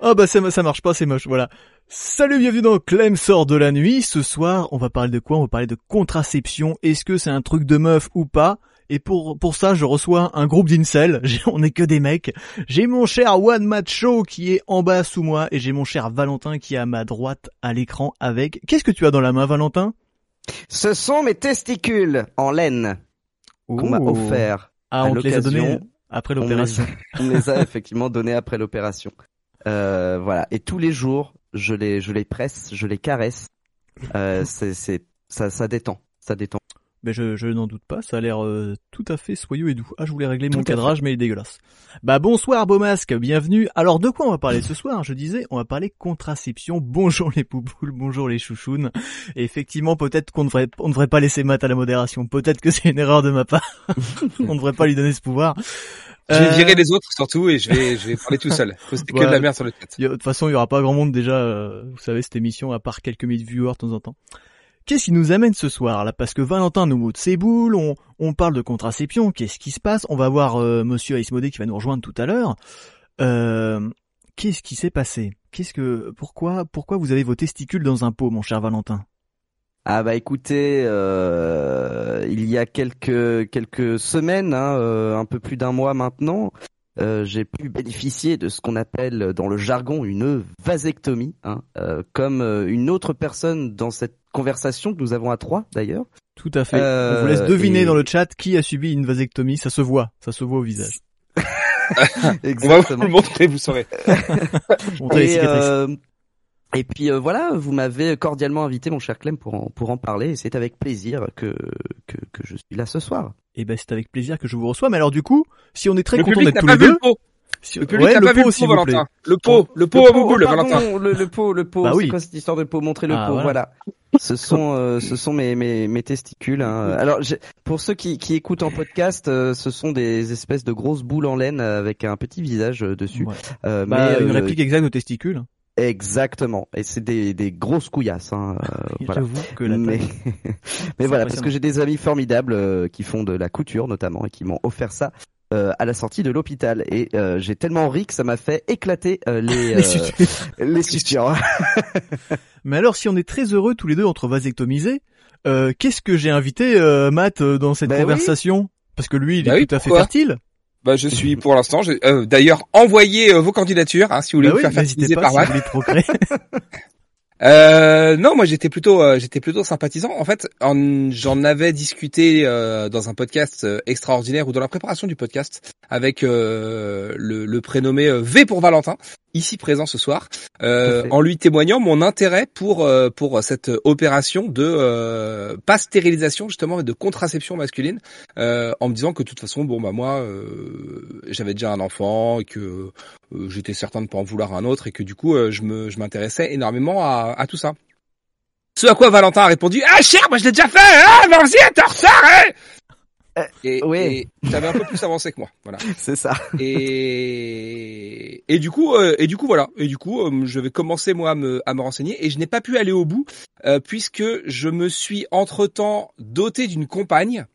Oh bah ça, ça marche pas, c'est moche, voilà. Salut, bienvenue dans Clem sort de la nuit. Ce soir, on va parler de quoi? On va parler de contraception. Est-ce que c'est un truc de meuf ou pas? Et pour, pour ça, je reçois un groupe d'incel. On est que des mecs. J'ai mon cher One Macho qui est en bas sous moi et j'ai mon cher Valentin qui est à ma droite à l'écran avec... Qu'est-ce que tu as dans la main, Valentin? Ce sont mes testicules en laine qu'on m'a offert. Ah, à on te les a donnés après l'opération. On me les a effectivement donnés après l'opération. Euh, voilà. Et tous les jours, je les, je les presse, je les caresse. Euh, c'est, c'est, ça, ça détend, ça détend. Mais je, je n'en doute pas, ça a l'air euh, tout à fait soyeux et doux. Ah, je voulais régler Tout mon fait. cadrage, mais il est dégueulasse. Bah bonsoir beau masque, bienvenue. Alors de quoi on va parler ce soir? Je disais, on va parler contraception. Bonjour les poupoules, bonjour les chouchounes. Et effectivement, peut-être qu'on ne devrait, on devrait pas laisser Matt à la modération. Peut-être que c'est une erreur de ma part. on ne devrait pas lui donner ce pouvoir. Je vais Euh, virer les autres surtout et je vais, je vais parler tout seul. Poster que Ouais. de la merde sur le chat. De toute façon, il y aura pas grand monde déjà, euh, vous savez, cette émission, à part quelques mille viewers de temps en temps. Qu'est-ce qui nous amène ce soir là? Parce que Valentin nous moude ses boules, on, on parle de contraception, qu'est-ce qui se passe? On va voir euh, Monsieur Aismodé qui va nous rejoindre tout à l'heure. Euh, qu'est-ce qui s'est passé? Qu'est-ce que pourquoi pourquoi vous avez vos testicules dans un pot, mon cher Valentin? Ah bah écoutez, euh, il y a quelques quelques semaines, hein, euh, un peu plus d'un mois maintenant, euh, j'ai pu bénéficier de ce qu'on appelle dans le jargon une vasectomie, hein, euh, comme euh, une autre personne dans cette conversation que nous avons à trois d'ailleurs. Tout à fait. Euh, on vous laisse deviner et- dans le chat qui a subi une vasectomie. Ça se voit, ça se voit au visage. On va vous le montrer, vous saurez. Montrez les cicatrices. Et puis euh, voilà, vous m'avez cordialement invité, mon cher Clem, pour en, pour en parler. Et c'est avec plaisir que, que, que je suis là ce soir. Et ben c'est avec plaisir que je vous reçois. Mais alors du coup, si on est très Le content d'être tous les deux, le pot. si- Le public ouais, n'a le pas vu pot le s'il pot, vous plaît. Valentin. Le pot, le pot à bouboule, oh, pardon, Valentin. Le, le pot, le pot. Bah c'est oui. quoi cette histoire de pot? Montrez le Ah, pot, voilà. voilà. Ce sont, euh, ce sont mes, mes, mes testicules. hein. Alors, j'ai- pour ceux qui, qui écoutent en podcast, euh, ce sont des espèces de grosses boules en laine avec un petit visage euh, dessus. Ouais. Euh, Bah, mais, une euh, réplique exacte aux testicules. Exactement. Et c'est des, des grosses couillasses. Hein. euh, voilà. J'avoue que la mais, taille- mais voilà, parce que j'ai des amis formidables euh, qui font de la couture notamment et qui m'ont offert ça euh, à la sortie de l'hôpital. Et euh, j'ai tellement ri que ça m'a fait éclater euh, les, Les euh, sutures. les sutures. Mais alors, si on est très heureux tous les deux entre vasectomisés, euh, qu'est-ce que j'ai invité euh, Matt euh, dans cette Bah oui. conversation? Parce que lui, il est Bah oui, tout à fait fertile. Bah, je suis pour l'instant. j'ai- euh, D'ailleurs, envoyez euh, vos candidatures hein, si vous voulez Bah vous oui, faire fertiliser pas par si vous. Euh, non, moi j'étais plutôt, euh, j'étais plutôt sympathisant. En fait, en- j'en avais discuté euh, dans un podcast extraordinaire ou dans la préparation du podcast avec euh, le, le prénommé V pour Valentin, ici présent ce soir, euh, en lui témoignant mon intérêt pour euh, pour cette opération de euh, pas stérilisation justement, mais de contraception masculine, euh, en me disant que de toute façon, bon bah moi, euh, j'avais déjà un enfant et que euh, j'étais certain de pas en vouloir un autre et que du coup euh, je me je m'intéressais énormément à, à tout ça. Ce à quoi Valentin a répondu Ah cher, moi je l'ai déjà fait, ah vas-y t'es en retard hein et, oui. et j'avais un peu plus avancé que moi, voilà. c'est ça. Et et du coup euh, et du coup voilà et du coup euh, je vais commencer moi à me à me renseigner et je n'ai pas pu aller au bout euh, puisque je me suis entre temps doté d'une compagne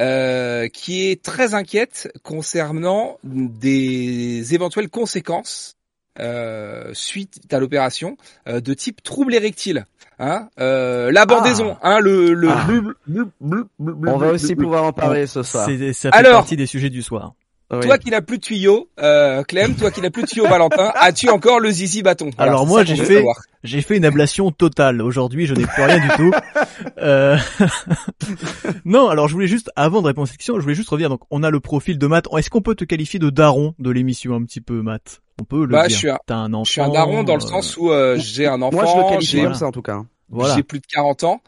euh, qui est très inquiète concernant des éventuelles conséquences euh, suite à l'opération euh, de type trouble érectile. Hein euh, la bandaison, hein, le, le Ah. blub, blub, blub, blub, On va aussi pouvoir en parler ce soir. C'est- Ça fait Alors- partie des sujets du soir. Oui. Toi qui n'as plus de tuyaux, euh, Clem, toi qui n'as plus de tuyaux, Valentin, as-tu encore le zizi bâton? Alors moi, j'ai fait-. J'ai fait une ablation totale. Aujourd'hui, je n'ai plus rien du tout. Euh, non, alors je voulais juste, avant de répondre à cette question, je voulais juste revenir. Donc, on a le profil de Matt. Est-ce qu'on peut te qualifier de daron de l'émission un petit peu, Matt? On peut le Bah, dire. je suis un- T'as un enfant. Je suis un daron dans le euh, sens où euh, j'ai un enfant, Moi, je le qualifie j'ai comme ça en tout cas. Voilà. j'ai plus de 40 ans.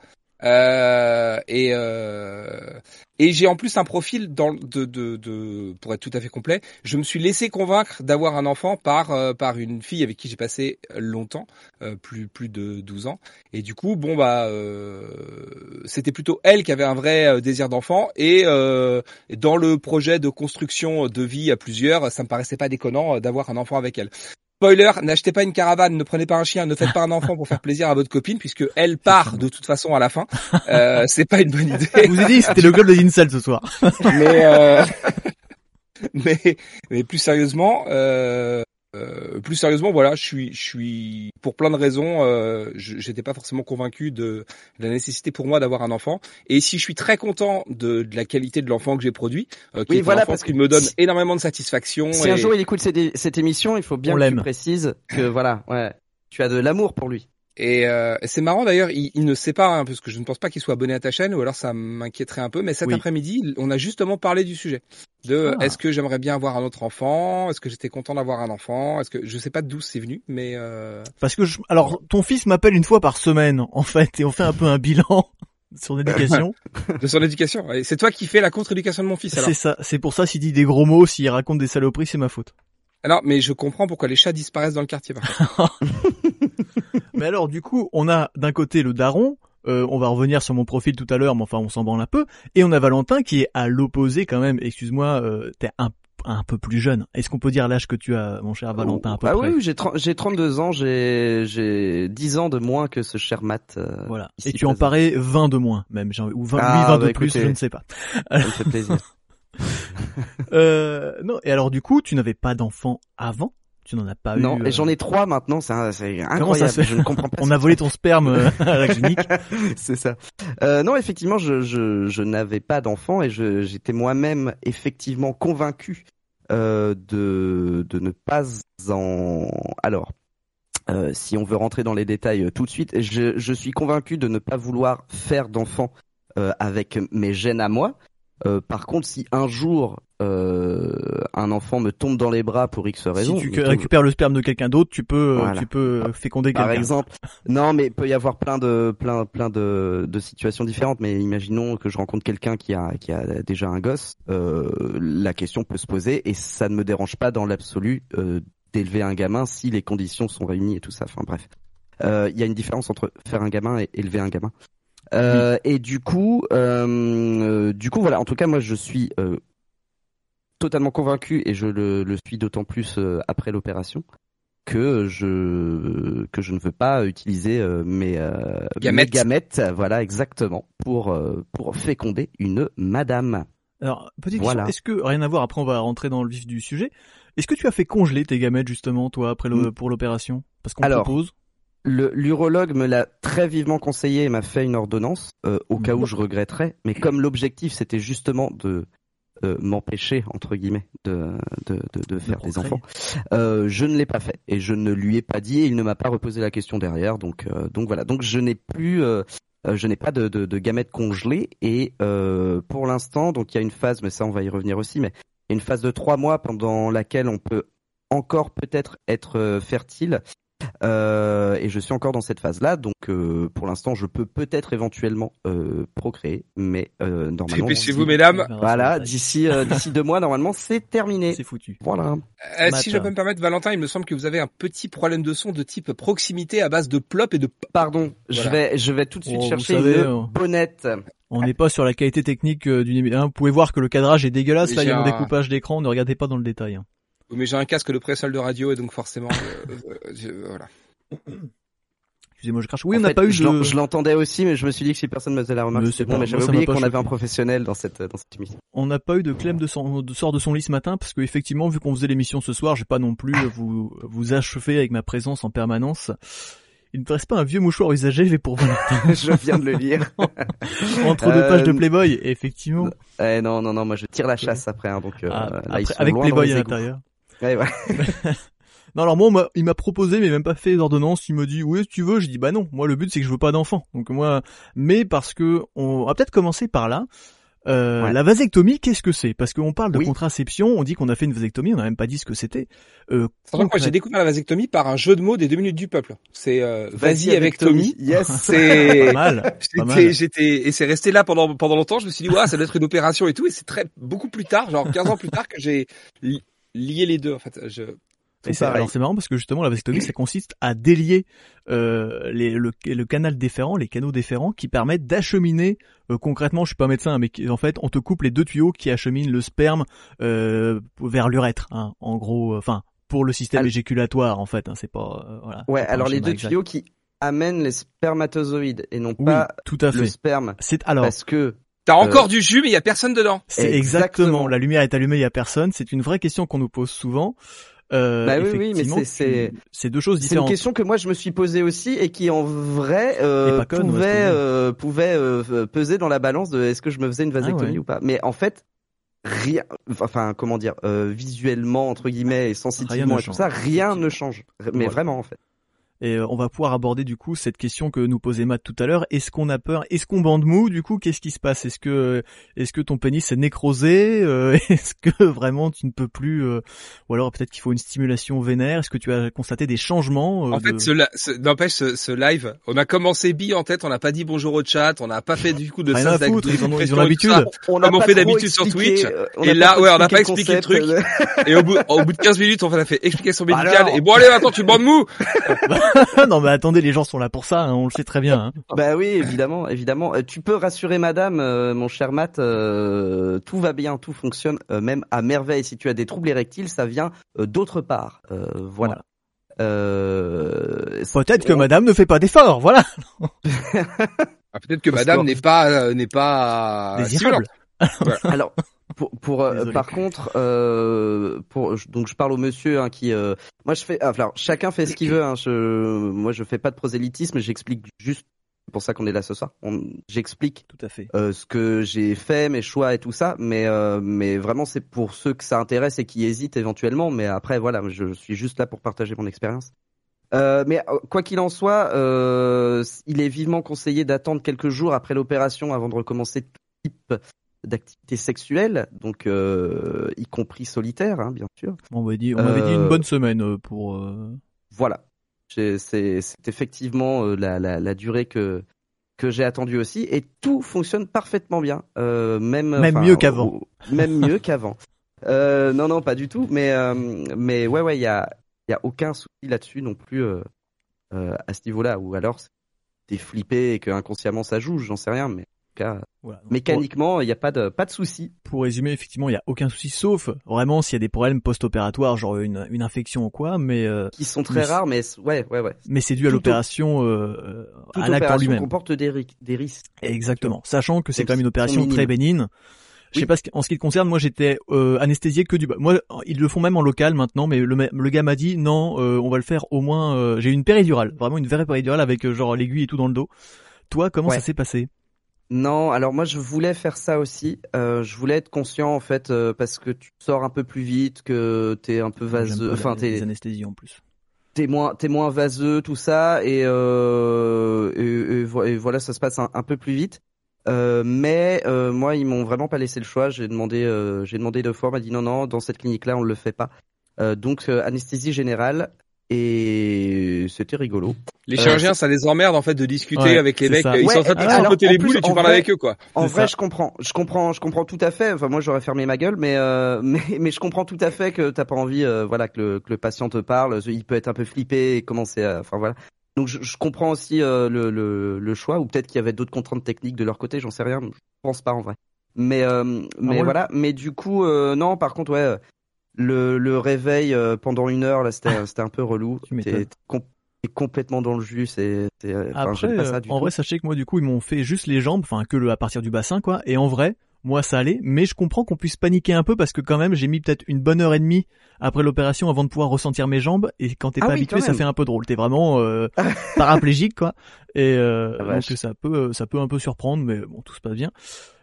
Euh, et euh, et j'ai en plus un profil dans de, de de pour être tout à fait complet, je me suis laissé convaincre d'avoir un enfant par euh, par une fille avec qui j'ai passé longtemps, euh, plus plus de 12 ans et du coup bon bah euh, c'était plutôt elle qui avait un vrai désir d'enfant et dans le projet de construction de vie à plusieurs, ça me paraissait pas déconnant d'avoir un enfant avec elle. Spoiler, n'achetez pas une caravane, ne prenez pas un chien, ne faites pas un enfant pour faire plaisir à votre copine, puisque elle part de toute façon à la fin. Euh, c'est pas une bonne idée. Je vous ai dit, c'était le club des incels ce soir. Mais, euh, mais, mais plus sérieusement, euh, euh, plus sérieusement, voilà, je suis, je suis pour plein de raisons, euh, j'étais pas forcément convaincu de, la nécessité pour moi d'avoir un enfant. Et si je suis très content de, de la qualité de l'enfant que j'ai produit, euh, qui est voilà, un enfant parce qui me donne énormément de satisfaction. Si un jour il écoute cette, cette émission, il faut bien que tu précises que voilà, ouais, tu as de l'amour pour lui. Et, euh, c'est marrant d'ailleurs, il, il, ne sait pas, hein, parce que je ne pense pas qu'il soit abonné à ta chaîne, ou alors ça m'inquiéterait un peu. Mais cet après-midi, on a justement parlé du sujet. De ah. est-ce que j'aimerais bien avoir un autre enfant? Est-ce que j'étais content d'avoir un enfant? Est-ce que je sais pas d'où c'est venu, mais euh... parce que je... alors ton fils m'appelle une fois par semaine en fait, et on fait un peu un bilan sur l'éducation. de son éducation. C'est toi qui fais la contre-éducation de mon fils. C'est ça. C'est pour ça s'il dit des gros mots, s'il raconte des saloperies, c'est ma faute. Alors, mais je comprends pourquoi les chats disparaissent dans le quartier. mais alors, du coup, on a d'un côté le daron. Euh, on va revenir sur mon profil tout à l'heure, mais enfin, on s'en branle un peu. Et on a Valentin qui est à l'opposé quand même. Excuse-moi, euh, t'es un un peu plus jeune. Est-ce qu'on peut dire l'âge que tu as, mon cher Valentin, à peu Ah oui, j'ai j'ai 32 ans, j'ai j'ai 10 ans de moins que ce cher Matt. Euh, voilà. Et tu en parais 20 de moins, même, ou 20, ah, oui, 20 de bah, plus, je ne sais pas. Ça me fait plaisir. euh, non, et alors du coup, tu n'avais pas d'enfant avant? Tu n'en as pas eu. Non, et j'en ai trois maintenant, c'est incroyable. Ça je ne comprends pas. On a volé ton sperme euh, à la clinique. c'est ça. Euh, non, effectivement, je, je, je n'avais pas d'enfant et j'étais moi-même effectivement convaincu euh, de, de ne pas en. Alors, euh, si on veut rentrer dans les détails euh, tout de suite, je, je suis convaincu de ne pas vouloir faire d'enfant euh, avec mes gènes à moi. Euh, par contre, si un jour euh, un enfant me tombe dans les bras pour X raison, si tu récupères le sperme de quelqu'un d'autre, tu peux, euh, tu peux féconder quelqu'un. Par exemple, non, mais il peut y avoir plein de, plein, plein de, de situations différentes. Mais imaginons que je rencontre quelqu'un qui a, qui a déjà un gosse, euh, la question peut se poser et ça ne me dérange pas dans l'absolu euh, d'élever un gamin si les conditions sont réunies et tout ça. Enfin bref, il y a une différence entre faire un gamin et élever un gamin. Euh, et du coup, euh, euh, du coup, voilà. En tout cas, moi, je suis totalement convaincu et je le, le suis d'autant plus après l'opération que je que je ne veux pas utiliser mes, gamètes. gamètes. voilà exactement pour pour féconder une madame. Alors petite voilà. question, est-ce que rien à voir après on va rentrer dans le vif du sujet. Est-ce que tu as fait congeler tes gamètes justement toi après le, mm. pour l'opération? Parce qu'on propose L'urologue me l'a très vivement conseillé et m'a fait une ordonnance euh, au cas où je regretterais. Mais comme l'objectif c'était justement de euh, m'empêcher entre guillemets de de, de, faire des enfants, euh, je ne l'ai pas fait et je ne lui ai pas dit et il ne m'a pas reposé la question derrière. Donc donc voilà. Donc je n'ai plus je n'ai pas de, de, de, gamètes congelées et pour l'instant donc il y a une phase mais ça on va y revenir aussi mais il y a une phase de trois mois pendant laquelle on peut encore peut-être être fertile euh, et je suis encore dans cette phase-là, donc euh, pour l'instant, je peux peut-être éventuellement euh, procréer, mais euh, normalement. Dépêchez-vous, mesdames. Voilà, d'ici euh, d'ici deux mois, normalement, c'est terminé. C'est foutu. Voilà. Euh, si je peux me permettre, Valentin, il me semble que vous avez un petit problème de son de type proximité à base de plop et de. Pardon, je vais je vais tout de suite oh, chercher une bonnette. On n'est pas sur la qualité technique d'une émission. Vous pouvez voir que le cadrage est dégueulasse. Là, il y a un découpage d'écran. Ne regardez pas dans le détail. Mais j'ai un casque de pré de radio et donc forcément, euh, euh, voilà. Excusez-moi, je crache. Oui, on n'a pas eu de... Je l'entendais aussi, mais je me suis dit que si personne me faisait la remarque, c'est bon, mais j'avais oublié qu'on avait un professionnel dans cette, dans cette émission. On n'a pas eu de Clem de, son, de sort de son lit ce matin, parce que effectivement, vu qu'on faisait l'émission ce soir, j'ai pas non plus vous, vous achever avec ma présence en permanence. Il ne te reste pas un vieux mouchoir usagé, je vais pour Valentin. je viens de le lire. Entre deux pages de euh, Playboy, effectivement. Eh non, non, non, moi je tire la chasse après, hein, donc, euh, ah, avec Playboy à l'intérieur. Ouais, ouais. non, alors moi, il m'a proposé, mais même pas fait d'ordonnance. Il me dit, oui, si tu veux. Je dis, bah non. Moi, le but, c'est que je veux pas d'enfant. Donc moi, mais parce que on va peut-être commencer par là. Euh, La vasectomie, qu'est-ce que c'est? Parce qu'on parle de contraception, on dit qu'on a fait une vasectomie, on n'a même pas dit ce que c'était. Euh, j'ai découvert la vasectomie par un jeu de mots des deux minutes du peuple. C'est euh, vas-y avec Tommy. Yes, c'est mal. J'étais et c'est resté là pendant pendant longtemps. Je me suis dit ouais, ça doit être une opération et tout. Et c'est très beaucoup plus tard, genre 15 ans plus tard, que j'ai lié les deux. En fait, je c'est alors c'est marrant parce que justement la vasectomie ça consiste à délier euh, les, le, le, canal déférent, les canaux déférents qui permettent d'acheminer euh, concrètement, je suis pas médecin mais en fait on te coupe les deux tuyaux qui acheminent le sperme euh, vers l'urètre, hein, en gros, euh, enfin pour le système éjaculatoire en fait, hein, c'est pas euh, voilà. Ouais, alors les deux tuyaux qui amènent les spermatozoïdes et non pas tout à fait. le sperme. C'est alors parce que T'as encore du jus, mais il y a personne dedans. C'est exactement. La lumière est allumée, il y a personne. C'est une vraie question qu'on nous pose souvent. Euh, Bah oui, oui, mais effectivement, c'est- c'est- deux choses C'est une différentes. question que moi je me suis posée aussi et qui en vrai euh, conne, euh, pouvait euh, peser dans la balance de est-ce que je me faisais une vasectomie Ah ouais. ou pas. Mais en fait rien enfin comment dire euh, visuellement entre guillemets et sensitivement et tout ça rien ne change. Mais Voilà. vraiment en fait. Et euh, on va pouvoir aborder du coup cette question que nous posait Matt tout à l'heure. Est-ce qu'on a peur? Est-ce qu'on bande mou? Du coup, qu'est-ce qui se passe? Est-ce que est-ce que ton pénis est nécrosé? Euh, Est-ce que vraiment tu ne peux plus euh, Ou alors peut-être qu'il faut une stimulation vénère? Est-ce que tu as constaté des changements euh, En fait, de- ce, la- ce- n'empêche ce, ce live, on a commencé bille en tête, on n'a pas dit bonjour au chat, on n'a pas fait du coup de de ils ont- l'habitude. ça. On on pas fait d'habitude sur Twitch. euh, on Et là, ouais, on n'a pas expliqué le concept, Et au bout, au bout de 15 minutes, on a fait explication Bah médicale. alors et bon, allez, maintenant, tu bandes mou! non mais attendez, les gens sont là pour ça. hein, on le sait très bien. hein. Bah oui, évidemment, évidemment. Euh, Tu peux rassurer madame, euh, mon cher Matt, euh, tout va bien, tout fonctionne euh, même à merveille. Si tu as des troubles érectiles, ça vient euh, d'autre part. Euh, voilà. Euh, Peut-être que Madame ne fait pas d'efforts. Voilà. Ah, peut-être que madame n'est pas, euh, n'est pas, Désirable. Alors, pour, pour euh, Désolé. par contre, euh, pour je- donc je parle au monsieur hein, qui, euh, moi je fais, alors chacun fait ce qu'il veut. Hein, je, moi je fais pas de prosélytisme, j'explique juste. C'est pour ça qu'on est là ce soir. On- J'explique Tout à fait. euh, ce que j'ai fait, mes choix et tout ça, mais euh, mais vraiment c'est pour ceux que ça intéresse et qui hésitent éventuellement. Mais après voilà, je suis juste là pour partager mon expérience. Euh, mais euh, quoi qu'il en soit, euh, il est vivement conseillé d'attendre quelques jours après l'opération avant de recommencer tout type d'activité sexuelle, donc euh, y compris solitaire, hein, bien sûr. On m'avait dit, on m'avait dit une Euh, bonne semaine euh, pour. Voilà, c'est effectivement la, la, la durée que que j'ai attendue aussi, et tout fonctionne parfaitement bien, même mieux qu'avant. même mieux qu'avant. Non non pas du tout, mais mais ouais ouais il y a il y a aucun souci là-dessus non plus à ce niveau-là, ou alors t'es flippé et que inconsciemment ça joue, j'en sais rien, mais cas voilà. Mécaniquement il y a pas de pas de souci. pour résumer, effectivement, il y a aucun souci, sauf vraiment s'il y a des problèmes post-opératoires, genre une, une infection ou quoi, mais euh, qui sont très Mais- rares, mais ouais, ouais, ouais. mais c'est dû à l'opération, euh, Toute à l'acte en lui-même. comporte des, ri- des risques. Exactement. Sachant que c'est quand même une opération très bénigne. Je sais Oui. pas ce qui- en ce qui te concerne, moi j'étais euh, anesthésié que du bas. Moi, ils le font même en local maintenant, mais le, le gars m'a dit non, euh, on va le faire au moins. euh, J'ai une péridurale, vraiment une vraie péridurale avec euh, genre l'aiguille et tout dans le dos. Toi, comment Ouais. ça s'est passé? Non, alors moi je voulais faire ça aussi. Euh, je voulais être conscient en fait euh, parce que tu sors un peu plus vite, que t'es un peu vaseux, enfin t'es en plus. t'es moins t'es moins vaseux tout ça et, euh, et, et vo- et voilà ça se passe un, un peu plus vite. Euh, mais euh, moi ils m'ont vraiment pas laissé le choix. J'ai demandé euh, j'ai demandé deux fois, on m'a dit non non dans cette clinique là on le fait pas. Euh, donc euh, anesthésie générale et c'était rigolo. Les Euh, chirurgiens, ça les emmerde, en fait, de discuter Ouais, avec les mecs. ça. Ils Ouais, sont en train de en les plus, boules et tu parles vrai- avec eux, quoi. En vrai, ça. je comprends, je comprends, je comprends tout à fait. Enfin, moi, j'aurais fermé ma gueule, mais euh, mais mais je comprends tout à fait que t'as pas envie, euh, voilà, que le que le patient te parle. Il peut être un peu flippé et commencer, à, enfin voilà. Donc, je, je comprends aussi euh, le, le le choix, ou peut-être qu'il y avait d'autres contraintes techniques de leur côté, j'en sais rien. Je pense pas en vrai. Mais euh, mais ouais. voilà. Mais du coup, euh, non. Par contre, ouais, euh, le le réveil euh, pendant une heure là, c'était c'était un peu relou. T'es t'es com- t'es complètement dans le jus. C'est euh, Après, j'aime pas ça euh, du en tout. vrai, sachez que moi, du coup, ils m'ont fait juste les jambes, enfin que le à partir du bassin, quoi. Et en vrai, moi, ça allait. Mais je comprends qu'on puisse paniquer un peu parce que quand même, j'ai mis peut-être une bonne heure et demie après l'opération avant de pouvoir ressentir mes jambes. Et quand t'es Ah pas oui, habitué, ça fait un peu drôle. T'es vraiment euh, paraplégique, quoi. Et euh, Ah, donc ça peut, ça peut un peu surprendre, mais bon, tout se passe bien.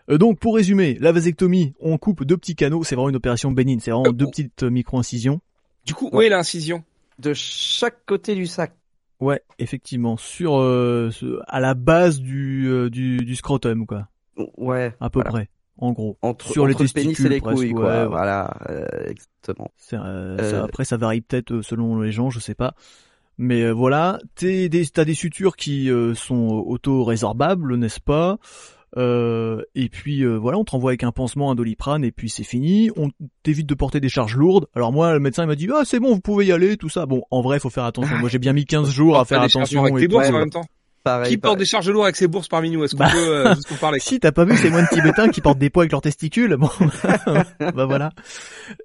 Euh, donc pour résumer, la vasectomie, on coupe deux petits canaux, c'est vraiment une opération bénigne, c'est vraiment Euh, deux petites euh, micro-incisions. Du coup, où est l'incision? De chaque côté du sac. Ouais, effectivement, sur euh, à la base du, euh, du du scrotum, quoi, Ouais. à peu voilà. près, en gros. entre, Sur les le pénis et les presque, couilles, quoi. ouais, ouais. Voilà, euh, exactement. Euh, Euh, ça- après, ça varie peut-être selon les gens, je sais pas. Mais euh, voilà, t'es des, t'as des sutures qui euh, sont auto-résorbables, n'est-ce pas? Euh, Et puis euh, voilà, on te renvoie avec un pansement, un doliprane, et puis c'est fini. On t'évite de porter des charges lourdes. Alors moi, le médecin il m'a dit ah c'est bon, vous pouvez y aller, tout ça. Bon, en vrai, faut faire attention. Moi, j'ai bien mis 15 jours à faire attention. avec et tes tout. bourses en ouais. même temps. Pareil. Qui porte des charges lourdes avec ses bourses parmi nous Est-ce qu'on Bah. peut euh, juste parler Si t'as pas vu ces moines tibétains qui portent des poids avec leurs testicules, bon, bah voilà.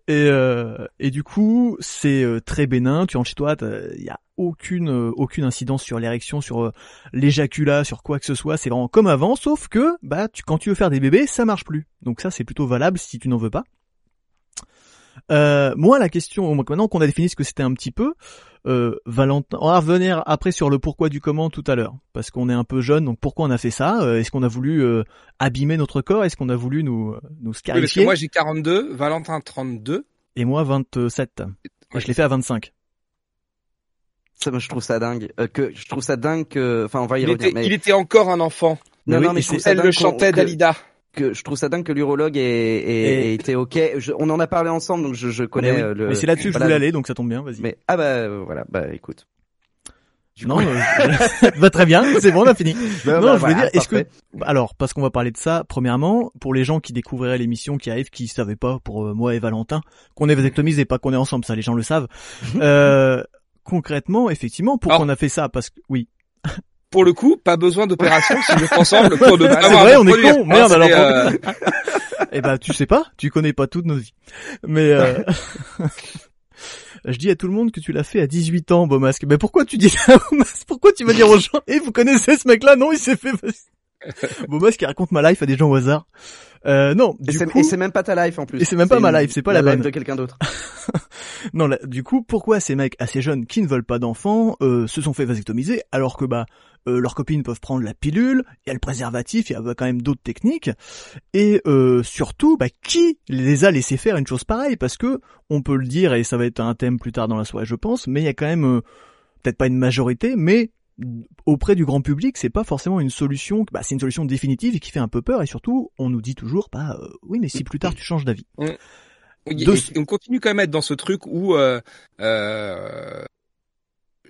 Et euh, et du coup, c'est euh, très bénin. Tu rentres chez toi, il y a aucune euh, aucune incidence sur l'érection, sur euh, l'éjaculat, sur quoi que ce soit. C'est vraiment comme avant, sauf que bah tu, quand tu veux faire des bébés, ça marche plus. Donc ça, c'est plutôt valable si tu n'en veux pas. Euh, moi, la question, maintenant qu'on a défini ce que c'était un petit peu, euh, Valentin, on va revenir après sur le pourquoi du comment tout à l'heure, parce qu'on est un peu jeune, donc pourquoi on a fait ça? Euh, Est-ce qu'on a voulu euh, abîmer notre corps? Est-ce qu'on a voulu nous nous scarifier Oui, parce que moi j'ai 42, Valentin 32 et moi 27. Ouais. je l'ai fait à 25. Ça, moi, je trouve ça dingue. Euh, que je trouve ça dingue que, enfin, on va y il revenir. Était, mais... Il était encore un enfant. Non, mais non, mais je trouve ça Elle le chantait Dalida. Que je trouve ça dingue que l'urologue ait, ait, ait, été ok. Je, on en a parlé ensemble, donc je, je connais mais oui. le. Mais c'est là-dessus que voilà. je voulais aller, donc ça tombe bien. Vas-y. Mais ah bah voilà, bah écoute. Du non, euh, bah très bien, c'est bon, on a fini. Bah, non, bah, je voulais voilà, dire, est-ce que, alors, parce qu'on va parler de ça, premièrement, pour les gens qui découvriraient l'émission, qui arrivent, qui savaient pas, pour euh, moi et Valentin, qu'on est vasectomise et pas qu'on est ensemble, ça, les gens le savent. euh, concrètement, effectivement, pourquoi on a fait ça? Parce que, oui. Pour le coup, pas besoin d'opération si on est ensemble pour ne pas avoir vrai, on est con, merde, alors. euh, Eh ben, tu sais pas, tu connais pas toutes nos vies. Mais euh... je dis à tout le monde que tu l'as fait à 18 ans, Beaumasque. Mais pourquoi tu dis ça, Beaumasque? Pourquoi tu vas dire aux gens Eh, vous connaissez ce mec-là? Non, il s'est fait. Beaumasque qui raconte ma life à des gens au hasard. Euh, non, Et du c'est coup, et c'est même pas ta life en plus. Et c'est même pas ma life, c'est pas la life bonne. de quelqu'un d'autre. non, là, du coup, pourquoi ces mecs assez jeunes qui ne veulent pas d'enfants euh, se sont fait vasectomiser alors que bah euh, leurs copines peuvent prendre la pilule, il y a le préservatif, il y a quand même d'autres techniques et euh, surtout bah qui les a laissés faire une chose pareille? Parce que on peut le dire et ça va être un thème plus tard dans la soirée je pense, mais il y a quand même euh, peut-être pas une majorité mais auprès du grand public, c'est pas forcément une solution, bah, c'est une solution définitive et qui fait un peu peur et surtout, on nous dit toujours bah euh, oui, mais si plus tard tu changes d'avis. De- et on continue quand même à être dans ce truc où euh, euh,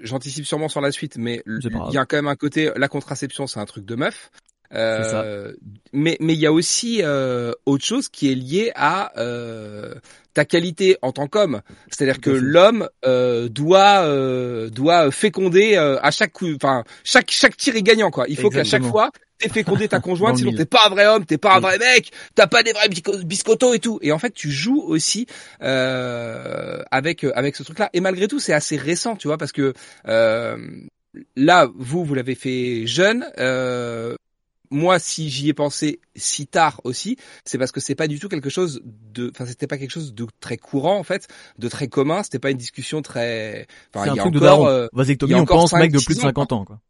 j'anticipe sûrement sur la suite, mais il y a quand même un côté la contraception, c'est un truc de meuf. Euh, mais mais il y a aussi euh, autre chose qui est lié à euh, ta qualité en tant qu'homme. C'est-à-dire que l'homme euh, doit euh, doit féconder euh, à chaque coup, enfin chaque chaque tir est gagnant quoi. Il faut qu'à chaque fois t'aies fécondé ta conjointe, sinon t'es pas un vrai homme, t'es pas un Oui. vrai mec, t'as pas des vrais bisco- biscottos et tout. Et en fait tu joues aussi euh, avec avec ce truc-là. Et malgré tout c'est assez récent, tu vois, parce que euh, là vous vous l'avez fait jeune. Euh, moi, si j'y ai pensé si tard aussi, c'est parce que c'est pas du tout quelque chose de, enfin, c'était pas quelque chose de très courant en fait, de très commun. C'était pas une discussion très. Enfin, c'est un il y a truc de encore, daron. euh, Vasectomie, on pense mec de 5, plus de 6 ans, 50 ans quoi.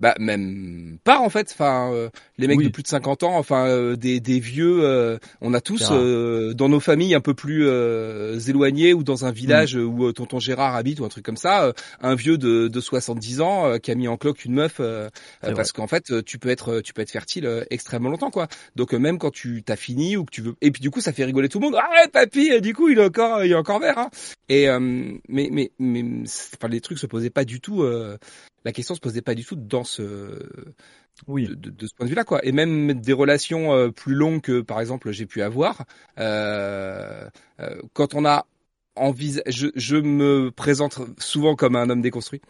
Bah même pas en fait. Enfin, euh, les mecs Oui. de plus de 50 ans, enfin euh, des, des vieux, euh, on a tous euh, dans nos familles un peu plus euh, éloignées ou dans un village Mm. où euh, tonton Gérard habite ou un truc comme ça, euh, un vieux de, de 70 ans euh, qui a mis en cloque une meuf parce qu'en fait tu peux être tu peux être fertile euh, extrêmement longtemps quoi. Donc même quand tu t'as fini ou que tu veux et puis du coup ça fait rigoler tout le monde. Ah papy, euh, du coup il est encore il est encore vert. Hein. Et euh, mais mais mais enfin les trucs se posaient pas du tout. La question se posait pas du tout dans ce Oui. de, de- de ce point de vue-là, quoi. Et même des relations euh, plus longues que, par exemple, j'ai pu avoir, euh, euh, quand on a envisagé, je, je me présente souvent comme un homme déconstruit.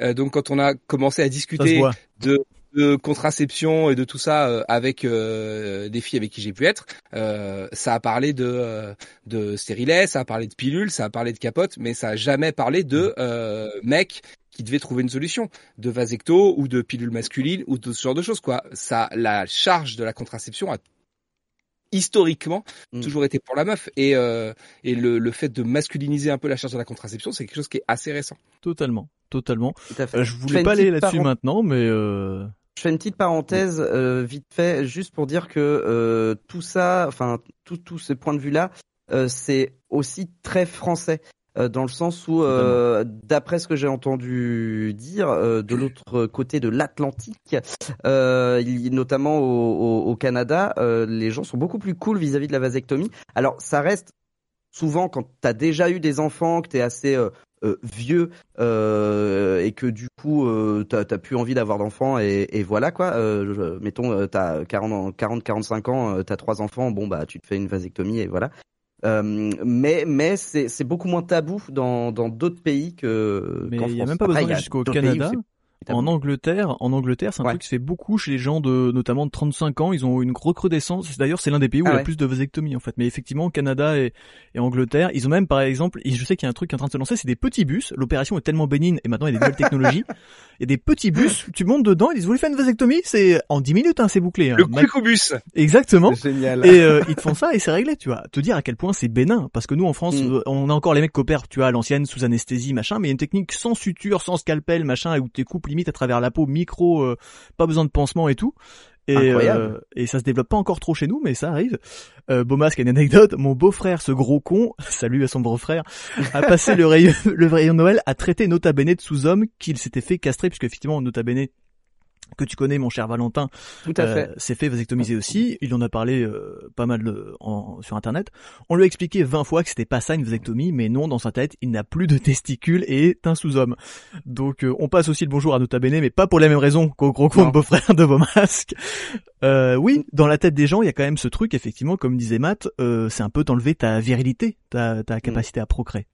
Euh, donc, quand on a commencé à discuter de, de contraception et de tout ça euh, avec euh, des filles avec qui j'ai pu être, euh, ça a parlé de euh, de stérilet, ça a parlé de pilules, ça a parlé de capote, mais ça a jamais parlé de euh, mecs qui devaient trouver une solution, de vasecto ou de pilule masculine ou de ce genre de choses quoi. Ça, la charge de la contraception a historiquement Mm. toujours été pour la meuf et euh, et le, le fait de masculiniser un peu la charge de la contraception, c'est quelque chose qui est assez récent. Totalement, totalement. Tout à fait. Euh, je voulais pas aller là-dessus maintenant, mais euh... Je fais une petite parenthèse euh, vite fait, juste pour dire que euh, tout ça, enfin tout tous ces points de vue-là, euh, c'est aussi très français. euh, dans le sens où, euh, d'après ce que j'ai entendu dire, euh, de l'autre côté de l'Atlantique, euh, notamment au, au- au Canada, euh, les gens sont beaucoup plus cool vis-à-vis de la vasectomie. Alors, ça reste souvent quand t'as déjà eu des enfants, que t'es assez euh, vieux euh, et que du coup euh, t'as t'as plus envie d'avoir d'enfants et, et voilà quoi. Euh, je- mettons euh, t'as 40 ans- 40 45 ans, euh, t'as trois enfants, bon bah tu te fais une vasectomie et voilà. Euh, mais mais c'est c'est beaucoup moins tabou dans dans d'autres pays que mais il y a France. même pas besoin jusqu'au Canada. En Angleterre, en Angleterre, c'est un Ouais. truc qui se fait beaucoup chez les gens de, notamment de 35 ans. Ils ont une recrudescence. D'ailleurs, c'est l'un des pays où Ah il y a ouais. plus de vasectomies, en fait. Mais effectivement, Canada et, et Angleterre, ils ont même, par exemple, et je sais qu'il y a un truc qui est en train de se lancer, c'est des petits bus. L'opération est tellement bénigne et maintenant il y a des nouvelles technologies. Il y a des petits bus, tu montes dedans, ils disent, vous voulez faire une vasectomie? C'est en 10 minutes, hein, c'est bouclé. hein. Le Quicobus. Exactement. Génial. Et euh, ils te font ça et c'est réglé, tu vois. Te dire à quel point c'est bénin, parce que nous en France, Mm. euh, on a encore les mecs qui opèrent, tu vois, à l'ancienne sous anesthésie, machin, mais il y a une technique sans suture, sans scalpel, machin, où t'es coupes limite à travers la peau, micro, euh, pas besoin de pansement et tout. Et, Incroyable. euh, et ça se développe pas encore trop chez nous, mais ça arrive. Euh, Beaumasque a une anecdote. Mon beau-frère, ce gros con, salut à son beau-frère, a passé le rayon, le rayon Noël à traiter Nota Bene de sous-homme qu'il s'était fait castrer, puisque effectivement Nota Bene que tu connais, mon cher Valentin, Tout à fait. euh, s'est fait vasectomiser aussi. Il en a parlé euh, pas mal euh, en, sur internet. On lui a expliqué 20 fois que c'était pas ça une vasectomie, mais non, dans sa tête, il n'a plus de testicules et est un sous-homme. Donc euh, on passe aussi le bonjour à Nota Bene, mais pas pour les mêmes raisons qu'au gros de beau-frère de Beaumasque. Euh, oui, dans la tête des gens, il y a quand même ce truc, effectivement, comme disait Matt, euh, c'est un peu t'enlever ta virilité, ta, ta capacité à procréer.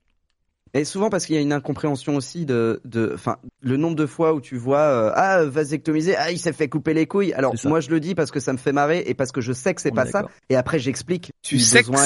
Et souvent parce qu'il y a une incompréhension aussi de, de, enfin, le nombre de fois où tu vois, euh, ah, vasectomisé, ah, il s'est fait couper les couilles. Alors moi je le dis parce que ça me fait marrer et parce que je sais que c'est pas ça. Et après j'explique. Tu sais que besoin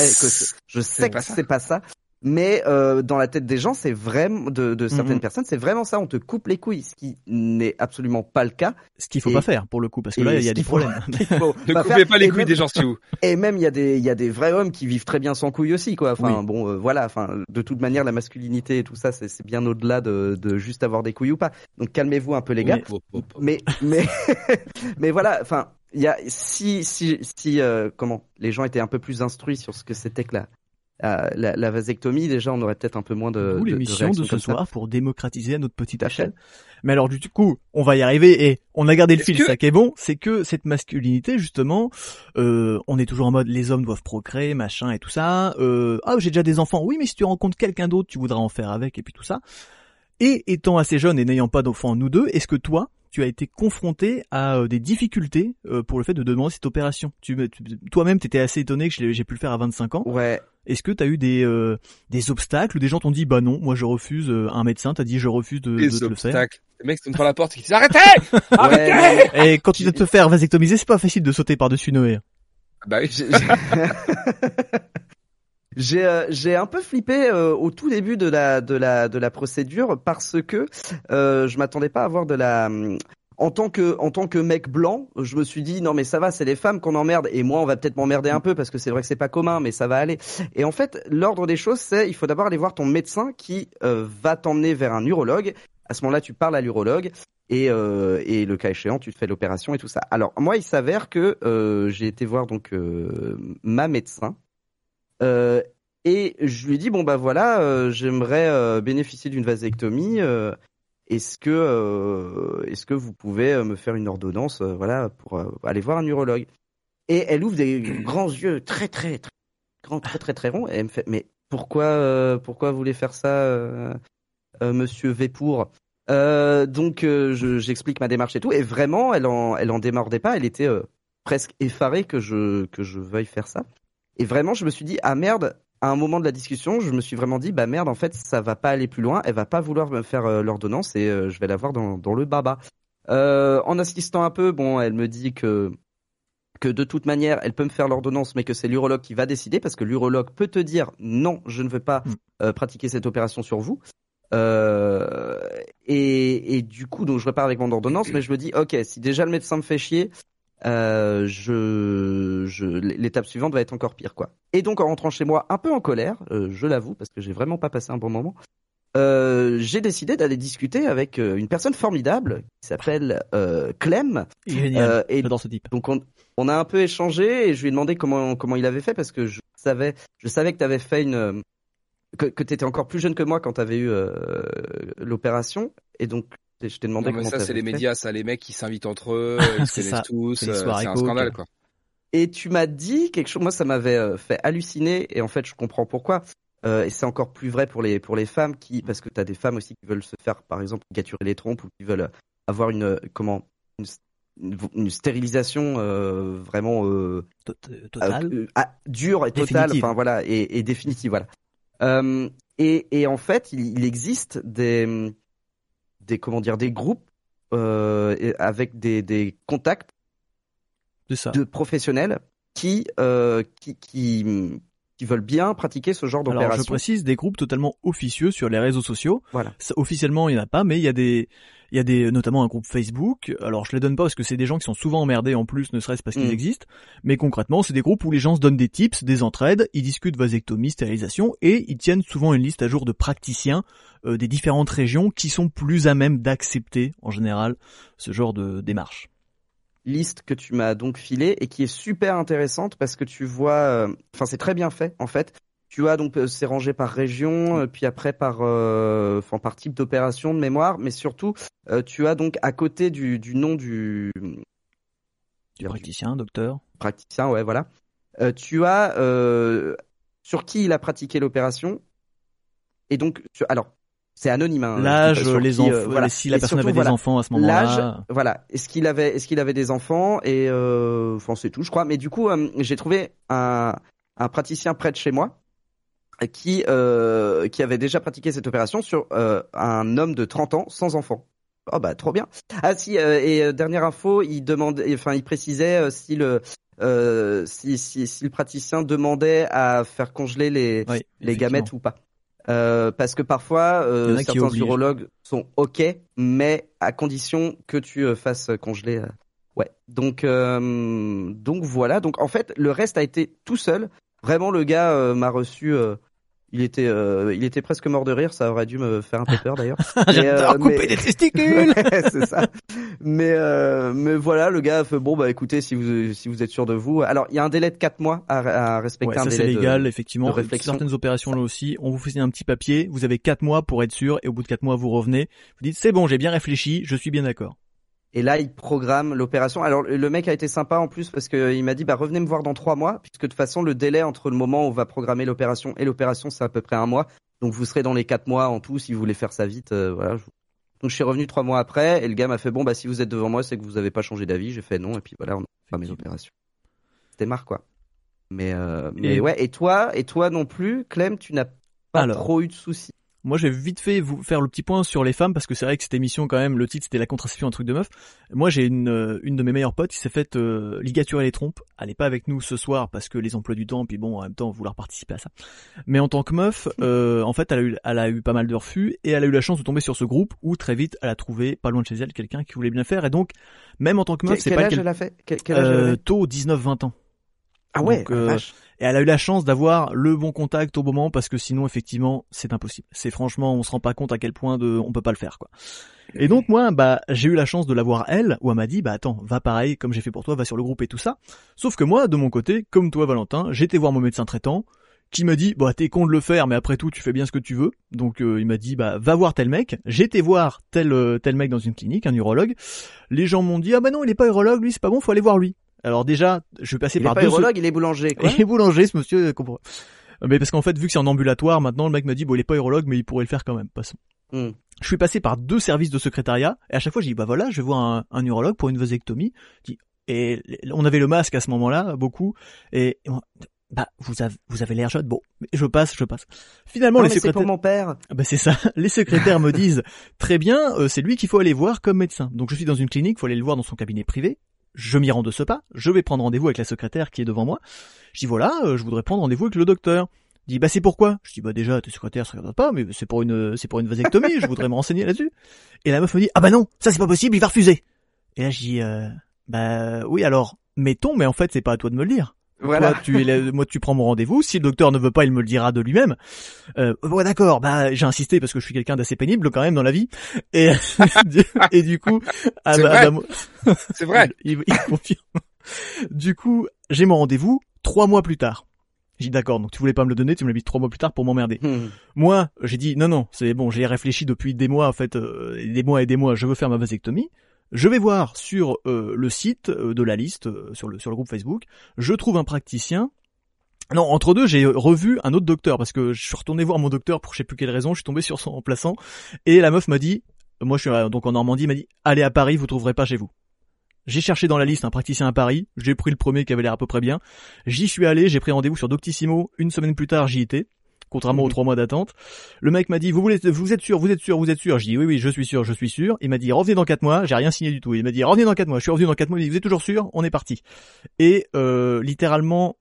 je sais que c'est pas ça. Mais euh, dans la tête des gens, c'est vraiment de, de certaines Mhm. personnes, c'est vraiment ça. On te coupe les couilles, ce qui n'est absolument pas le cas. Ce qu'il faut Et- pas faire, pour le coup, parce que là, il y a des problèmes. Ne pas coupez faire. pas les Et couilles même- des gens si vous. Et même il y a des il y a des vrais hommes qui vivent très bien sans couilles aussi quoi. Enfin Oui. bon euh, voilà, enfin de toute manière la masculinité et tout ça c'est c'est bien au-delà de, de juste avoir des couilles ou pas. Donc calmez-vous un peu les gars. Oui. Mais mais mais voilà, enfin il y a si si si euh, comment les gens étaient un peu plus instruits sur ce que c'était que la euh, la, la vasectomie déjà on aurait peut-être un peu moins de de l'émission de, ce ça. soir pour démocratiser à notre petite échelle. Mais alors du coup, on va y arriver et on a gardé le fil, que- ça qui est bon, c'est que cette masculinité justement, euh, on est toujours en mode les hommes doivent procréer, machin et tout ça. Euh, ah j'ai déjà des enfants, oui mais si tu rencontres quelqu'un d'autre, tu voudras en faire avec et puis tout ça. Et étant assez jeune et n'ayant pas d'enfants nous deux, est-ce que toi tu as été confronté à euh, des difficultés euh, pour le fait de demander cette opération. Tu, tu- toi-même, t'étais assez étonné que j'ai pu le faire à 25 ans. Ouais. Est-ce que t'as eu des euh, des obstacles ou des gens t'ont dit bah non, moi je refuse. euh, un médecin t'a dit je refuse de, de Les te le faire? obstacles. Le mec se tourne par la porte et qui dit arrêtez Arrêtez Ouais, non, Et quand tu dois te faire vasectomiser, c'est pas facile de sauter par-dessus Noé. Bah oui. J'ai- euh, j'ai un peu flippé euh, au tout début de la de la de la procédure parce que euh, je m'attendais pas à avoir de la en tant que en tant que mec blanc, je me suis dit non mais ça va, c'est les femmes qu'on emmerde et moi on va peut-être m'emmerder un peu parce que c'est vrai que c'est pas commun mais ça va aller. Et en fait, l'ordre des choses c'est il faut d'abord aller voir ton médecin qui euh, va t'emmener vers un urologue. À ce moment-là, tu parles à l'urologue et, euh, et le cas échéant, tu te fais l'opération et tout ça. Alors moi, il s'avère que euh, j'ai été voir donc euh, ma médecin et je lui dit bon bah voilà, euh, j'aimerais euh, bénéficier d'une vasectomie. euh, est-ce que euh, est-ce que vous pouvez euh, me faire une ordonnance, euh, voilà, pour euh, aller voir un urologue? Et elle ouvre des grands yeux très très très grands, très très très ronds. Et elle me fait mais pourquoi euh, pourquoi vous voulez faire ça, euh, euh, Monsieur Vépour euh, donc euh, je- j'explique ma démarche et tout, et vraiment elle en elle en démordait pas, elle était euh, presque effarée que je que je veuille faire ça. Et vraiment je me suis dit ah merde, à un moment de la discussion, je me suis vraiment dit bah merde en fait ça va pas aller plus loin, elle va pas vouloir me faire euh, l'ordonnance et euh, je vais la voir dans dans le baba. Euh, en assistant un peu, bon elle me dit que que de toute manière, elle peut me faire l'ordonnance, mais que c'est l'urologue qui va décider, parce que l'urologue peut te dire non, je ne veux pas Mm. euh, pratiquer cette opération sur vous. Euh, et, et du coup, donc je repars avec mon ordonnance, mais je me dis, ok, si déjà le médecin me fait chier, euh, je, je, l'étape suivante va être encore pire, quoi. Et donc en rentrant chez moi, un peu en colère, euh, je l'avoue, parce que j'ai vraiment pas passé un bon moment. Euh, j'ai décidé d'aller discuter avec euh, une personne formidable qui s'appelle euh, Clem. Génial. Euh, et J'adore ce type. donc on, on a un peu échangé et je lui ai demandé comment comment il avait fait parce que je savais je savais que tu avais fait une que, que tu étais encore plus jeune que moi quand tu avais eu euh, l'opération et donc je t'ai demandé Non, mais comment ça, c'est les médias, ça, les mecs qui s'invitent entre eux, ils se C'est ça. connaissent tous, C'est euh, un scandale, quoi. Et tu m'as dit quelque chose moi ça m'avait euh, fait halluciner et en fait je comprends pourquoi. Euh, et c'est encore plus vrai pour les pour les femmes qui parce que tu as des femmes aussi qui veulent se faire par exemple gâturer les trompes ou qui veulent avoir une comment une, stérilisation euh, vraiment euh, Tot- Total. euh, ah, dur et total, Définitive. enfin voilà, et, et définitive, voilà. Euh, et, et en fait, il, il existe des, des comment dire, des groupes euh, avec des, des contacts ça. de professionnels qui, euh, qui, qui, qui veulent bien pratiquer ce genre Alors je d'opération. précise des groupes totalement officieux sur les réseaux sociaux. Voilà. Ça, officiellement il n'y en a pas, mais il y a des il y a des notamment un groupe Facebook. Alors je les donne pas parce que c'est des gens qui sont souvent emmerdés en plus, ne serait-ce parce qu'ils Mm. existent. Mais concrètement, c'est des groupes où les gens se donnent des tips, des entraides, ils discutent vasectomie, stérilisation et ils tiennent souvent une liste à jour de praticiens euh, des différentes régions qui sont plus à même d'accepter en général ce genre de démarche. Liste que tu m'as donc filée et qui est super intéressante parce que tu vois, euh, enfin c'est très bien fait en fait. Tu as donc euh, c'est rangé par région, euh, puis après par, enfin par type d'opération de mémoire, mais surtout tu as donc à côté du, du nom du, Du praticien, docteur. praticien, ouais voilà, euh, tu as euh, sur qui il a pratiqué l'opération et donc alors c'est anonyme. hein, L'âge, les qui, enfants, euh, voilà. si la Et personne surtout, avait voilà, des enfants à ce L'âge, moment-là. voilà. Est-ce qu'il avait, est-ce qu'il avait des enfants et euh, enfin c'est tout, je crois. Mais du coup, euh, j'ai trouvé un, un praticien près de chez moi qui euh, qui avait déjà pratiqué cette opération sur euh, un homme de 30 ans sans enfant. Oh bah trop bien. Ah si euh, et euh, dernière info, il demandait, enfin il précisait euh, si le euh, si, si si le praticien demandait à faire congeler les Oui, les gamètes ou pas. Euh, parce que parfois, euh, certains urologues sont ok, mais à condition que tu euh, fasses congeler. euh, Ouais. Donc, euh, donc voilà. Donc en fait, le reste a été tout seul. Vraiment, le gars m'a reçu. Il était, euh, il était presque mort de rire. Ça aurait dû me faire un peu peur d'ailleurs. J'adore euh, couper mais- des testicules. C'est ça. Mais euh, mais voilà, le gars a fait bon bah écoutez si vous si vous êtes sûr de vous. Alors il y a un délai de 4 mois à, à respecter Ouais, un ça c'est de- légal, effectivement. de réflexion. Certaines opérations là aussi, on vous fait un petit papier, vous avez quatre mois pour être sûr, et au bout de quatre mois vous revenez, vous dites c'est bon, j'ai bien réfléchi, je suis bien d'accord. Et là, il programme l'opération. Alors, le mec a été sympa en plus parce qu'il m'a dit, bah, revenez me voir dans trois mois, puisque de toute façon, le délai entre le moment où on va programmer l'opération et l'opération, c'est à peu près un mois. Donc, vous serez dans les quatre mois en tout si vous voulez faire ça vite. euh, voilà. Donc, je suis revenu trois mois après et le gars m'a fait, bon, bah, si vous êtes devant moi, c'est que vous avez pas changé d'avis. J'ai fait non et puis voilà, on a programmé Effectivement. l'opération. C'était marre, quoi. Mais, euh, mais Et- ouais. Et toi, et toi non plus, Clem, tu n'as pas Alors. trop eu de soucis. Moi, j'ai vite fait vous faire le petit point sur les femmes parce que c'est vrai que cette émission, quand même, le titre c'était la contraception, un truc de meuf. Moi, j'ai une euh, une de mes meilleures potes qui s'est faite euh, ligaturer les trompes. Elle est pas avec nous ce soir parce que les emplois du temps, puis bon, en même temps, vouloir participer à ça. Mais en tant que meuf, euh, en fait, elle a eu elle a eu pas mal de refus et elle a eu la chance de tomber sur ce groupe où très vite, elle a trouvé pas loin de chez elle quelqu'un qui voulait bien faire. Et donc, même en tant que meuf, c'est quel pas âge quel- elle a fait? Quel, quel âge euh, tôt 19-20 ans. Ah ouais, donc, euh. Et elle a eu la chance d'avoir le bon contact au moment parce que sinon effectivement c'est impossible. C'est franchement on se rend pas compte à quel point de on peut pas le faire quoi. Et donc moi bah j'ai eu la chance de l'avoir elle où elle m'a dit bah attends va pareil comme j'ai fait pour toi va sur le groupe et tout ça. Sauf que moi de mon côté comme toi Valentin j'étais voir mon médecin traitant qui m'a dit bah t'es con de le faire mais après tout tu fais bien ce que tu veux donc euh, il m'a dit bah va voir tel mec j'étais voir tel euh, tel mec dans une clinique un urologue les gens m'ont dit ah bah non il est pas urologue lui c'est pas bon faut aller voir lui alors déjà je suis passé Il est par pas deux urologue, il est boulanger. Quoi. il est boulanger, ce monsieur. euh, comprend. Mais parce qu'en fait, vu que c'est en ambulatoire, maintenant, le mec m'a dit, bon, il est pas urologue, mais il pourrait le faire quand même. Passons. Hmm. Je suis passé par deux services de secrétariat, et à chaque fois, j'ai dit, bah voilà, je vais voir un, un urologue pour une vasectomie. Et on avait le masque à ce moment-là, beaucoup, et, bah, vous avez, vous avez l'air jeune. Bon, je passe, je passe. Finalement, Non, les c'est pour secrétaires, mon père. ah bah c'est ça. Les secrétaires me disent très bien, euh, c'est lui qu'il faut aller voir comme médecin. Donc je suis dans une clinique, faut aller le voir dans son cabinet privé. Je m'y rends de ce pas. Je vais prendre rendez-vous avec la secrétaire qui est devant moi. Je dis voilà, euh, je voudrais prendre rendez-vous avec le docteur. Il dit bah c'est pourquoi? Je dis bah déjà tes secrétaires se regardent pas, mais c'est pour une c'est pour une vasectomie. je voudrais me renseigner là-dessus. Et la meuf me dit ah bah non, ça c'est pas possible, il va refuser. Et là je dis euh, bah oui alors mettons, mais en fait c'est pas à toi de me le dire. Voilà. Toi, tu es là- moi, tu prends mon rendez-vous. Si le docteur ne veut pas, il me le dira de lui-même. Euh, ouais, d'accord. Bah, j'ai insisté parce que je suis quelqu'un d'assez pénible quand même dans la vie. Et et du coup, ah C'est bah, vrai. bah, moi- C'est vrai. il, il confirme. Du coup, j'ai mon rendez-vous trois mois plus tard. J'ai dit d'accord. Donc tu voulais pas me le donner, tu me l'as mis trois mois plus tard pour m'emmerder. Hmm. Moi, j'ai dit non, non, c'est bon, j'ai réfléchi depuis des mois, en fait, euh, des mois et des mois, je veux faire ma vasectomie. Je vais voir sur euh, le site euh, de la liste, euh, sur le sur le groupe Facebook, je trouve un praticien. Non, entre deux, j'ai revu un autre docteur parce que je suis retourné voir mon docteur pour je sais plus quelle raison, je suis tombé sur son remplaçant et la meuf m'a dit, moi je suis donc en Normandie, m'a dit allez à Paris, vous trouverez pas chez vous. J'ai cherché dans la liste un praticien à Paris, j'ai pris le premier qui avait l'air à peu près bien. J'y suis allé, j'ai pris rendez-vous sur Doctissimo, une semaine plus tard j'y étais. Contrairement aux Mhm. trois mois d'attente. Le mec m'a dit, vous voulez, vous êtes sûr, vous êtes sûr, vous êtes sûr? Je dis oui, oui, je suis sûr, je suis sûr. Il m'a dit revenez dans quatre mois. J'ai rien signé du tout. Il m'a dit revenez dans quatre mois. Je suis revenu dans quatre mois. Il dit vous êtes toujours sûr? On est parti. Et euh, littéralement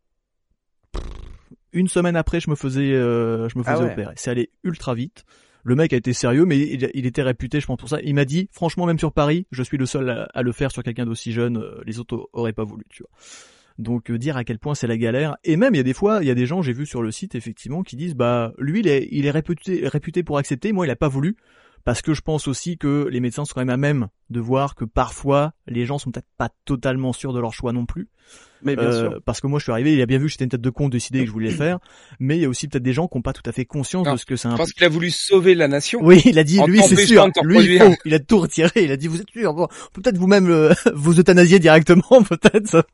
une semaine après, je me faisais, euh, je me Ah faisais ouais. opérer. C'est allé ultra vite. Le mec a été sérieux, mais il, il était réputé, je pense, pour ça. Il m'a dit, franchement, même sur Paris, je suis le seul à, à le faire sur quelqu'un d'aussi jeune. euh, Les autres auraient pas voulu, tu vois. Donc euh, dire à quel point c'est la galère. Et même il y a des fois, il y a des gens, j'ai vu sur le site effectivement, qui disent bah lui il est, il est réputé, réputé pour accepter, moi il a pas voulu. Parce que je pense aussi que les médecins sont quand même à même de voir que parfois les gens sont peut-être pas totalement sûrs de leur choix non plus. Mais bien Euh, sûr. Parce que moi je suis arrivé, il a bien vu que j'étais une tête de con décidé que je voulais faire, mais il y a aussi peut-être des gens qui n'ont pas tout à fait conscience Non, de ce que c'est Je un. pense qu'il a voulu sauver la nation. Oui, il a dit lui c'est sûr, lui il, a tout retiré, il a dit vous êtes sûr, bon, peut-être vous-même euh, vous euthanasier directement peut-être.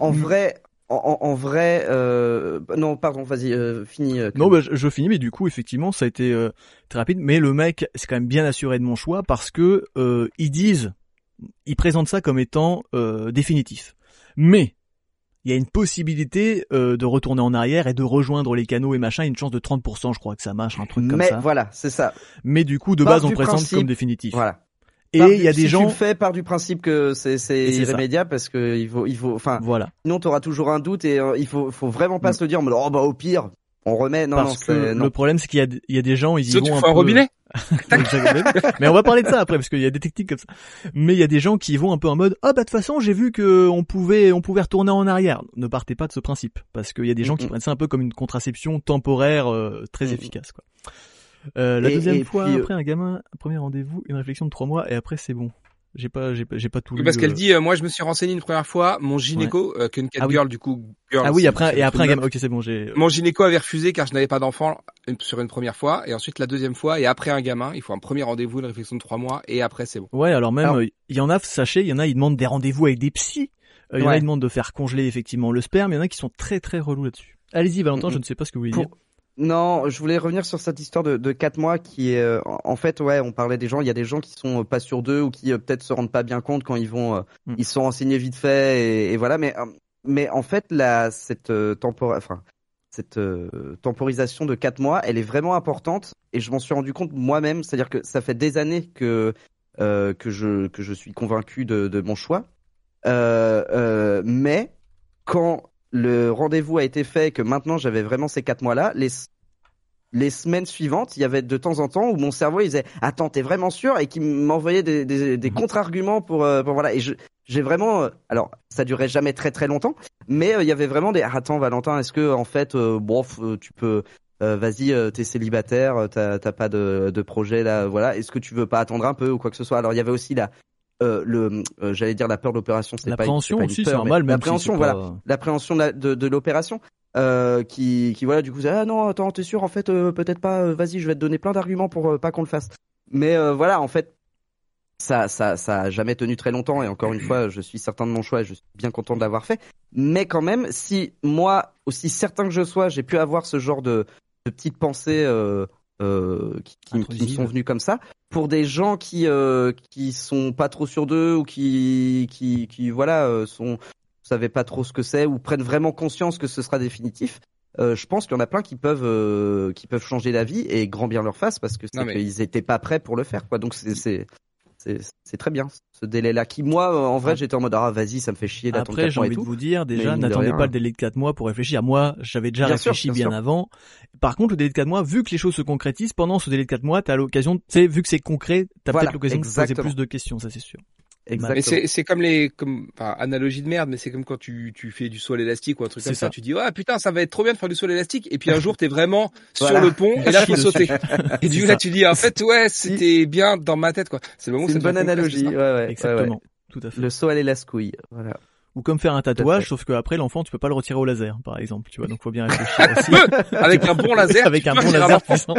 En vrai, en, en- vrai, euh... non, pardon, vas-y, euh, finis. euh, Non, bah, je, je finis, mais du coup, effectivement, ça a été euh, très rapide. Mais le mec s'est quand même bien assuré de mon choix parce que euh, ils disent, ils présentent ça comme étant euh, définitif. Mais il y a une possibilité euh, de retourner en arrière et de rejoindre les canaux et machin. Une chance de 30%, je crois que ça marche, un truc comme mais ça. voilà, c'est ça. Mais du coup, de Part base, on présente principe- comme définitif. Voilà. Et il y a des si gens, tu le fais par du principe que c'est c'est ça. irrémédiable parce que il faut il faut enfin voilà. sinon t'auras toujours un doute et euh, il faut faut vraiment pas Mm. se le dire mais oh bah au pire on remet non parce non que c'est non le problème, c'est qu'il y a, il y a des gens, ils y vont un fais un peu... robinet. mais on va parler de ça après parce qu'il y a des techniques comme ça. Mais il y a des gens qui vont un peu en mode ah bah de toute façon j'ai vu que on pouvait on pouvait retourner en arrière. Ne partez pas de ce principe parce qu'il y a des gens qui prennent ça un peu comme une contraception temporaire euh, très efficace quoi. Euh, la Et- deuxième et fois puis, euh, après un gamin, un premier rendez-vous, une réflexion de trois mois et après c'est bon. J'ai pas j'ai pas j'ai pas tout Oui, lu. parce qu'elle euh. dit, euh, moi je me suis renseigné une première fois, mon gynéco, euh, qu'une cat Ah oui. girl du coup. Girl, ah oui après et après un gamin. Ok c'est bon j'ai. Mon gynéco avait refusé car je n'avais pas d'enfant une- sur une première fois, et ensuite la deuxième fois, et après un gamin, il faut un premier rendez-vous, une réflexion de trois mois, et après c'est bon. Ouais, alors même, Alors- euh, il y en a, sachez, il y en a, ils demandent des rendez-vous avec des psys. Euh, Il y en a, Ouais. ils demandent de faire congeler effectivement le sperme. Il y en a qui sont très très relous là-dessus. Allez-y, Valentin, je ne sais pas ce que vous voulez Pour- dire. Non, je voulais revenir sur cette histoire de, de 4 mois qui est euh, en fait ouais, on parlait des gens, il y a des gens qui sont euh, pas sûrs d'eux ou qui euh, peut-être se rendent pas bien compte quand ils vont euh, Mm. ils sont renseignés vite fait et, et voilà mais euh, mais en fait la cette euh, tempora- enfin cette euh, temporisation de 4 mois, elle est vraiment importante et je m'en suis rendu compte moi-même, c'est-à-dire que ça fait des années que euh, que je que je suis convaincu de, de mon choix. Euh, euh, mais quand le rendez-vous a été fait, que maintenant j'avais vraiment ces quatre mois-là, les les semaines suivantes, il y avait de temps en temps où mon cerveau il disait attends t'es vraiment sûr? Et qui m'envoyait des, des, des Mhm. contre-arguments pour, euh, pour voilà. Et j'ai vraiment euh, alors ça durait jamais très très longtemps mais euh, il y avait vraiment des Ah, attends Valentin est-ce que en fait bon tu peux vas-y t'es célibataire t'as t'as pas de, de projet là voilà. Est-ce que tu veux pas attendre un peu ou quoi que ce soit? Alors il y avait aussi la euh, le euh, j'allais dire la peur de l'opération c'est L'appréhension aussi, c'est mais normal, si l'appréhension c'est voilà. pas- l'appréhension de, la- de, de l'opération euh, qui, qui voilà du coup ah non attends t'es sûr en fait euh, peut-être pas euh, vas-y je vais te donner plein d'arguments pour euh, pas qu'on le fasse. Mais euh, voilà en fait ça ça ça a jamais tenu très longtemps et encore une fois je suis certain de mon choix et je suis bien content de l'avoir fait. Mais quand même si moi aussi certain que je sois j'ai pu avoir ce genre de, de petites pensées euh, qui, qui, qui me sont venues comme ça pour des gens qui euh, qui sont pas trop sûrs d'eux ou qui qui qui voilà euh, sont savaient pas trop ce que c'est ou prennent vraiment conscience que ce sera définitif. Euh, je pense qu'il y en a plein qui peuvent euh, qui peuvent changer d'avis et grand bien leur face parce que c'est mais- qu'ils étaient pas prêts pour le faire quoi. Donc c'est c'est très bien ce délai-là qui moi en vrai Ah. j'étais en mode ah vas-y ça me fait chier d'attendre Après, j'ai envie de vous dire, déjà, n'attendez pas le délai de 4 mois pour réfléchir. Moi, j'avais déjà Bien sûr, réfléchi bien bien sûr. avant. Par contre, le délai de 4 mois, vu que les choses se concrétisent, pendant ce délai de 4 mois, t'as l'occasion, tu sais, vu que c'est concret, t'as Voilà, peut-être l'occasion de poser plus de questions, ça c'est sûr. Exactement. Mais c'est c'est comme les comme enfin, analogie de merde, mais c'est comme quand tu tu fais du saut à l'élastique ou un truc comme ça. ça. Tu dis ah putain ça va être trop bien de faire du saut à l'élastique et puis un jour t'es vraiment Voilà. sur le pont et là faut sauter. Et du coup là tu dis en fait ouais c'était bien dans ma tête quoi. C'est le moment où C'est ça une bonne concret, analogie. Ouais, ouais, Exactement. ouais. Tout à fait. Le saut à l'élascouille. Voilà. Ou comme faire un tatouage, sauf qu'après l'enfant, tu peux pas le retirer au laser, par exemple, tu vois. Donc faut bien réfléchir aussi. Avec un bon laser. avec un bon laser puissant.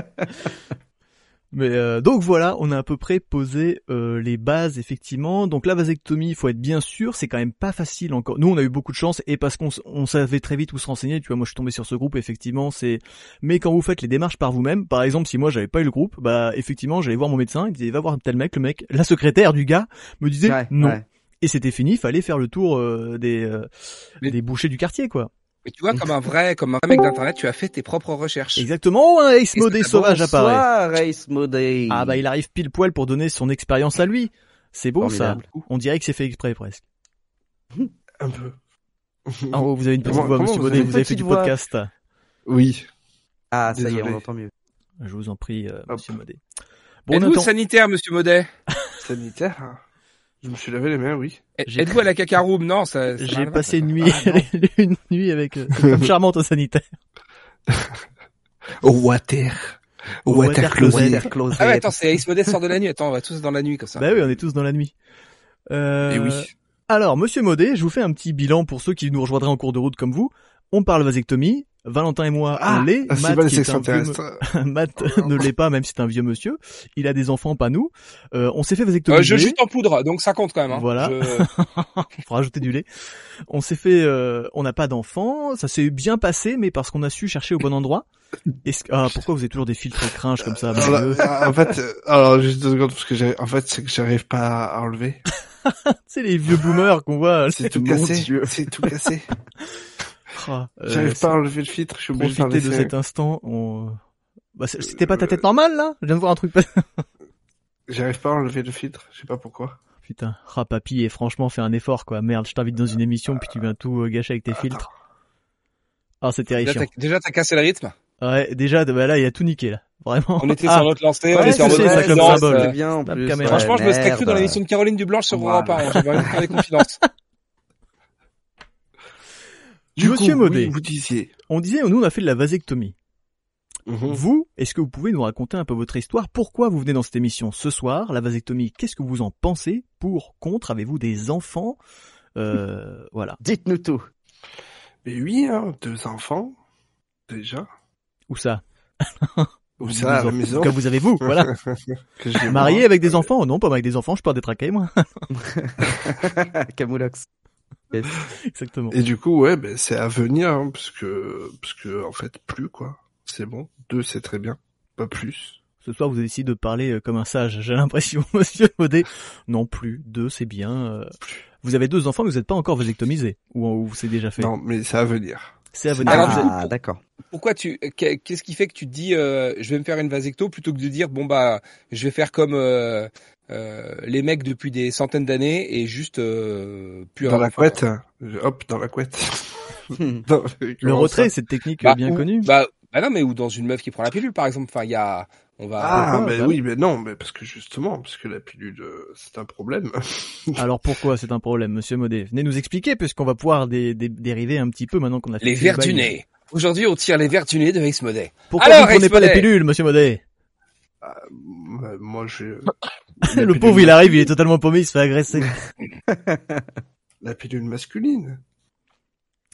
Mais euh, donc voilà, on a à peu près posé euh, les bases effectivement. Donc la vasectomie, il faut être bien sûr, c'est quand même pas facile encore. Nous, on a eu beaucoup de chance et parce qu'on on savait très vite où se renseigner. Tu vois, moi, je suis tombé sur ce groupe. Effectivement, c'est. Mais quand vous faites les démarches par vous-même, par exemple, si moi j'avais pas eu le groupe, bah effectivement, j'allais voir mon médecin. Il disait va voir tel mec. Le mec, la secrétaire du gars, me disait Ouais, non. ouais. Et c'était fini. Il fallait faire le tour euh, des euh, Mais- des bouchers du quartier, quoi. Mais tu vois, comme un vrai, comme un vrai mec d'internet, tu as fait tes propres recherches. Exactement, oh, un Ace Modé sauvage apparaît. Bonsoir, Ace Modé. Ah bah il arrive pile poil pour donner son expérience à lui. C'est beau Formidable. ça. On dirait que c'est fait exprès presque. Un peu. Ah, oh, vous avez une petite voix, comment monsieur avez vous avez fait du voix podcast. Oui. Ah, ça y est, Désolé. on entend mieux. Je vous en prie, euh, monsieur Modé. Bon, Êtes-vous sanitaire, monsieur Maudet Sanitaire. Je me suis lavé les mains, oui. J'ai- Êtes-vous à la cacaroom Non, ça. ça j'ai passé pas. une nuit, Ah, une nuit avec euh, femme charmante au sanitaire. Au water. Au Au water water closet. Ah ouais, attends, c'est Ace Modest sort de la nuit. Attends, on va tous dans la nuit comme ça. Bah oui, on est tous dans la nuit. Euh, Et oui. Alors, monsieur Modé, je vous fais un petit bilan pour ceux qui nous rejoindraient en cours de route comme vous. On parle vasectomie. Valentin et moi, on l'est. Ah, c'est Matt, pas qui est un vieux. Matt ne l'est pas, même si c'est un vieux monsieur. Il a des enfants, pas nous. Euh, on s'est fait vasectomiser. Euh, je juste en poudre, donc ça compte quand même. Hein. Voilà. Je- Faut rajouter du lait. On s'est fait, euh, on n'a pas d'enfants. Ça s'est bien passé, mais parce qu'on a su chercher au bon endroit. Est-ce que- ah, pourquoi vous avez toujours des filtres cringe comme ça Alors, là, en fait, euh, alors juste deux secondes parce que j'ai, en fait, c'est que j'arrive pas à enlever. C'est les vieux boomers qu'on voit. C'est tout cassé. C'est tout cassé. Euh, J'arrive pas à enlever le filtre. Je suis obligé de de cet instant. On... Bah, c'était pas ta tête normale là? Je viens de voir un truc. J'arrive pas à enlever le filtre. Je sais pas pourquoi. Putain, ah papy, et franchement, fais un effort quoi. Merde, je t'invite dans une émission puis tu viens tout euh, gâcher avec tes filtres. Ah, c'est terrifiant. déjà, t'as cassé le rythme? Ouais, déjà, bah là, il a tout niqué là. Vraiment. On était Ah, sur notre lancée, on était c'est mode ça, comme symbole. euh, bien en plus. ouais, Franchement, je me serais cru dans l'émission de Caroline Dublanche sur. Europe 1. hein. J'avais envie de faire des confidences. Du Monsieur coup, Modé. oui, vous disiez. On disait, nous, on a fait de la vasectomie. Mhm. Vous, est-ce que vous pouvez nous raconter un peu votre histoire? Pourquoi vous venez dans cette émission ce soir? La vasectomie, qu'est-ce que vous en pensez? Pour, contre, avez-vous des enfants? Euh, Voilà. Dites-nous tout. Mais oui, hein, deux enfants. Déjà. Où ça? Ou Vous ça, à la des maison? Que vous avez vous, voilà. Marié moi. avec des enfants? Non, pas avec des enfants, je peux détraquer moi. Camoulox. Exactement. Et du coup, ouais, ben, c'est à venir, hein, parce que, parce que, en fait, plus, quoi. C'est bon. Deux, c'est très bien. Pas plus. Ce soir, vous avez décidé de parler euh, comme un sage, j'ai l'impression, monsieur Modé. Non plus, deux, c'est bien. euh. Vous avez deux enfants, mais vous n'êtes pas encore vasectomisé. Ou, ou c'est déjà fait? Non, mais c'est à venir. C'est à venir. Coup, Ah, d'accord. Pourquoi tu, qu'est- qu'est-ce qui fait que tu te dis, euh, je vais me faire une vasecto plutôt que de dire, bon bah, je vais faire comme euh, euh, les mecs depuis des centaines d'années et juste euh, plus Dans la couette. Hop, dans la couette. Non, Le retrait, cette technique Bah, bien ou- connue. Bah, bah non, mais ou dans une meuf qui prend la pilule, par exemple. Enfin, il y a, on va. Ah, mais Bah oui, mais non, mais parce que justement, parce que la pilule, euh, c'est un problème. Alors pourquoi c'est un problème, monsieur Modé Venez nous expliquer, puisqu'on va pouvoir dé- dé- dériver un petit peu maintenant qu'on a fait Les verres du nez. Aujourd'hui, on tire les verres du nez de Ace Modet. Pourquoi Alors, vous prenez Ace pas la Modé pilule, monsieur Modé Euh, moi, je. Le pauvre, il arrive, il est totalement paumé, il se fait agresser. La pilule masculine.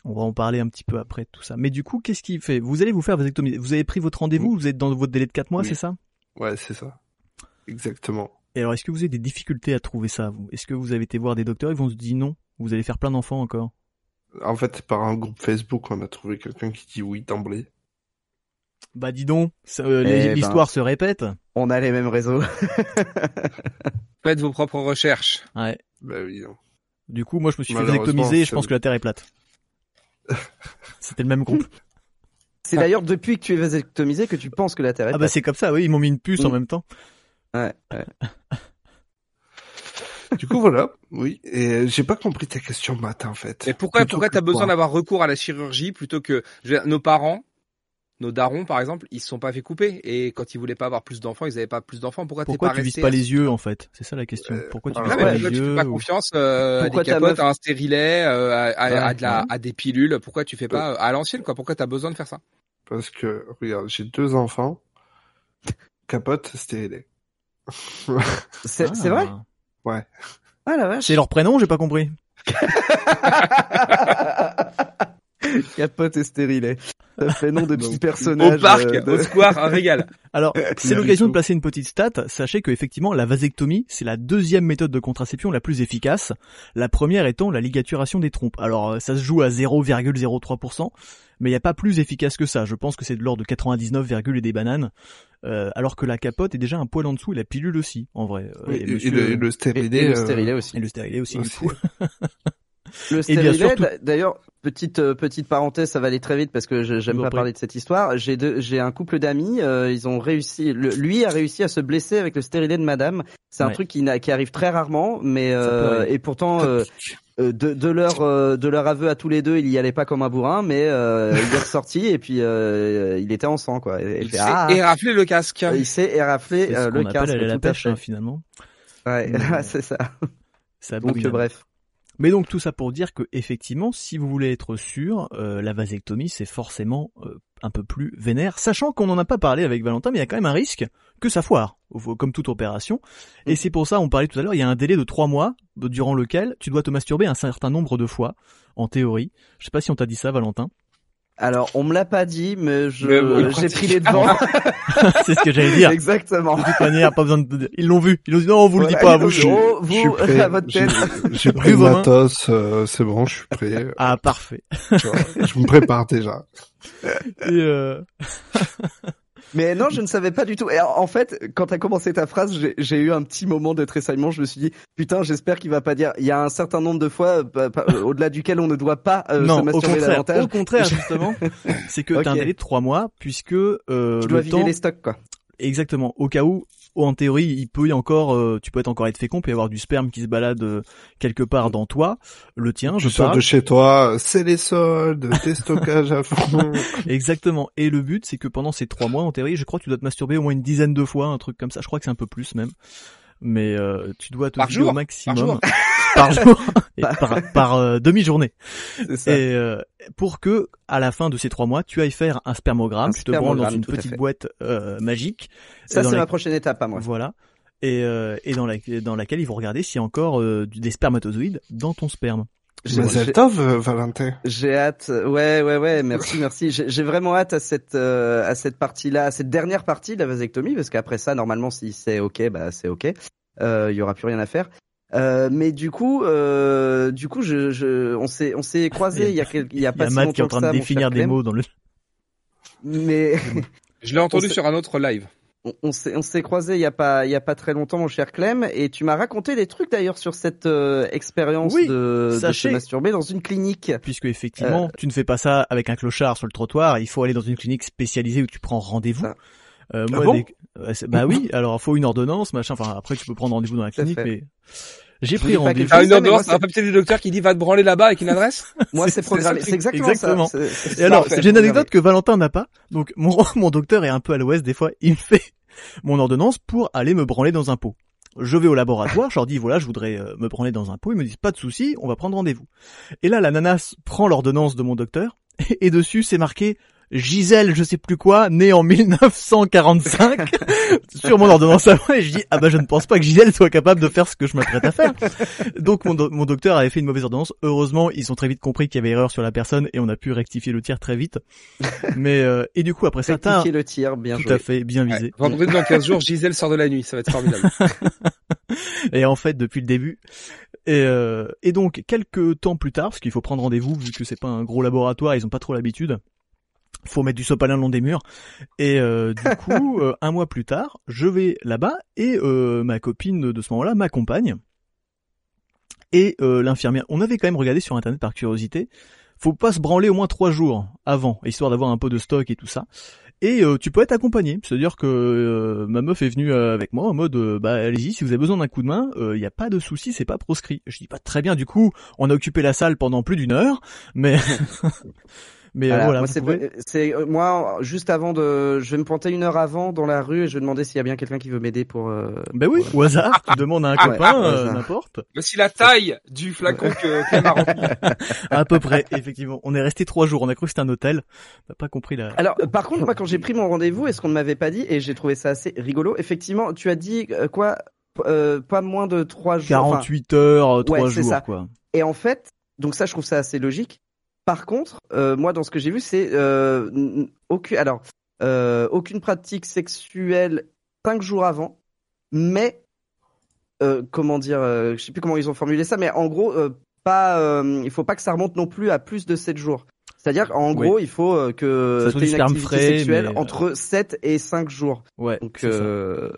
On va en parler un petit peu après tout ça. Mais du coup, qu'est-ce qu'il fait? Vous allez vous faire vasectomiser. Vous avez pris votre rendez-vous, vous êtes dans votre délai de 4 mois, Oui. c'est ça? Ouais, c'est ça. Exactement. Et alors, est-ce que vous avez des difficultés à trouver ça, vous? Est-ce que vous avez été voir des docteurs, ils vont se dire non Vous allez faire plein d'enfants encore? En fait, par un groupe Facebook, on a trouvé quelqu'un qui dit oui d'emblée. Bah dis donc, euh, Eh les- ben. l'histoire se répète. On a les mêmes réseaux. Faites vos propres recherches. Ouais. Bah oui. non. Du coup, moi, je me suis fait vasectomiser et je pense que la Terre est plate. C'était le même groupe. C'est d'ailleurs depuis que tu es vasectomisé que tu penses que la Terre est Ah bah plate. c'est comme ça, oui, ils m'ont mis une puce en Mm. même temps. Ouais, ouais. Du coup, voilà. Oui. Et euh, j'ai pas compris ta question, Matt, en fait. Et pourquoi, Plutôt pourquoi t'as besoin d'avoir recours à la chirurgie plutôt que je veux dire, nos parents, nos darons par exemple, ils se sont pas fait couper et quand ils voulaient pas avoir plus d'enfants, ils avaient pas plus d'enfants. Pourquoi, pas tu vises pas les yeux en fait? C'est ça la question. Euh, Pourquoi tu ah vises pas les pourquoi tu yeux fais pas ou- confiance euh, à Pourquoi des capotes, meuf- à un stérilet, euh, à, à- Ouais, à de la, ouais. à des pilules? Pourquoi tu fais pas euh, à l'ancienne quoi? Pourquoi t'as besoin de faire ça? Parce que, regarde, j'ai deux enfants. Capote, stérilé. C'est Ah. c'est vrai? Ouais. Ah la vache. C'est leur prénom, j'ai pas compris. Capote et stérilet. Ça fait nom de petits personnages. Au parc, euh, de- au square, un régal. Alors, c'est l'occasion de placer une petite stat. Sachez que effectivement, la vasectomie, c'est la deuxième méthode de contraception la plus efficace. La première étant la ligaturation des trompes. Alors, euh, ça se joue à 0,03%, mais il n'y a pas plus efficace que ça. Je pense que c'est de l'ordre de 99, et des bananes. Euh, alors que la capote est déjà un poil en dessous et la pilule aussi, en vrai. Euh, Oui, et et, monsieur- le, et le Et, stérilé. et le euh, stérilet aussi. et le stérilet aussi, du aussi. coup. Le stérilet, d'ailleurs, petite euh, petite parenthèse, ça va aller très vite parce que je- j'aime pas parler de cette histoire. J'ai j'ai un couple d'amis, euh, ils ont réussi, le- lui a réussi à se blesser avec le stérilet de madame. C'est un truc qui, qui arrive très rarement, mais euh, et pourtant euh, de, de leur de leur aveu à tous les deux, il y allait pas comme un bourrin, mais il est ressorti et puis il était en sang quoi. Et, Il s'est ah, éraflé le casque. il s'est éraflé le appelle casque. la tout à pêche, hein, finalement. Ouais, c'est ça. C'est Donc bref. Mais donc tout ça pour dire que effectivement, si vous voulez être sûr, euh, la vasectomie c'est forcément euh, un peu plus vénère, sachant qu'on n'en a pas parlé avec Valentin, mais il y a quand même un risque que ça foire, comme toute opération. Et c'est pour ça, on parlait tout à l'heure, il y a un délai de trois mois durant lequel tu dois te masturber un certain nombre de fois, en théorie. Je sais pas si on t'a dit ça, Valentin. Alors on me l'a pas dit, mais bon, j'ai pris les devants. c'est ce que j'allais dire. Exactement. De toute manière, pas besoin de. Ils l'ont vu. Ils ont dit non, on vous le dit pas à vous. je- oh, Je suis vous, prêt. à votre J'ai tête. j'ai pris le matos, euh, c'est bon, je suis prêt. Ah parfait. tu vois. je me prépare déjà. Et euh, Mais non, je ne savais pas du tout. Et en fait, quand t'as commencé ta phrase, j'ai- eu un petit moment de tressaillement. Je me suis dit, putain, j'espère qu'il va pas dire. Il y a un certain nombre de fois pas- euh, au-delà duquel on ne doit pas euh, non, se au masturber contraire, davantage. au contraire justement, c'est que t'as un délai de trois mois puisque euh, Tu dois le vider temps les stocks, quoi. Exactement. Au cas où, en théorie, il peut y encore, euh, tu peux être encore être fécond, peut y avoir du sperme qui se balade euh, quelque part dans toi. Le tien, Tu je sors parle. de chez toi, c'est les soldes, des stockages à fond. Exactement. Et le but, c'est que pendant ces trois mois, en théorie, je crois que tu dois te masturber au moins une dizaine de fois, un truc comme ça. Je crois que c'est un peu plus même. Mais euh, tu dois te Par jour? Au maximum. jour? Par jour. Et par, par, euh, demi-journée. C'est ça. Et euh, pour que, à la fin de ces trois mois, tu ailles faire un spermogramme, Un tu te branles dans une petite boîte euh, magique. Ça, c'est la- ma prochaine étape à moi. Voilà. Et, euh, et dans, la, dans laquelle ils vont regarder s'il y a encore euh, des spermatozoïdes dans ton sperme. J'ai- Mazel j'ai- tov, euh, Valentin. J'ai hâte. Ouais, ouais, ouais. Merci, merci. J'ai j'ai vraiment hâte à cette euh, à cette partie-là, à cette dernière partie de la vasectomie, parce qu'après ça, normalement, si c'est ok, bah c'est ok. Euh, Il y aura plus rien à faire. Euh, mais du coup, euh, du coup, je, je, on s'est, on s'est croisés il y a, quel- il y a Il y pas a si Matt qui est en train de ça, définir des Clem. mots dans le... Mais Je l'ai entendu sur un autre live. on- s'est, on s'est croisés il y a pas, il y a pas très longtemps, mon cher Clem, et tu m'as raconté des trucs d'ailleurs sur cette euh, expérience Oui, de, de sachez- se masturber dans une clinique. Puisque effectivement, tu ne fais pas ça avec un clochard sur le trottoir, il faut aller dans une clinique spécialisée où tu prends rendez-vous. Euh, Ah moi, bon bah oui, alors il faut une ordonnance, machin. Enfin, après tu peux prendre rendez-vous dans la clinique, mais j'ai pris rendez-vous. Ah, une ordonnance, un papier du docteur qui dit va te branler là-bas avec une adresse Moi, C'est- programmé. c'est exactement, exactement. ça. C'est Et alors, j'ai une anecdote que Valentin n'a pas. Donc, mon, mon docteur est un peu à l'ouest, des fois, il me fait mon ordonnance pour aller me branler dans un pot. Je vais au laboratoire, je leur dis, voilà, je voudrais euh, me branler dans un pot. Ils me disent, pas de souci, on va prendre rendez-vous. Et là, la nanas prend l'ordonnance de mon docteur, et dessus, c'est marqué Gisèle, je sais plus quoi, née en 1945, sur mon ordonnance à moi, et je dis, ah bah, je ne pense pas que Gisèle soit capable de faire ce que je m'apprête à faire. Donc, mon, do- mon docteur avait fait une mauvaise ordonnance. Heureusement, ils ont très vite compris qu'il y avait erreur sur la personne, et on a pu rectifier le tir très vite. Mais, euh, et du coup, après ça, t'as, Rectifier le tir, bien tout joué. à fait, bien Ouais. visé. Vendredi dans 15 jours, Gisèle sort de la nuit, ça va être formidable. Et en fait, depuis le début. Et, euh, et donc, quelques temps plus tard, parce qu'il faut prendre rendez-vous, vu que c'est pas un gros laboratoire, ils ont pas trop l'habitude. Faut mettre du sopalin le long des murs. Et euh, du coup, euh, un mois plus tard, je vais là-bas et euh, ma copine de ce moment-là m'accompagne. Et euh, l'infirmière, on avait quand même regardé sur internet par curiosité. Faut pas se branler au moins trois jours avant, histoire d'avoir un peu de stock et tout ça. Et euh, tu peux être accompagné, c'est-à-dire que euh, ma meuf est venue avec moi en mode bah allez-y si vous avez besoin d'un coup de main, il y a pas de souci, c'est pas proscrit. Je dis pas très bien du coup, on a occupé la salle pendant plus d'une heure, mais mais euh, Voilà, voilà, moi, c'est, pouvez- c'est euh, moi juste avant de, je vais me pointer une heure avant dans la rue et je vais demander s'il y a bien quelqu'un qui veut m'aider pour. euh, Ben oui, au hasard, tu demandes à un Ah, copain, ouais, euh, n'importe. Voici la taille du flacon que Clem a rempli. À peu près, effectivement. On est resté trois jours, on a cru que c'était un hôtel. On n'a pas compris la... Alors, par contre, moi, quand j'ai pris mon rendez-vous, et ce qu'on ne m'avait pas dit, et j'ai trouvé ça assez rigolo, effectivement, tu as dit euh, quoi euh, Pas moins de trois jours. enfin, 48 heures, trois ouais, jours, ça. quoi. Et en fait, donc ça, je trouve ça assez logique. Par contre, euh, moi, dans ce que j'ai vu, c'est euh, aucune, alors, euh, aucune pratique sexuelle cinq jours avant, mais euh, comment dire, euh, je sais plus comment ils ont formulé ça, mais en gros, euh, pas, euh, il faut pas que ça remonte non plus à plus de sept jours. C'est-à-dire, en Oui. gros, il faut que tu une activité frais, sexuelle mais, entre 7 et 5 jours. Ouais, Donc, euh,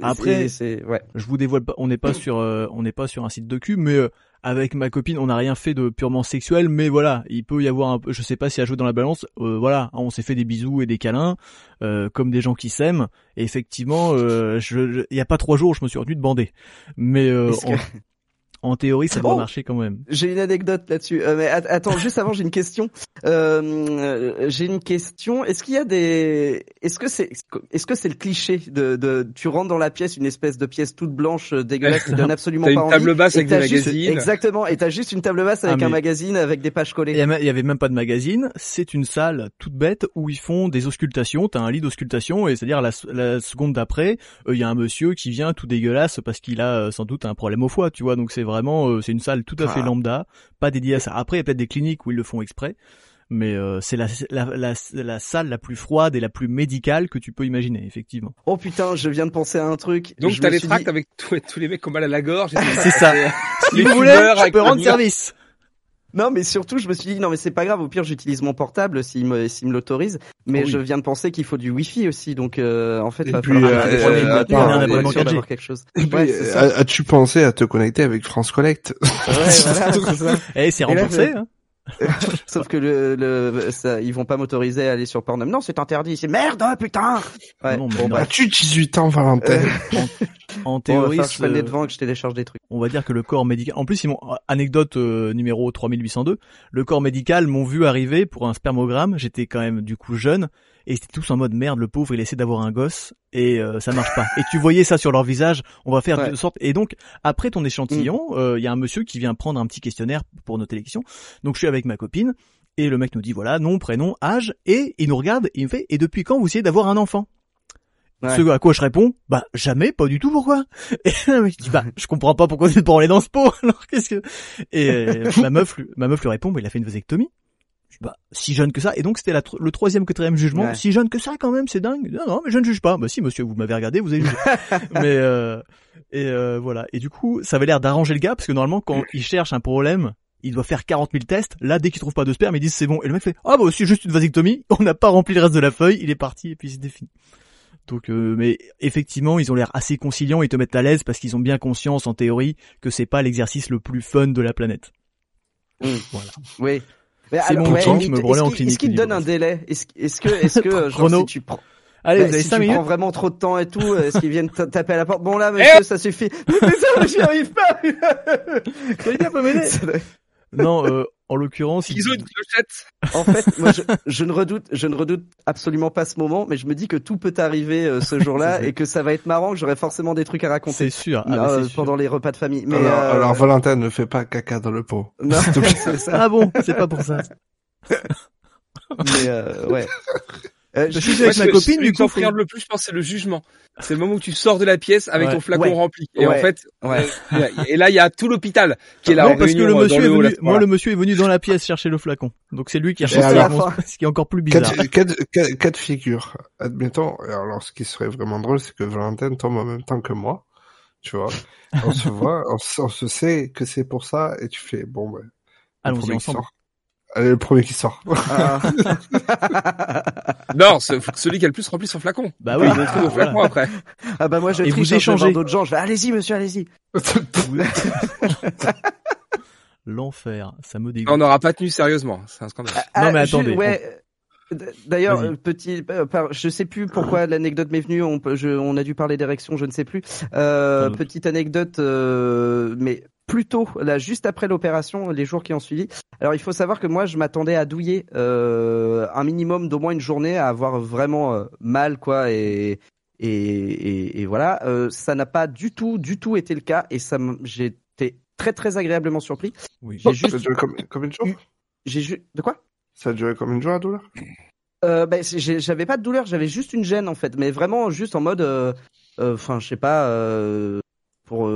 Après- c'est ouais. Je vous dévoile pas, on n'est pas sur, euh, on n'est pas sur un site de cul, mais euh, avec ma copine, on n'a rien fait de purement sexuel, mais voilà, il peut y avoir un peu, je sais pas si à jouer dans la balance, euh, voilà, on s'est fait des bisous et des câlins, euh, comme des gens qui s'aiment, et effectivement, euh, il y a pas trois jours, je me suis retenu de bander, mais euh, que- en, théorie, ça doit Oh marcher quand même. J'ai une anecdote là-dessus. Euh, mais at- attends, juste avant, j'ai une question. Euh, j'ai une question. Est-ce qu'il y a des, est-ce que c'est, est-ce que c'est le cliché de, de, tu rentres dans la pièce, une espèce de pièce toute blanche, euh, dégueulasse, qui donne absolument T'as pas une envie. table basse avec des juste- magazines. Exactement. Et t'as juste une table basse avec Ah, un magazine avec des pages collées. a- il y avait même pas de magazine, c'est une salle toute bête où ils font des auscultations, t'as un lit d'auscultation et c'est-à-dire la, la seconde d'après, euh, il y a un monsieur qui vient tout dégueulasse parce qu'il a euh, sans doute un problème au foie, tu vois, donc c'est vraiment, euh, c'est une salle tout à fait Ah. lambda, pas dédiée à ça. Après, il y a peut-être des cliniques où ils le font exprès, mais euh, c'est la, la, la, la salle la plus froide et la plus médicale que tu peux imaginer, effectivement. Oh putain, je viens de penser à un truc. Donc t'as les tracts dit- avec tous, tous les mecs qui ont mal à la gorge. C'est ça. Si Les vous voulez, je peux rendre service. Non, mais surtout, je me suis dit, non, mais c'est pas grave, au pire, j'utilise mon portable s'il me, s'il me l'autorise. Mais oui. je viens de penser qu'il faut du wifi aussi, donc, euh, en fait, Et va puis, falloir euh, euh, prendre une attends, voiture, on pour a un être abonnement sûr 4G. d'avoir quelque chose. Ouais, as- as-tu pensé à te connecter avec France Collect Ouais, voilà, c'est ça. Eh, c'est là, remboursé, je- hein. Sauf que le, le, ça, ils vont pas m'autoriser à aller sur Pornhub. Non, c'est interdit. C'est merde, hein, putain. Ouais. Non, mais bon, bah, As-tu 18 ans, Valentin En bon, va théorie, falloir que je prenne les ce- devants et que je télécharge des trucs. On va dire que le corps médical. En plus, ils m'ont anecdote euh, numéro 3802. Le corps médical m'ont vu arriver pour un spermogramme. J'étais quand même du coup jeune et c'était tous en mode merde. Le pauvre, il essaie d'avoir un gosse et euh, ça marche pas. Et tu voyais ça sur leur visage. On va faire Ouais. de sorte. Et donc après ton échantillon, euh, il y a un monsieur qui vient prendre un petit questionnaire pour noter les questions. Donc je suis avec ma copine et le mec nous dit voilà nom, prénom, âge et il nous regarde et il me fait et depuis quand vous essayez d'avoir un enfant? Ouais. Ce à quoi je réponds, bah jamais, pas du tout, pourquoi Et mec dit, bah je comprends pas pourquoi vous êtes pas enlé dans ce pot. Alors qu'est-ce que Et euh, ma meuf, lui- ma meuf lui répond, bah il a fait une vasectomie. Je dis, bah si jeune que ça. Et donc c'était la le troisième, quatrième jugement. Ouais. Si jeune que ça, quand même, c'est dingue. Non, non, mais je ne juge pas. Bah si, monsieur, vous m'avez regardé, vous avez jugé. mais euh, et euh, voilà. Et du coup, ça avait l'air d'arranger le gars parce que normalement, quand il cherche un problème. Il doit faire 40 000 tests. Là, dès qu'il trouve pas de sperme, ils disent c'est bon. Et le mec fait ah bah c'est juste une vasectomie. On n'a pas rempli le reste de la feuille. Il est parti et puis c'était fini. Donc, euh, mais effectivement, ils ont l'air assez conciliants, ils te mettent à l'aise parce qu'ils ont bien conscience, en théorie, que c'est pas l'exercice le plus fun de la planète. Mm. Voilà. Oui. Mais C'est mon temps, mais je me en clinique, Est-ce qu'il te donne un délai? Est-ce que, est-ce que, genre, si tu prends, Allez, bah, vous avez si 5 tu minutes. prends vraiment trop de temps et tout, est-ce qu'ils viennent taper à la porte? Bon là, monsieur, ça suffit. Mais ça, j'y arrive pas. Quelqu'un peut m'aider Non, euh, en l'occurrence, il- Ils ont une clochette. En fait, moi, je, je ne redoute, je ne redoute absolument pas ce moment, mais je me dis que tout peut arriver euh, ce jour-là et que ça va être marrant, que j'aurai forcément des trucs à c'est raconter sûr. Ah, euh, c'est sûr. pendant les repas de famille. Mais alors, euh, alors, Valentin, ne fais pas caca dans le pot. non, c'est ça. Ah bon, c'est pas pour ça. Mais euh, ouais. Euh, Je je- suis avec ma ce- copine, du coup. t'enfreinde le plus, je pense, c'est le jugement. C'est le moment où tu sors de la pièce avec Ouais. ton flacon Ouais. rempli. Et Ouais. en fait, Ouais. euh, et là, il y a tout l'hôpital qui est là non, en parce que le euh, monsieur est venu, moi le monsieur est venu dans la pièce chercher le flacon. Donc c'est lui qui a cherché alors ce qui est encore plus bizarre. de, cas, de, cas- cas de figure. Admettons, alors ce qui serait vraiment drôle, c'est que Valentin tombe en même temps que moi. Tu vois, on se voit, on, se- on se sait que c'est pour ça, et tu fais, bon, ben, Allons-y ensemble. sort. Allez, le premier qui sort. Ah. Non, ce- celui qui a le plus rempli son flacon. Bah oui. Il Ah, flacon voilà. après. ah bah moi je Et vous triche, hein, vais échangez. d'autres gens, je vais allez-y monsieur, allez-y. L'enfer, ça me dégoûte. On n'aura pas tenu sérieusement. C'est un scandale. Non, mais ju- attendez, ouais. D'ailleurs, petit, euh, par- je sais plus pourquoi l'anecdote m'est venue. On, je- on a dû parler d'érection, je ne sais plus. Euh, petite anecdote, euh, mais plutôt là, juste après l'opération, les jours qui ont suivi. Alors, il faut savoir que moi, je m'attendais à douiller euh, un minimum d'au moins une journée, à avoir vraiment euh, mal, quoi, et et, et, et voilà. Euh, ça n'a pas du tout, du tout été le cas, et ça, été très très agréablement surpris. Oui. J'ai Ça juste, a duré comme, comme une jour j'ai ju- de quoi? Ça a duré comme une jour la douleur? Euh, ben, j'avais pas de douleur, j'avais juste une gêne en fait, mais vraiment juste en mode, euh, euh, enfin, je sais pas, euh, pour,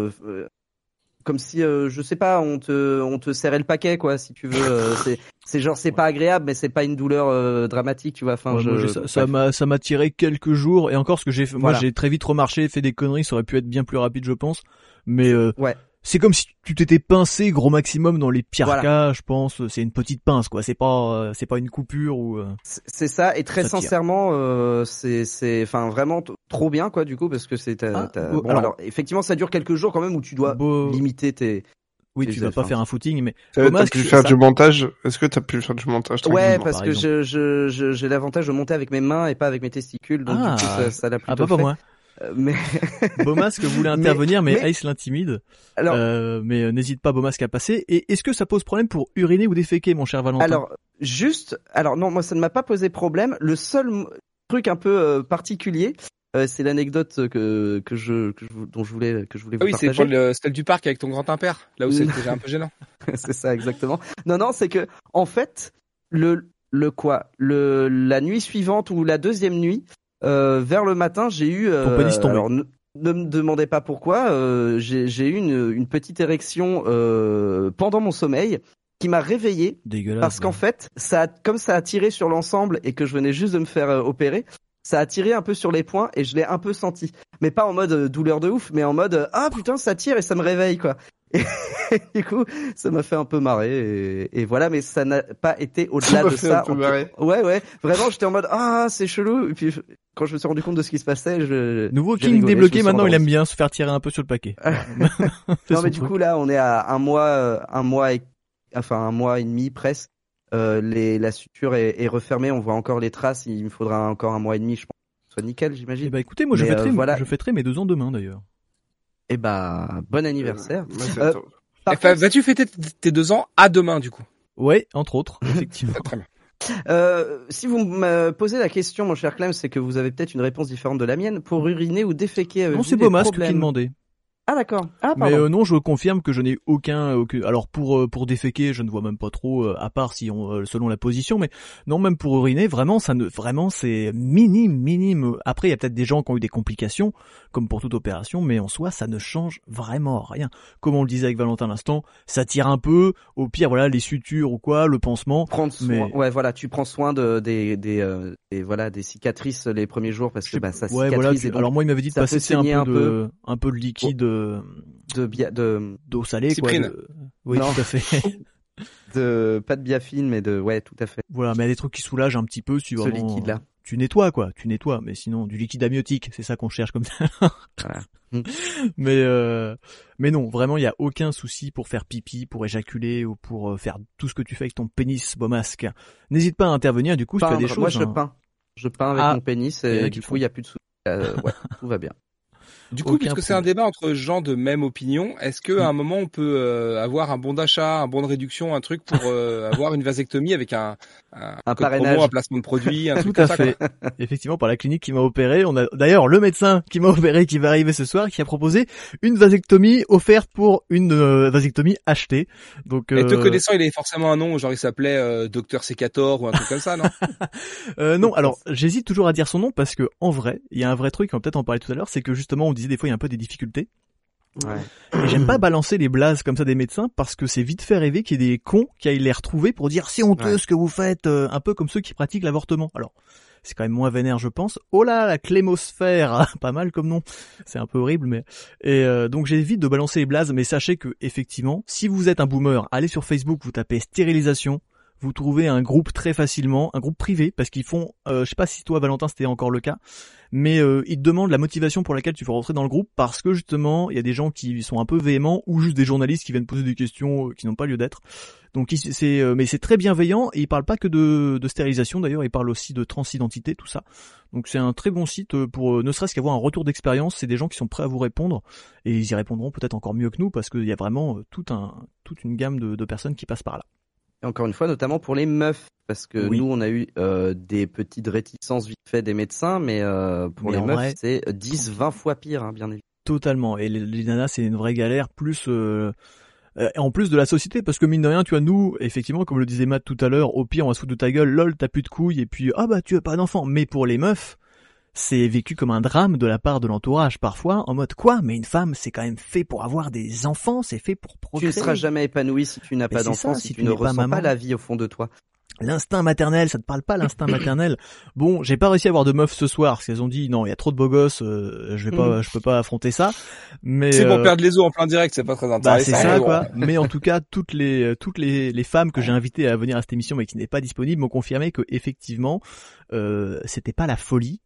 comme si, euh, je sais pas, on te, on te serrait le paquet quoi, si tu veux. euh, c'est, c'est genre, c'est pas agréable, mais c'est pas une douleur euh, dramatique, tu vois. Enfin, Ouais, je, moi, ça- m'a ça m'a tiré quelques jours et encore ce que j'ai fait moi j'ai très vite remarché fait des conneries ça aurait pu être bien plus rapide je pense mais euh, Ouais. C'est comme si tu t'étais pincé gros maximum dans les pires Voilà. cas, je pense. C'est une petite pince, quoi. C'est pas, euh, c'est pas une coupure ou. euh, C'est ça, et très sincèrement, euh, c'est, c'est, enfin vraiment trop bien quoi du coup parce que c'est. t'as- Ah, bon, bon, alors, alors- effectivement, ça dure quelques jours quand même où tu dois beau- limiter tes. Oui, tu vas pas faire un footing, mais T'as Thomas, pu faire ça- du montage? Est-ce que t'as pu faire du montage Ouais, parce par que je, je, je- j'ai l'avantage de monter avec mes mains et pas avec mes testicules, donc Ah. du coup ça, ça l'a ah plutôt pas pour fait. moi. Euh, Mais Bomasque voulait intervenir, mais, mais- Ice l'intimide. alors, Euh, mais euh, n'hésite pas, Bomasque, à passer. Et est-ce que ça pose problème pour uriner ou déféquer, mon cher Valentin? Alors juste, alors non, moi ça ne m'a pas posé problème. Le seul truc un peu euh, particulier, euh, c'est l'anecdote que que je, que je vous- dont je voulais que je voulais Ah vous oui, c'est partager. pour le celle du parc avec ton grand impère, là où c'est déjà un peu gênant. c'est ça exactement. Non non, c'est que en fait le le quoi, le la nuit suivante ou la deuxième nuit, euh, vers le matin, j'ai eu. Euh, Ton pénis tombé. alors ne, me demandez pas pourquoi. euh, j'ai eu une une petite érection euh, pendant mon sommeil qui m'a réveillé Dégueulasse. parce qu'en fait, ça a, comme ça a tiré sur l'ensemble et que je venais juste de me faire euh, opérer, ça a tiré un peu sur les points et je l'ai un peu senti. Mais pas en mode euh, douleur de ouf, mais en mode euh, ah putain ça tire et ça me réveille quoi. Et du coup, ça m'a fait un peu marrer et, et voilà, mais ça n'a pas été au-delà de fait ça. un peu marrer. Ouais ouais, vraiment j'étais en mode ah c'est chelou et puis quand je me suis rendu compte de ce qui se passait, je Nouveau King rigolé, débloqué, maintenant il aime bien se faire tirer un peu sur le paquet. Non mais du truc. coup là on est à un mois, euh, un mois et enfin un mois et demi presque. Euh, les, la suture est, est refermée, on voit encore les traces. Il me faudra encore un mois et demi, je pense. Soit nickel, Eh j'imagine. bah écoutez, moi je fêterai, euh, voilà. je fêterai mes deux ans demain d'ailleurs. Et bah bon anniversaire. Euh. Par Enfin, contre, vas-tu fêter tes deux ans à demain du coup? Ouais, entre autres, effectivement. Très bien. euh, si vous me posez la question, mon cher Clem, c'est que vous avez peut-être une réponse différente de la mienne. Pour uriner ou déféquer, avez-vous non, c'est qui demandait. Ah d'accord. Ah Mais pardon. euh, non, je confirme que je n'ai aucun, aucun- Alors pour euh, pour déféquer, je ne vois même pas trop, euh, à part si on euh, selon la position. Mais non, même pour uriner, vraiment, ça ne, vraiment, c'est minime, minime. Après, il y a peut-être des gens qui ont eu des complications, comme pour toute opération, mais en soi, ça ne change vraiment rien. Comme on le disait avec Valentin à l'instant, ça tire un peu. Au pire, voilà, les sutures ou quoi, le pansement. prendre soin. mais- Ouais, voilà, tu prends soin de des des, euh, des voilà des cicatrices les premiers jours parce que bah ça ouais, cicatrise voilà. et tu- donc alors moi, il m'avait dit de passer un peu, un de, un peu de liquide, de bia de d'eau salée, quoi. De- Oui, Non. tout à fait. de pas de biafine mais de ouais tout à fait voilà, mais il y a des trucs qui soulagent un petit peu si ce liquide là. tu nettoies quoi, tu nettoies, mais sinon du liquide amniotique, c'est ça qu'on cherche comme ça. Mais euh, mais non, vraiment il y a aucun souci pour faire pipi, pour éjaculer ou pour euh, faire tout ce que tu fais avec ton pénis bomasque. N'hésite pas à intervenir du coup si tu as des choses. Moi je hein. peins. Je peins avec Ah. mon pénis et du coup il y a plus de soucis. Euh, ouais, tout va bien. Du coup, puisque c'est un débat entre gens de même opinion, est-ce que Mm. à un moment on peut euh, avoir un bon d'achat, un bon de réduction, un truc pour euh, avoir une vasectomie avec un un, Un code parrainage. promo, un placement de produit, un Tout truc à comme ça, fait. quoi. Effectivement, par la clinique qui m'a opéré, on a d'ailleurs le médecin qui m'a opéré qui va arriver ce soir qui a proposé une vasectomie offerte pour une euh, vasectomie achetée. Donc Et te euh, connaissant, il avait forcément un nom, genre il s'appelait euh, Docteur Secator ou un truc comme ça, non? Euh, non, alors j'hésite toujours à dire son nom parce que en vrai, il y a un vrai truc, on va peut-être en parler tout à l'heure, c'est que justement on des fois il y a un peu des difficultés. Ouais. Et j'aime pas balancer les blazes comme ça des médecins parce que c'est vite fait rêver qu'il y ait des cons qui aillent les retrouver pour dire c'est honteux Ouais. ce que vous faites, euh, un peu comme ceux qui pratiquent l'avortement. Alors c'est quand même moins vénère je pense. Oh là la clémosphère, pas mal comme nom. C'est un peu horrible mais et euh, donc j'évite de balancer les blazes mais sachez que effectivement si vous êtes un boomer, allez sur Facebook, vous tapez stérilisation vous trouvez un groupe très facilement, un groupe privé, parce qu'ils font, euh, je sais pas si toi Valentin c'était encore le cas, mais euh, ils te demandent la motivation pour laquelle tu veux rentrer dans le groupe, parce que justement il y a des gens qui sont un peu véhéments ou juste des journalistes qui viennent poser des questions euh, qui n'ont pas lieu d'être. Donc c'est, euh, mais c'est très bienveillant et ils parlent pas que de, stérilisation d'ailleurs, ils parlent aussi de transidentité, tout ça. Donc c'est un très bon site euh, pour ne serait-ce qu'avoir un retour d'expérience. C'est des gens qui sont prêts à vous répondre et ils y répondront peut-être encore mieux que nous parce qu'il y a vraiment toute une gamme de personnes qui passent par là. Et encore une fois, notamment pour les meufs, parce que Oui. nous, on a eu euh, des petites réticences vite fait des médecins, mais euh, pour Mais les meufs, vrai- c'est 10, 20 fois pire, hein, bien évidemment. Totalement. Et les, les nanas, c'est une vraie galère, plus euh, euh, en plus de la société, parce que mine de rien, tu vois, nous, effectivement, comme le disait Matt tout à l'heure, au pire, on va se foutre de ta gueule, lol, t'as plus de couilles, et puis ah bah tu veux pas d'enfant. Mais pour les meufs, c'est vécu comme un drame de la part de l'entourage parfois, en mode quoi? Mais une femme, c'est quand même fait pour avoir des enfants, c'est fait pour Tu procréer. ne seras jamais épanoui si tu n'as pas c'est d'enfant, ça, si, si tu, tu ne pas ressens maman. pas la vie au fond de toi. L'instinct maternel, ça te parle pas l'instinct maternel? Bon, j'ai pas réussi à avoir de meufs ce soir parce qu'elles ont dit non, il y a trop de beaux gosses, euh, je vais pas, Mhm. je peux pas affronter ça. Mais C'est pour euh, perdre les os en plein direct, c'est pas très bah intéressant. c'est ça quoi. Mais en tout cas, toutes les euh, toutes les, les femmes que j'ai invitées à venir à cette émission mais qui n'étaient pas disponibles m'ont confirmé que effectivement, euh, c'était pas la folie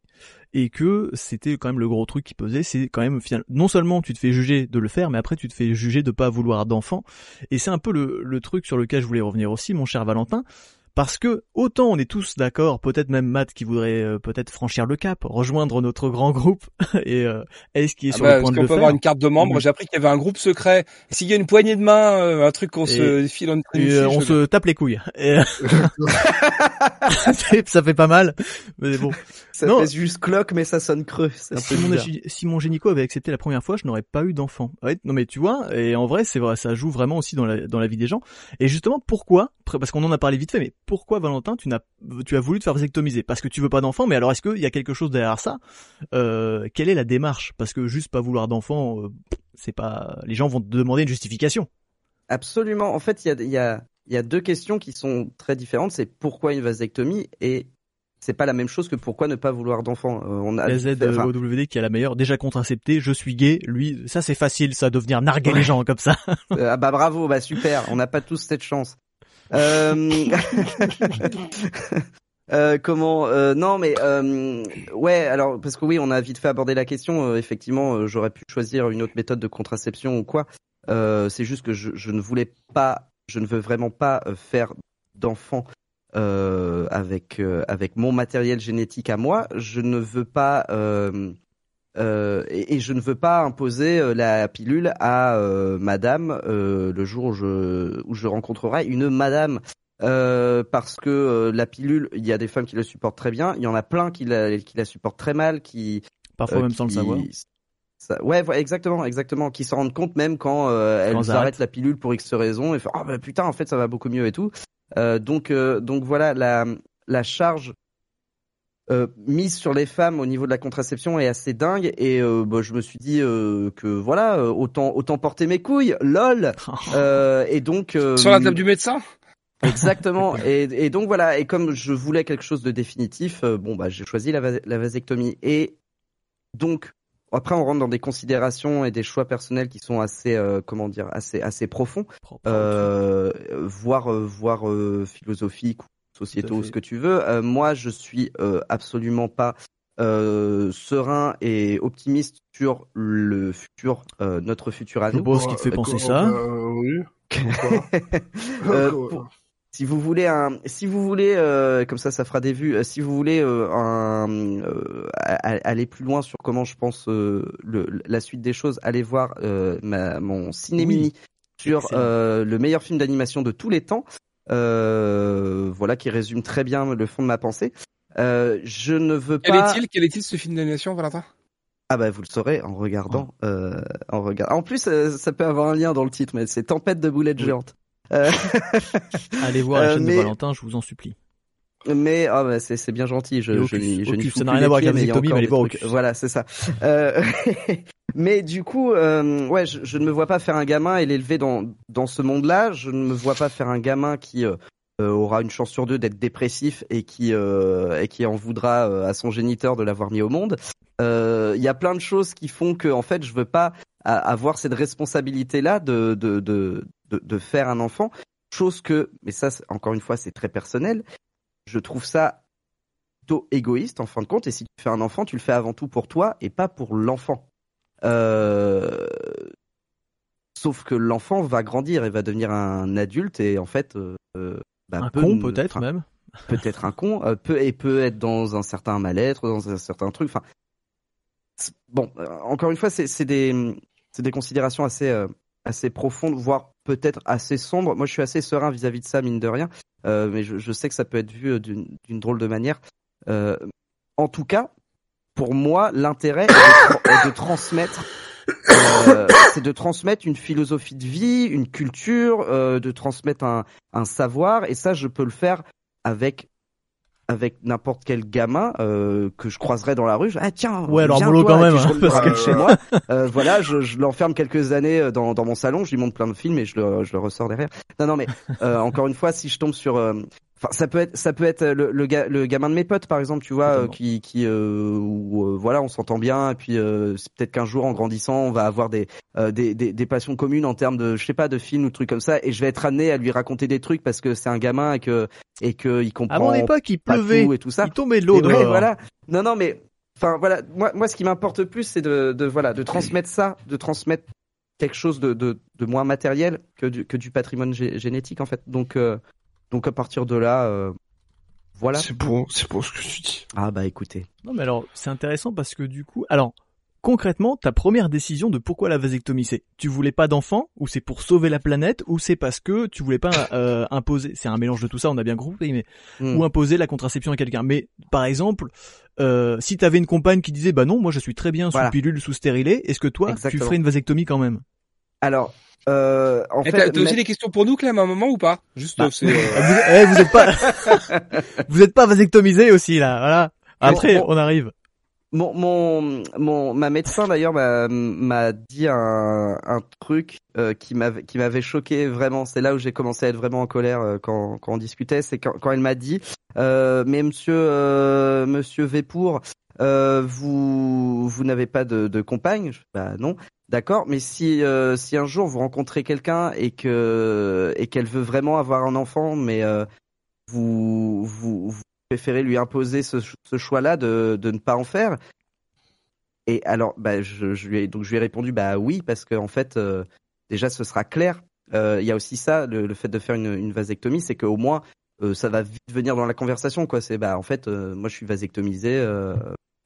et que c'était quand même le gros truc qui pesait. C'est quand même non seulement tu te fais juger de le faire, mais après tu te fais juger de pas vouloir d'enfant. Et c'est un peu le, le truc sur lequel je voulais revenir aussi, mon cher Valentin. Parce que autant on est tous d'accord, peut-être même Matt qui voudrait euh, peut-être franchir le cap, rejoindre notre grand groupe et euh, Ace qui est Ah sur bah, le Est-ce point de qu'on le peut avoir faire. une carte de membre. J'ai appris qu'il y avait un groupe secret. S'il y a une poignée de main, euh, un truc qu'on se file en Et, euh, on se tape les couilles. Et, euh, ça fait pas mal, mais bon. Ça Non. fait juste cloque, mais ça sonne creux. Si mon, si mon génico avait accepté la première fois, je n'aurais pas eu d'enfant. Ouais, non mais tu vois, et en vrai, c'est vrai, ça joue vraiment aussi dans la, dans la vie des gens. Et justement, pourquoi? Parce qu'on en a parlé vite fait, mais pourquoi Valentin, tu n'as, tu as voulu te faire vasectomiser? Parce que tu veux pas d'enfant, mais alors est-ce qu'il y a quelque chose derrière ça? Euh, Quelle est la démarche? Parce que juste pas vouloir d'enfant, euh, c'est pas, les gens vont te demander une justification. Absolument. En fait, il y a, il y, a, y a deux questions qui sont très différentes. C'est pourquoi une vasectomie et c'est pas la même chose que pourquoi ne pas vouloir d'enfant. Euh, on a, La Z enfin, OWD qui est la meilleure, déjà contracepté, je suis gay, lui, ça c'est facile, ça de venir narguer les gens comme ça. Euh, ah bah bravo, bah super. On n'a pas tous cette chance. Euh... euh, comment euh, Non, mais euh, ouais. Alors parce que oui, on a vite fait aborder la question. euh, effectivement, euh, j'aurais pu choisir une autre méthode de contraception ou quoi. C'est juste que je, je ne voulais pas, je ne veux vraiment pas faire d'enfant avec avec mon matériel génétique à moi. Je ne veux pas. Euh, et, et je ne veux pas imposer euh, la pilule à euh, Madame euh, le jour où je, où je rencontrerai une Madame. Euh, parce que euh, la pilule, il y a des femmes qui la supportent très bien, il y en a plein qui la, qui la supportent très mal, qui Parfois même sans le qui- savoir. ça- ouais, exactement, exactement, qui s'en rendent compte même quand euh, elles Quand arrêtent la pilule pour X raison et font ah bah putain en fait ça va beaucoup mieux et tout. Euh, donc euh, donc voilà la la charge euh, mise sur les femmes au niveau de la contraception est assez dingue et euh, bah, je me suis dit euh, que voilà euh, autant autant porter mes couilles lol Euh, et donc euh, Sur la table du médecin? Exactement. Et, et donc voilà. Et comme je voulais quelque chose de définitif, euh, bon bah j'ai choisi la, vas- la vasectomie. Et donc après on rentre dans des considérations et des choix personnels qui sont assez euh, comment dire assez assez profonds, euh, voire voire euh, philosophiques ou sociétaux, ce que tu veux. Euh, moi je suis euh, absolument pas euh, serein et optimiste sur le futur, euh, notre futur à nous. pense qu'il te fait penser ça. euh, oui. Euh, pour- si vous voulez un, si vous voulez, euh, comme ça, ça fera des vues. si vous voulez euh, un, euh, aller plus loin sur comment je pense euh, le, la suite des choses, allez voir euh, ma, mon ciné mini sur euh, le meilleur film d'animation de tous les temps. Euh, voilà, qui résume très bien le fond de ma pensée. Euh, je ne veux Quel pas. est-il Quel est-il ce film d'animation, Valentin? Ah bah vous le saurez en regardant. Euh, en regard. En plus, euh, ça peut avoir un lien dans le titre, mais c'est Tempête de boulettes Oui. géantes. Euh, Allez voir la euh, chaîne mais- de Valentin, je vous en supplie. Mais ah bah, c'est c'est bien gentil. Je je Ocus. je n'y Ocus, fous ça n'a rien à voir avec la mais encore mais allez voir. Voilà, c'est ça. Mais du coup, euh, ouais, je, je ne me vois pas faire un gamin et l'élever dans dans ce monde-là. Je ne me vois pas faire un gamin qui euh, euh, aura une chance sur deux d'être dépressif et qui euh, et qui en voudra euh, à son géniteur de l'avoir mis au monde. Euh, Il y a plein de choses qui font que en fait, je veux pas avoir cette responsabilité-là de de, de de faire un enfant. Chose que, mais ça, encore une fois, c'est très personnel. Je trouve ça égoïste en fin de compte. Et si tu fais un enfant, tu le fais avant tout pour toi et pas pour l'enfant. Euh... Sauf que l'enfant va grandir et va devenir un adulte et en fait, euh, bah, Un peut con peut-être même. peut-être un con, euh, peut et peut être dans un certain mal-être, dans un certain truc. Enfin, bon, euh, encore une fois, c'est des c'est des considérations assez assez profondes, voire peut-être assez sombres. Moi, je suis assez serein vis-à-vis de ça, mine de rien, mais je, je sais que ça peut être vu d'une drôle de manière. En tout cas, pour moi, l'intérêt est, de tra- est de transmettre. euh, c'est de transmettre une philosophie de vie, une culture, euh, de transmettre un, un savoir, et ça, je peux le faire avec avec n'importe quel gamin euh, que je croiserais dans la rue. Je, ah tiens, Ouais, alors toi, quand même, je hein, rentre parce que- chez moi. Euh, voilà, je, je l'enferme quelques années euh, dans, dans mon salon, je lui montre plein de films et je le, je le ressors derrière. Non, non, mais euh, encore une fois, si je tombe sur euh, Enfin, ça peut être, ça peut être le, le, ga- le gamin de mes potes, par exemple, tu vois, euh, qui, qui, euh, où, euh, voilà, on s'entend bien, et puis euh, c'est peut-être qu'un jour, en grandissant, on va avoir des, euh, des, des, des passions communes en termes de, je sais pas, de films ou de trucs comme ça, et je vais être amené à lui raconter des trucs parce que c'est un gamin et que et que il comprend À mon époque, il pleuvait, tout et tout ça. il tombait de l'eau ouais, voilà. Non, non, mais enfin voilà, moi, moi, ce qui m'importe plus, c'est de, de voilà, de transmettre ça, de transmettre quelque chose de, de, de moins matériel que du, que du patrimoine gé- génétique en fait. Donc, euh, donc à partir de là, euh, voilà. C'est bon, c'est bon ce que tu dis. Ah bah écoutez. Non, mais alors, c'est intéressant parce que du coup, alors, concrètement, ta première décision de pourquoi la vasectomie, c'est tu voulais pas d'enfant, ou c'est pour sauver la planète, ou c'est parce que tu voulais pas euh, imposer, c'est un mélange de tout ça, on a bien compris, mais Hmm. ou imposer la contraception à quelqu'un. Mais par exemple, euh, si t'avais une compagne qui disait bah non, moi je suis très bien sous Voilà. pilule, sous stérilé, est-ce que toi tu ferais une vasectomie quand même? Alors, euh, en Eh, fait, T'as t'as aussi mais- des questions pour nous, Clem, à un moment ou pas? Juste, Bah, euh, c'est, euh, vous, eh, vous êtes pas, vous êtes pas vasectomisé aussi là, voilà. Après, on arrive. Mon, mon, mon, ma médecin d'ailleurs m'a, m'a dit un, un truc euh, qui m'avait, qui m'avait choqué vraiment. C'est là où j'ai commencé à être vraiment en colère euh, quand, quand on discutait. C'est quand, quand elle m'a dit, euh, mais Monsieur, euh, Monsieur Vépour, euh, vous, vous n'avez pas de, de compagne? Je Bah non. D'accord, mais si euh, si un jour vous rencontrez quelqu'un et que et qu'elle veut vraiment avoir un enfant, mais euh, vous, vous vous préférez lui imposer ce, ce choix-là de de ne pas en faire? Et alors, bah, je, je lui ai donc je lui ai répondu bah oui parce que en fait euh, déjà ce sera clair. Euh, Il y a aussi ça, le, le fait de faire une, une vasectomie, c'est qu'au moins euh, ça va vite venir dans la conversation quoi. C'est bah en fait euh, moi je suis vasectomisé, euh,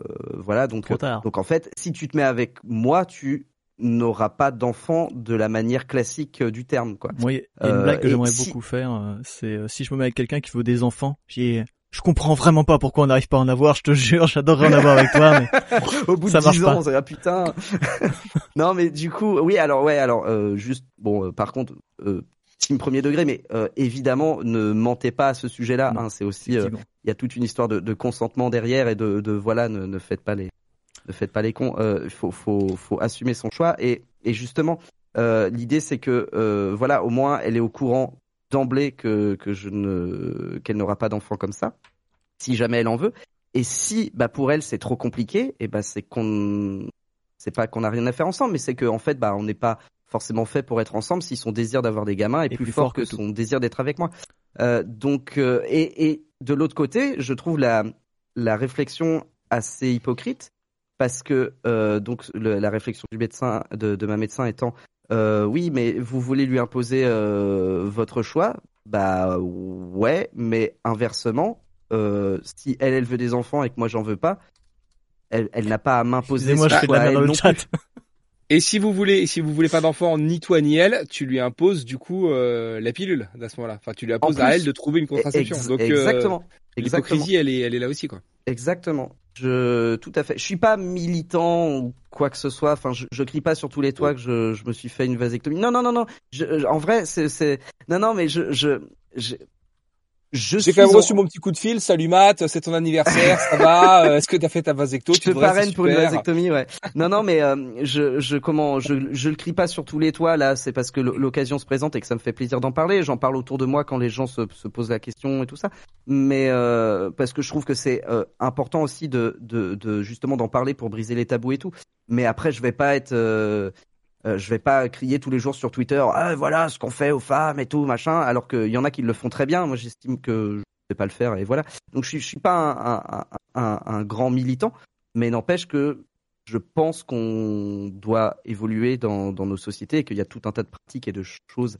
euh, voilà donc Trop tard. donc en fait, si tu te mets avec moi, tu n'auras pas d'enfant de la manière classique euh, du terme, quoi. Moi, il y a une Euh, blague que j'aimerais si- beaucoup faire, euh, c'est euh, si je me mets avec quelqu'un qui veut des enfants, j'ai je comprends vraiment pas pourquoi on n'arrive pas à en avoir, je te jure, j'adorerais en avoir avec toi, mais Au bout Ça de marche 10 pas. ans, on se dit, ah putain. non, mais du coup, oui, alors ouais, alors euh, juste bon, euh, par contre, euh, team premier degré, mais euh, évidemment, ne mentez pas à ce sujet-là. Hein, c'est aussi, euh, il y a toute une histoire de, de consentement derrière et de, de voilà, ne, ne faites pas les, ne faites pas les cons. Euh, Il faut, faut, faut assumer son choix et, et justement, euh, l'idée c'est que euh, voilà, au moins, elle est au courant d'emblée que que je ne, qu'elle n'aura pas d'enfant comme ça, si jamais elle en veut. Et si, bah pour elle c'est trop compliqué, et bah c'est qu'on, c'est pas qu'on a rien à faire ensemble, mais c'est que en fait, bah on n'est pas forcément fait pour être ensemble si son désir d'avoir des gamins est plus, plus fort que, son désir d'être avec moi. Euh, donc, euh, et, et de l'autre côté, je trouve la, la réflexion assez hypocrite parce que euh, donc le- la réflexion du médecin de, de ma médecin étant euh, oui, mais vous voulez lui imposer euh, votre choix, bah ouais, mais inversement, euh, si elle elle veut des enfants et que moi j'en veux pas, elle, elle n'a pas à m'imposer. Ce je fais de la merde dans le non chat. plus. Et si vous voulez, si vous voulez pas d'enfant, ni toi ni elle, tu lui imposes du coup euh, la pilule à ce moment-là. Enfin, tu lui imposes à elle de trouver une contraception. Ex- Donc, euh, exactement, exactement. l'hypocrisie, elle est, elle est là aussi, quoi. Exactement. Je tout à fait. Je suis pas militant ou quoi que ce soit. Enfin, je, je crie pas sur tous les toits que je, je me suis fait une vasectomie. Non, non, non, non. Je, en vrai, c'est non, non, mais je, je J'ai suis quand même en- reçu mon petit coup de fil. Salut Matt, c'est ton anniversaire, ça va Euh, Est-ce que t'as fait ta vasecto Je Tu te parraine pour une vasectomie, ouais. Non, non, mais euh, je, je, comment, je, je le crie pas sur tous les toits là. C'est parce que l'occasion se présente et que ça me fait plaisir d'en parler. J'en parle autour de moi quand les gens se, se posent la question et tout ça. Mais euh, parce que je trouve que c'est euh, important aussi de, de, de justement d'en parler pour briser les tabous et tout. Mais après, je vais pas être, euh, je vais pas crier tous les jours sur Twitter. Ah voilà ce qu'on fait aux femmes et tout machin. Alors qu'il y en a qui le font très bien. Moi, j'estime que je vais pas le faire et voilà. Donc je je suis pas un, grand militant, mais n'empêche que je pense qu'on doit évoluer dans, nos sociétés et qu'il y a tout un tas de pratiques et de choses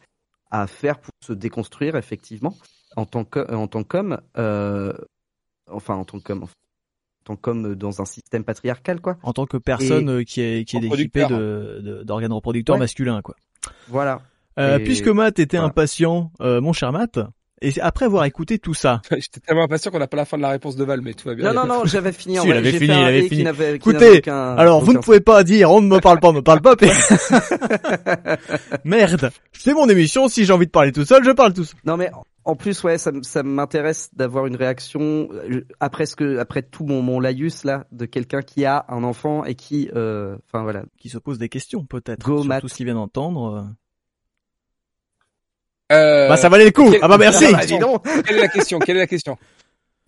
à faire pour se déconstruire effectivement en tant qu'homme, euh, enfin en tant qu'homme, en qu'homme dans un système patriarcal quoi. En tant que personne euh, qui est qui est équipée d'organes reproducteurs Ouais. masculins quoi. Voilà. Euh, Et- puisque Matt était voilà. impatient, euh, mon cher Matt, et après avoir écouté tout ça, J'étais tellement impatient qu'on n'a pas la fin de la réponse de Val, mais tout va bien. Non non non, j'avais fini. en Si, il avait fini, il avait fini. Écoutez, aucun- alors vous ne pouvez pas dire on ne me parle pas, on me parle pas. Merde, c'est mon émission. Si j'ai envie de parler tout seul, je parle tout seul. Non mais en plus ouais, ça, ça m'intéresse d'avoir une réaction euh, après ce que après tout mon mon laïus là de quelqu'un qui a un enfant et qui euh, enfin voilà. Qui se pose des questions peut-être Go, sur Matt. tout ce qu'il vient d'entendre. Euh. Bah ça valait le coup. quel- Ah bah merci. Ah bah, dis donc. Quelle est la question? Quelle est la question?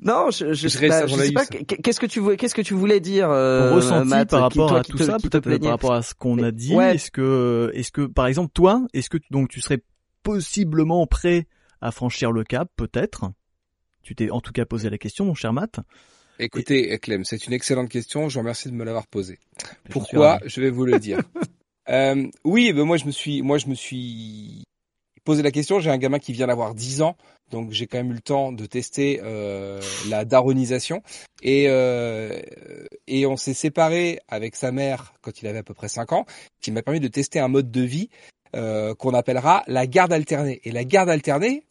Non, je, je, Je sais pas, je sais. Qu'est-ce que tu voulais, qu'est-ce que tu voulais dire, euh, ressenti Matt, par qui- rapport toi à tout te- ça, peut-être euh, par rapport à ce qu'on a dit. Ouais. Est-ce que, est-ce que, par exemple, toi, est-ce que donc tu serais possiblement prêt à franchir le cap, peut-être? Tu t'es en tout cas posé la question, mon cher Matt. Écoutez, Clem, c'est une excellente question. Je vous remercie de me l'avoir posée. Pourquoi. Je vais vous le dire? euh, oui, ben moi je me suis, moi je me suis posé la question. J'ai un gamin qui vient d'avoir 10 ans, donc j'ai quand même eu le temps de tester euh, la daronisation. Et euh, et on s'est séparé avec sa mère quand il avait à peu près 5 ans, qui m'a permis de tester un mode de vie euh, qu'on appellera la garde alternée. Et la garde alternée,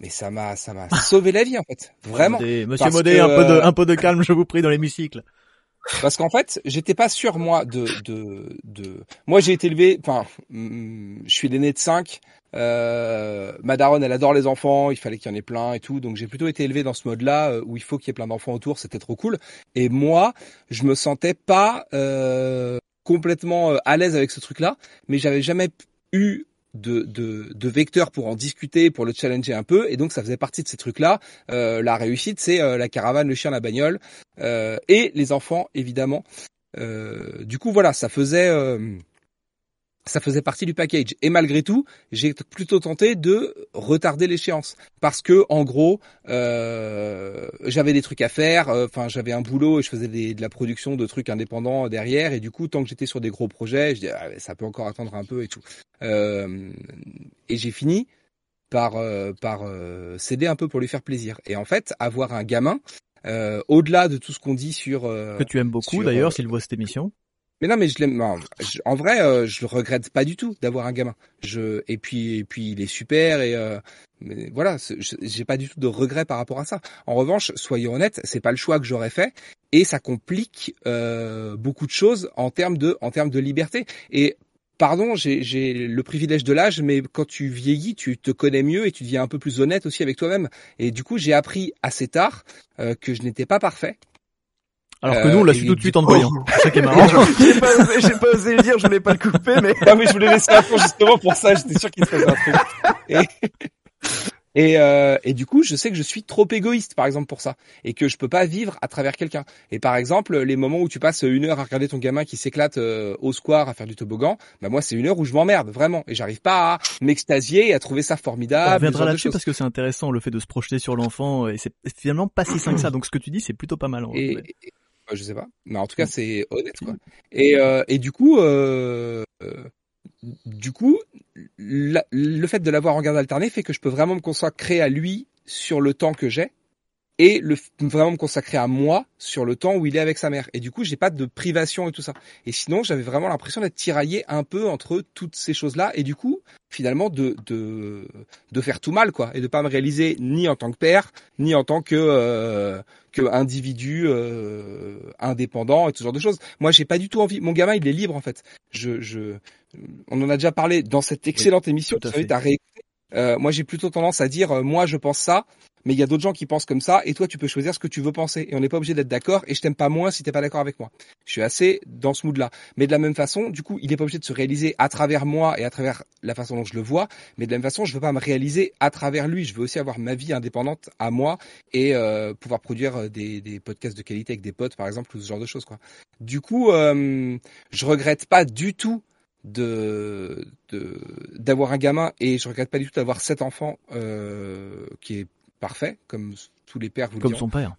mais ça m'a ça m'a sauvé la vie en fait, vraiment. Monsieur Modé, que, un peu de, un peu de calme, je vous prie, dans l'hémicycle. Parce qu'en fait, j'étais pas sûr moi de de de. Moi, j'ai été élevé. Enfin, hum, je suis l'aîné de cinq. Euh, ma daronne, elle adore les enfants. Il fallait qu'il y en ait plein et tout. Donc, j'ai plutôt été élevé dans ce mode-là euh, où il faut qu'il y ait plein d'enfants autour. C'était trop cool. Et moi, je me sentais pas euh, complètement euh, à l'aise avec ce truc-là. Mais j'avais jamais eu de, de, de vecteur pour en discuter, pour le challenger un peu, et donc ça faisait partie de ces trucs-là. Euh, la réussite, c'est euh, la caravane, le chien, la bagnole, euh, et les enfants évidemment. Euh, du coup voilà, ça faisait ça faisait partie du package. Et malgré tout, j'ai plutôt tenté de retarder l'échéance parce que en gros, euh, j'avais des trucs à faire. euh, Enfin, j'avais un boulot et je faisais des- de la production de trucs indépendants derrière. Et du coup, tant que j'étais sur des gros projets, je dis ah, ça peut encore attendre un peu et tout. Euh, et j'ai fini par euh, par euh, céder un peu pour lui faire plaisir. Et en fait, avoir un gamin, euh, au-delà de tout ce qu'on dit sur euh, Que tu aimes beaucoup, d'ailleurs, s'il voit cette émission. Mais non, mais je l'aime. En vrai, euh, je le regrette pas du tout d'avoir un gamin. Je et puis et puis il est super et euh, mais voilà, j'ai pas du tout de regret par rapport à ça. En revanche, soyons honnêtes, c'est pas le choix que j'aurais fait et ça complique euh, beaucoup de choses en termes de en termes de liberté. Et pardon, j'ai j'ai le privilège de l'âge, mais quand tu vieillis, tu te connais mieux et tu deviens un peu plus honnête aussi avec toi-même. Et du coup, j'ai appris assez tard euh, que je n'étais pas parfait. Alors que nous, on l'a Euh, su tout de suite en te voyant. C'est ça qui est marrant. j'ai pas osé, j'ai pas osé le dire, je voulais pas le couper, mais. Non mais je voulais laisser un fond justement pour ça, j'étais sûr qu'il se faisait un truc. Et, et, euh, et du coup, je sais que je suis trop égoïste par exemple pour ça et que je peux pas vivre à travers quelqu'un. Et par exemple, les moments où tu passes une heure à regarder ton gamin qui s'éclate euh, au square à faire du toboggan, bah moi c'est une heure où je m'emmerde vraiment et j'arrive pas à m'extasier et à trouver ça On formidable. ce reviendra là-dessus parce que c'est intéressant le fait de se projeter sur l'enfant et c'est finalement pas si sain que ça. Donc ce que tu dis, c'est plutôt pas mal. en Et, vrai. Euh, je sais pas, mais en tout cas c'est honnête quoi. Et euh, et du coup, euh, euh, du coup, la- le fait de l'avoir en garde alternée fait que je peux vraiment me consacrer à lui sur le temps que j'ai et le vraiment me consacrer à moi sur le temps où il est avec sa mère. Et du coup, j'ai pas de privation et tout ça. Et sinon, j'avais vraiment l'impression d'être tiraillé un peu entre toutes ces choses-là et du coup, finalement de de de faire tout mal quoi et de pas me réaliser ni en tant que père, ni en tant que euh, que individu euh, indépendant et tout ce genre de choses. Moi, j'ai pas du tout envie. Mon gamin, il est libre en fait. Je, je, on en a déjà parlé dans cette excellente émission. tout à réécouter. Euh, moi, j'ai plutôt tendance à dire, euh, moi, je pense ça, mais il y a d'autres gens qui pensent comme ça, et toi, tu peux choisir ce que tu veux penser, et on n'est pas obligé d'être d'accord. Et je t'aime pas moins si t'es pas d'accord avec moi. Je suis assez dans ce mood-là. Mais de la même façon, du coup, il est pas obligé de se réaliser à travers moi et à travers la façon dont je le vois. Mais de la même façon, je veux pas me réaliser à travers lui. Je veux aussi avoir ma vie indépendante à moi et euh, pouvoir produire euh, des, des podcasts de qualité avec des potes, par exemple, ou ce genre de choses. Quoi. Du coup, euh, je regrette pas du tout de d'avoir un gamin et je regrette pas du tout d'avoir sept enfants euh, qui est parfait comme tous les pères vous Comme son père.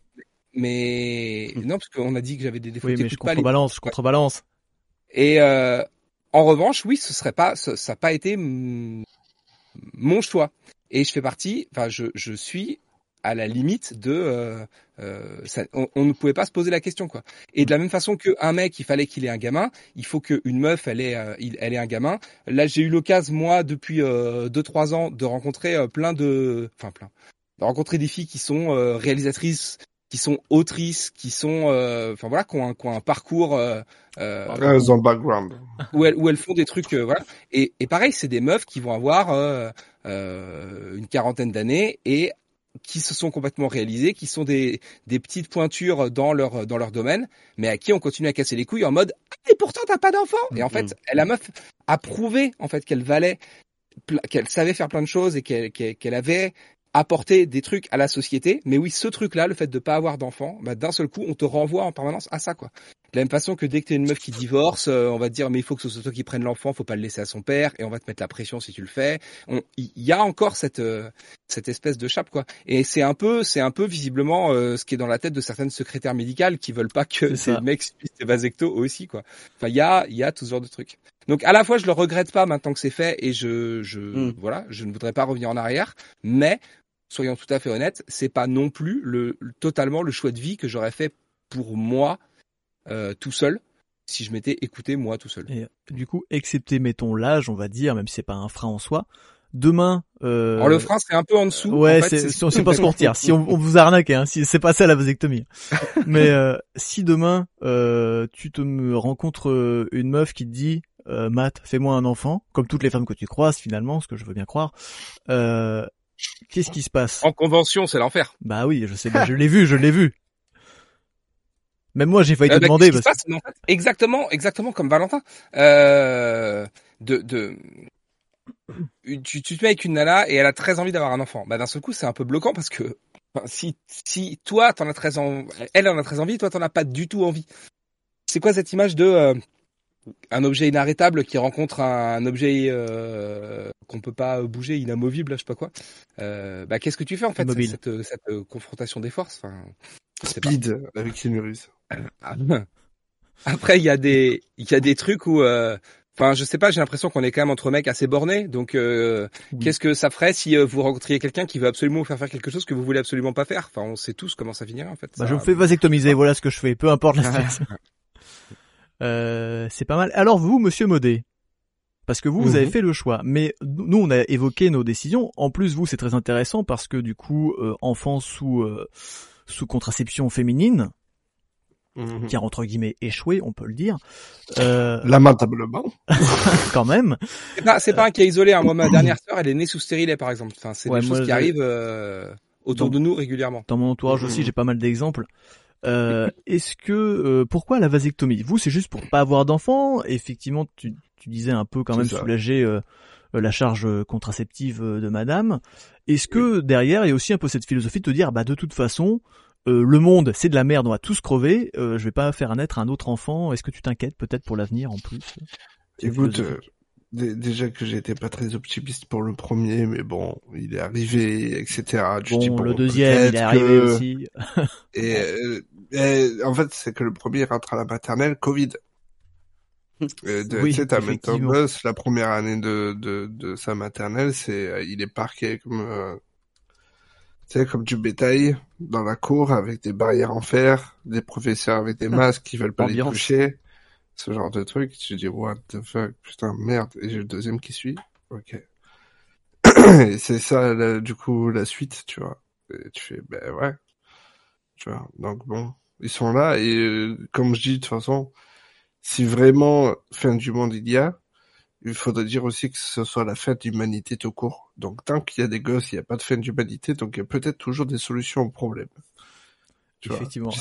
mais non parce qu'on a dit que j'avais des défauts Oui, mais je pas les- contrebalance, je contrebalance. et euh, en revanche, oui, ce serait pas, ça n'a pas été mon choix. Et je fais partie, enfin, je, je suis à la limite de, euh, euh, ça- on, on ne pouvait pas se poser la question, quoi. Et de la même façon qu'un mec, il fallait qu'il ait un gamin, il faut qu'une meuf, elle ait, euh, il- elle ait un gamin. Là, j'ai eu l'occasion, moi, depuis euh, deux trois ans, de rencontrer euh, plein de, enfin plein, de rencontrer des filles qui sont euh, réalisatrices, qui sont autrices, qui sont, euh, enfin voilà, qui ont un, qui ont un parcours. euh, dans le background. où elles, où elles font des trucs, voilà. Et, et pareil, c'est des meufs qui vont avoir une quarantaine d'années et qui se sont complètement réalisées, qui sont des, des petites pointures dans leur dans leur domaine, mais à qui on continue à casser les couilles en mode ah, et pourtant t'as pas d'enfant. Et en fait, Mhm. la meuf a prouvé en fait qu'elle valait qu'elle savait faire plein de choses et qu'elle qu'elle avait apporté des trucs à la société. Mais oui, ce truc-là, le fait de pas avoir d'enfant, bah, d'un seul coup, on te renvoie en permanence à ça, quoi. De la même façon que dès que t'es une meuf qui divorce, euh, on va te dire mais il faut que ce soit toi qui prenne l'enfant, faut pas le laisser à son père, et on va te mettre la pression si tu le fais. Il y a encore cette euh, cette espèce de chape, quoi. Et c'est un peu, c'est un peu visiblement euh, ce qui est dans la tête de certaines secrétaires médicales qui veulent pas que ces mecs suivent des vasectos aussi, quoi. Enfin, il y a, il y a tout ce genre de trucs. Donc à la fois je le regrette pas maintenant que c'est fait et je, je Mm. voilà, je ne voudrais pas revenir en arrière, mais soyons tout à fait honnêtes, c'est pas non plus le, le- totalement le choix de vie que j'aurais fait pour moi euh, tout seul si je m'étais écouté moi tout seul. Et du coup, excepté mettons l'âge, on va dire, même si c'est pas un frein en soi. Demain, euh... Alors le frein c'est un peu en dessous. Ouais, en fait, c'est c'est- c'est pas se mentir. Si on, on vous arnaque, hein, si c'est pas ça la vasectomie. Mais euh, si demain euh, tu te me rencontres euh, une meuf qui te dit euh, Matt, fais-moi un enfant, comme toutes les femmes que tu croises finalement, ce que je veux bien croire. Euh, Qu'est-ce qui se passe? En convention, c'est l'enfer. Bah oui, je sais, bah, je l'ai vu, je l'ai vu. Même moi, j'ai failli Euh, te bah, demander. Parce... passe? En fait, exactement, exactement comme Valentin. Euh, de, de, tu, tu te mets avec une nana et elle a très envie d'avoir un enfant. Bah d'un seul coup, c'est un peu bloquant parce que enfin, si, si toi t'en as très envie, elle en a très envie, toi t'en as pas du tout envie. C'est quoi cette image de euh, un objet inarrêtable qui rencontre un, un objet euh, qu'on peut pas bouger, inamovible, je sais pas quoi. Euh, bah qu'est-ce que tu fais en fait cette, cette, cette, euh, confrontation des forces? Enfin, pas. Speed avec Inurus. Ah. Après, il y a des, il y a des trucs où, euh, enfin, je sais pas, j'ai l'impression qu'on est quand même entre mecs assez bornés. Donc, euh, Oui. qu'est-ce que ça ferait si euh, vous rencontriez quelqu'un qui veut absolument vous faire faire quelque chose que vous voulez absolument pas faire? Enfin, on sait tous comment ça finirait en fait. Bah, Ça- je me fais vasectomiser, voilà ce que je fais, peu importe la situation. Euh, c'est pas mal. Alors vous, monsieur Modé, parce que vous, vous avez Mhm. fait le choix, mais nous, on a évoqué nos décisions. En plus, vous, c'est très intéressant parce que du coup, euh, enfant sous euh, sous contraception féminine, Mhm. qui a entre guillemets échoué, on peut le dire, euh, Lamentablement. quand même. C'est pas, c'est pas un cas isolé. Hein. Moi, ma dernière sœur, elle est née sous stérilet, par exemple. Enfin, c'est Ouais, des choses qui arrivent euh, autour de nous régulièrement. Dans mon entourage aussi, j'ai pas mal d'exemples. Euh, Est-ce que euh, pourquoi la vasectomie? Vous, c'est juste pour pas avoir d'enfants. Effectivement, tu, tu disais un peu quand même ça. soulager euh, euh, la charge contraceptive euh, de Madame. Est-ce que derrière il y a aussi un peu cette philosophie de te dire bah de toute façon euh, le monde c'est de la merde, on va tous crever. Euh, je vais pas faire naître un autre enfant. Est-ce que tu t'inquiètes peut-être pour l'avenir en plus? Écoute, euh, déjà que j'étais pas très optimiste pour le premier, mais bon, il est arrivé, etc. Bon, dis, le deuxième il est arrivé que- aussi. Et, euh, et en fait, c'est que le premier rentre à la maternelle, Covid. Euh, de- Oui, tu sais, la première année de, de, de sa maternelle, c'est, euh, il est parqué comme, euh, tu sais, comme du bétail dans la cour avec des barrières en fer, des professeurs avec des masques qui veulent pas les toucher, ce genre de truc. Tu dis, what the fuck, putain, merde. Et j'ai le deuxième qui suit. Ok. Et c'est ça, là, du coup, la suite, tu vois. Et tu fais, ben ouais. Tu vois. Donc bon, ils sont là et euh, comme je dis, de toute façon, si vraiment fin du monde il y a, il faudrait dire aussi que ce soit la fin de l'humanité tout court. Donc tant qu'il y a des gosses, il n'y a pas de fin d'humanité, donc il y a peut-être toujours des solutions aux problèmes. Tu vois. Effectivement.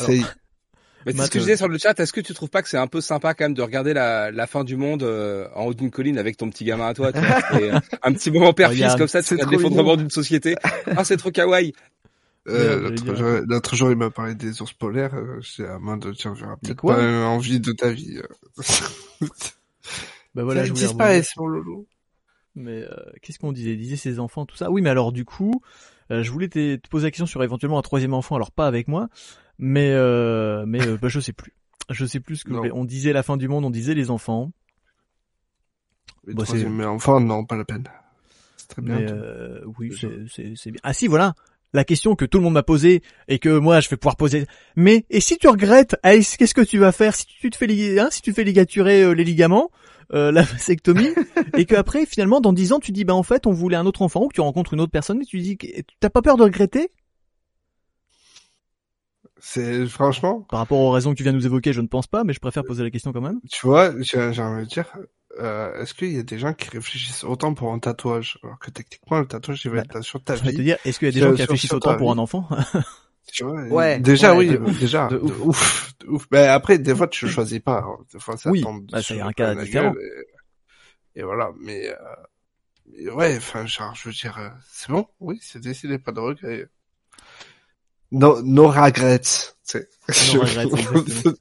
Mais c'est ce que je disais sur le chat. Est-ce que tu trouves pas que c'est un peu sympa quand même de regarder la, la fin du monde euh, en haut d'une colline avec ton petit gamin à toi tu vois, c'est, euh, Un petit moment père-fils comme ça, c'est c'est trop l'effondrement d'une société. Ah, c'est trop kawaii. Euh, l'autre jour, il m'a parlé des ours polaires. Euh, J'ai à main de tiens, j'aurai peut-être quoi pas envie de ta vie. euh. Bah voilà, Ça je voulais disparaît, mon loulou. Mais euh, qu'est-ce qu'on disait? Il disait ses enfants, tout ça. Oui, mais alors du coup, euh, je voulais te, te poser la question sur éventuellement un troisième enfant. Alors pas avec moi, mais euh, mais euh, bah, je sais plus. Je sais plus ce que Non. on disait la fin du monde, on disait les enfants. Le Bah, mais enfin, non, pas la peine. C'est très bien. Mais euh, oui, c'est bien. Ah si, voilà. La question que tout le monde m'a posée et que moi je vais pouvoir poser. Mais et si tu regrettes, qu'est-ce que tu vas faire si tu te fais hein, si tu fais ligaturer euh, les ligaments, euh, la vasectomie, et que après finalement dans 10 ans tu dis bah en fait on voulait un autre enfant ou que tu rencontres une autre personne et tu dis t'as pas peur de regretter? C'est franchement, Par rapport aux raisons que tu viens de nous évoquer, je ne pense pas, mais je préfère poser la question quand même. tu vois, j'ai envie de dire, euh, est-ce qu'il y a des gens qui réfléchissent autant pour un tatouage, alors que techniquement le tatouage il va Bah, être là sur ta Je vais te vie. dire, est-ce qu'il y a des Sur- gens qui réfléchissent autant ta pour vie. un enfant? Tu vois, Ouais, déjà ouais, oui, de ouf, déjà, de de ouf. ouf, de ouf. Mais après, des fois tu choisis pas, hein. des fois ça Oui, tombe bah, c'est un cas différent. Et, et voilà, mais euh, Mais ouais, enfin, genre, je veux dire, euh, c'est bon, oui, c'est décidé, pas de regret. No, no regrets, tu sais. No regrets.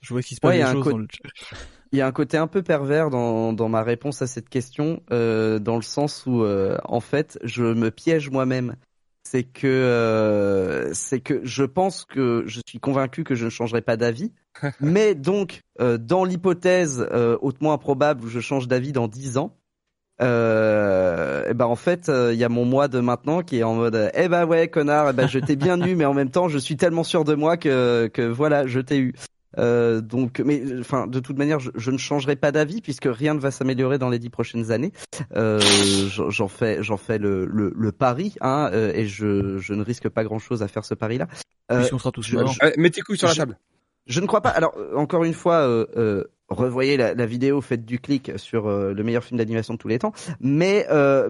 Je vois ce qui se passe Ouais, il y des a un choses côté- dans le chat. Il y a un côté un peu pervers dans, dans ma réponse à cette question, euh, dans le sens où, euh, en fait, je me piège moi-même. C'est que, euh, c'est que je pense que je suis convaincu que je ne changerai pas d'avis, mais donc, euh, dans l'hypothèse euh, hautement improbable où je change d'avis dans 10 ans, euh, et ben en fait, euh, il y a mon moi de maintenant qui est en mode, euh, eh ben ouais, connard, eh ben je t'ai bien eu, mais en même temps, je suis tellement sûr de moi que que voilà, je t'ai eu. Euh, donc, mais enfin, de toute manière, je, je ne changerai pas d'avis puisque rien ne va s'améliorer dans les dix prochaines années. Euh, j'en fais, j'en fais le, le, le pari, hein, euh, et je, je ne risque pas grand-chose à faire ce pari-là. Euh, Puisqu'on sera tous je- morts. je- Allez, mets tes couilles sur la Je- table. je ne crois pas. Alors, encore une fois, euh, euh, revoyez la, la vidéo, faites du clic sur euh, le meilleur film d'animation de tous les temps. Mais, euh,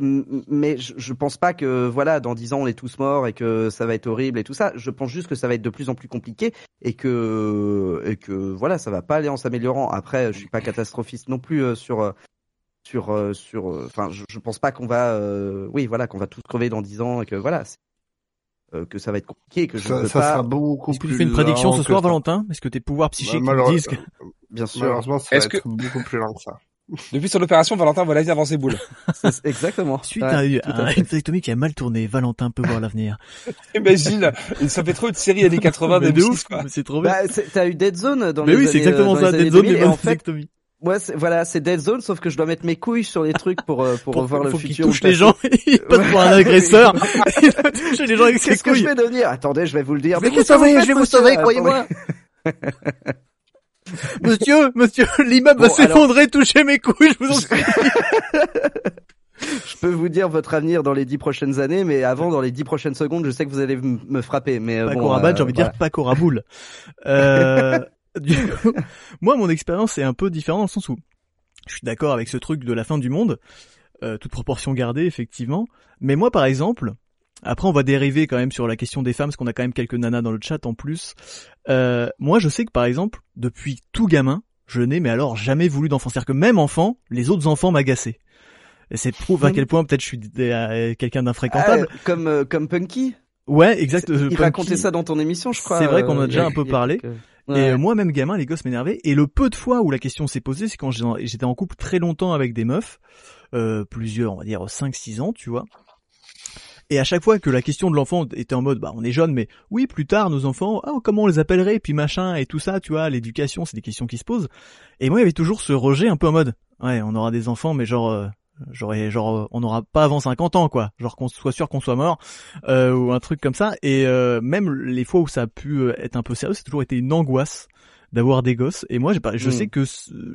mais je, je pense pas que voilà, dans dix ans, on est tous morts et que ça va être horrible et tout ça. Je pense juste que ça va être de plus en plus compliqué et que et que voilà, ça va pas aller en s'améliorant. Après, je suis pas catastrophiste non plus euh, sur euh, sur euh, sur. euh, Enfin, je, je pense pas qu'on va, oui, voilà, qu'on va tous crever dans dix ans et que voilà. Euh, que ça va être compliqué, que je ne Ça, peux ça pas. sera beaucoup Est-ce que plus tu fais une prédiction ce soir. Valentin? Est-ce que tes pouvoirs psychiques Bah, nous malheure- disent que... Bien sûr. Malheureusement, ça va être que- beaucoup plus lent que ça. Depuis son opération, Valentin voit la vie avancer boule. C'est- Exactement. Suite Ouais, à à une vasectomie qui a mal tourné, Valentin peut voir l'avenir. Imagine, ça fait trop une série années 80 Mais de d'M6, ouf, c'est trop bien. Bah, t'as eu Dead Zone dans mais les oui, c'est exactement euh, dans ça, Dead Zone, 2000, les et en fait. Ouais, voilà, c'est Dead Zone, sauf que je dois mettre mes couilles sur les trucs pour euh, pour, Pour, voir le futur. touche ou le les gens, il passe pour un agresseur. il doit toucher les gens avec ses Qu'est-ce que je couilles. vais devenir? Attendez, je vais vous le dire. Je vais Mais vous je vais vous monsieur sauver, croyez-moi. Monsieur, monsieur, l'immeuble va Bon, alors- s'effondrer, touchez mes couilles, je vous en supplie. Je peux vous dire votre avenir dans les dix prochaines années, mais avant, dans les dix prochaines secondes, je sais que vous allez me frapper. Mais euh, Pas bon, euh, j'ai envie de voilà. dire pas Coraboule. Euh, du coup, moi, mon expérience est un peu différente dans le sens où je suis d'accord avec ce truc de la fin du monde, euh, toute proportion gardée, effectivement. Mais moi, par exemple, après, on va dériver quand même sur la question des femmes, parce qu'on a quand même quelques nanas dans le chat en plus. Euh, moi, je sais que par exemple, depuis tout gamin, je n'ai mais alors jamais voulu d'enfant. C'est-à-dire que même enfant, les autres enfants m'agaçaient. Et c'est prouve à quel point peut-être je suis euh, quelqu'un Ah, d'infréquentable. comme euh, comme Punky. ouais, exact. Il Punky. racontait ça dans ton émission, je crois. C'est vrai qu'on en a déjà un peu y Et euh, moi, même gamin, les gosses m'énervaient. Et le peu de fois où la question s'est posée, c'est quand j'étais en- j'étais en couple très longtemps avec des meufs, euh, plusieurs, on va dire 5-6 ans, tu vois. Et à chaque fois que la question de l'enfant était en mode, bah on est jeune, mais oui, plus tard, nos enfants, ah, comment on les appellerait, et puis machin, et tout ça, tu vois, l'éducation, c'est des questions qui se posent. Et moi, il y avait toujours ce rejet un peu en mode, ouais, on aura des enfants, mais genre, euh, j'aurais, genre, euh, on n'aura pas avant 50 ans, quoi. Genre qu'on soit sûr qu'on soit mort, euh, ou un truc comme ça. Et euh, même les fois où ça a pu euh, être un peu sérieux, c'est toujours été une angoisse d'avoir des gosses. Et moi, j'ai pas, je Mm. sais que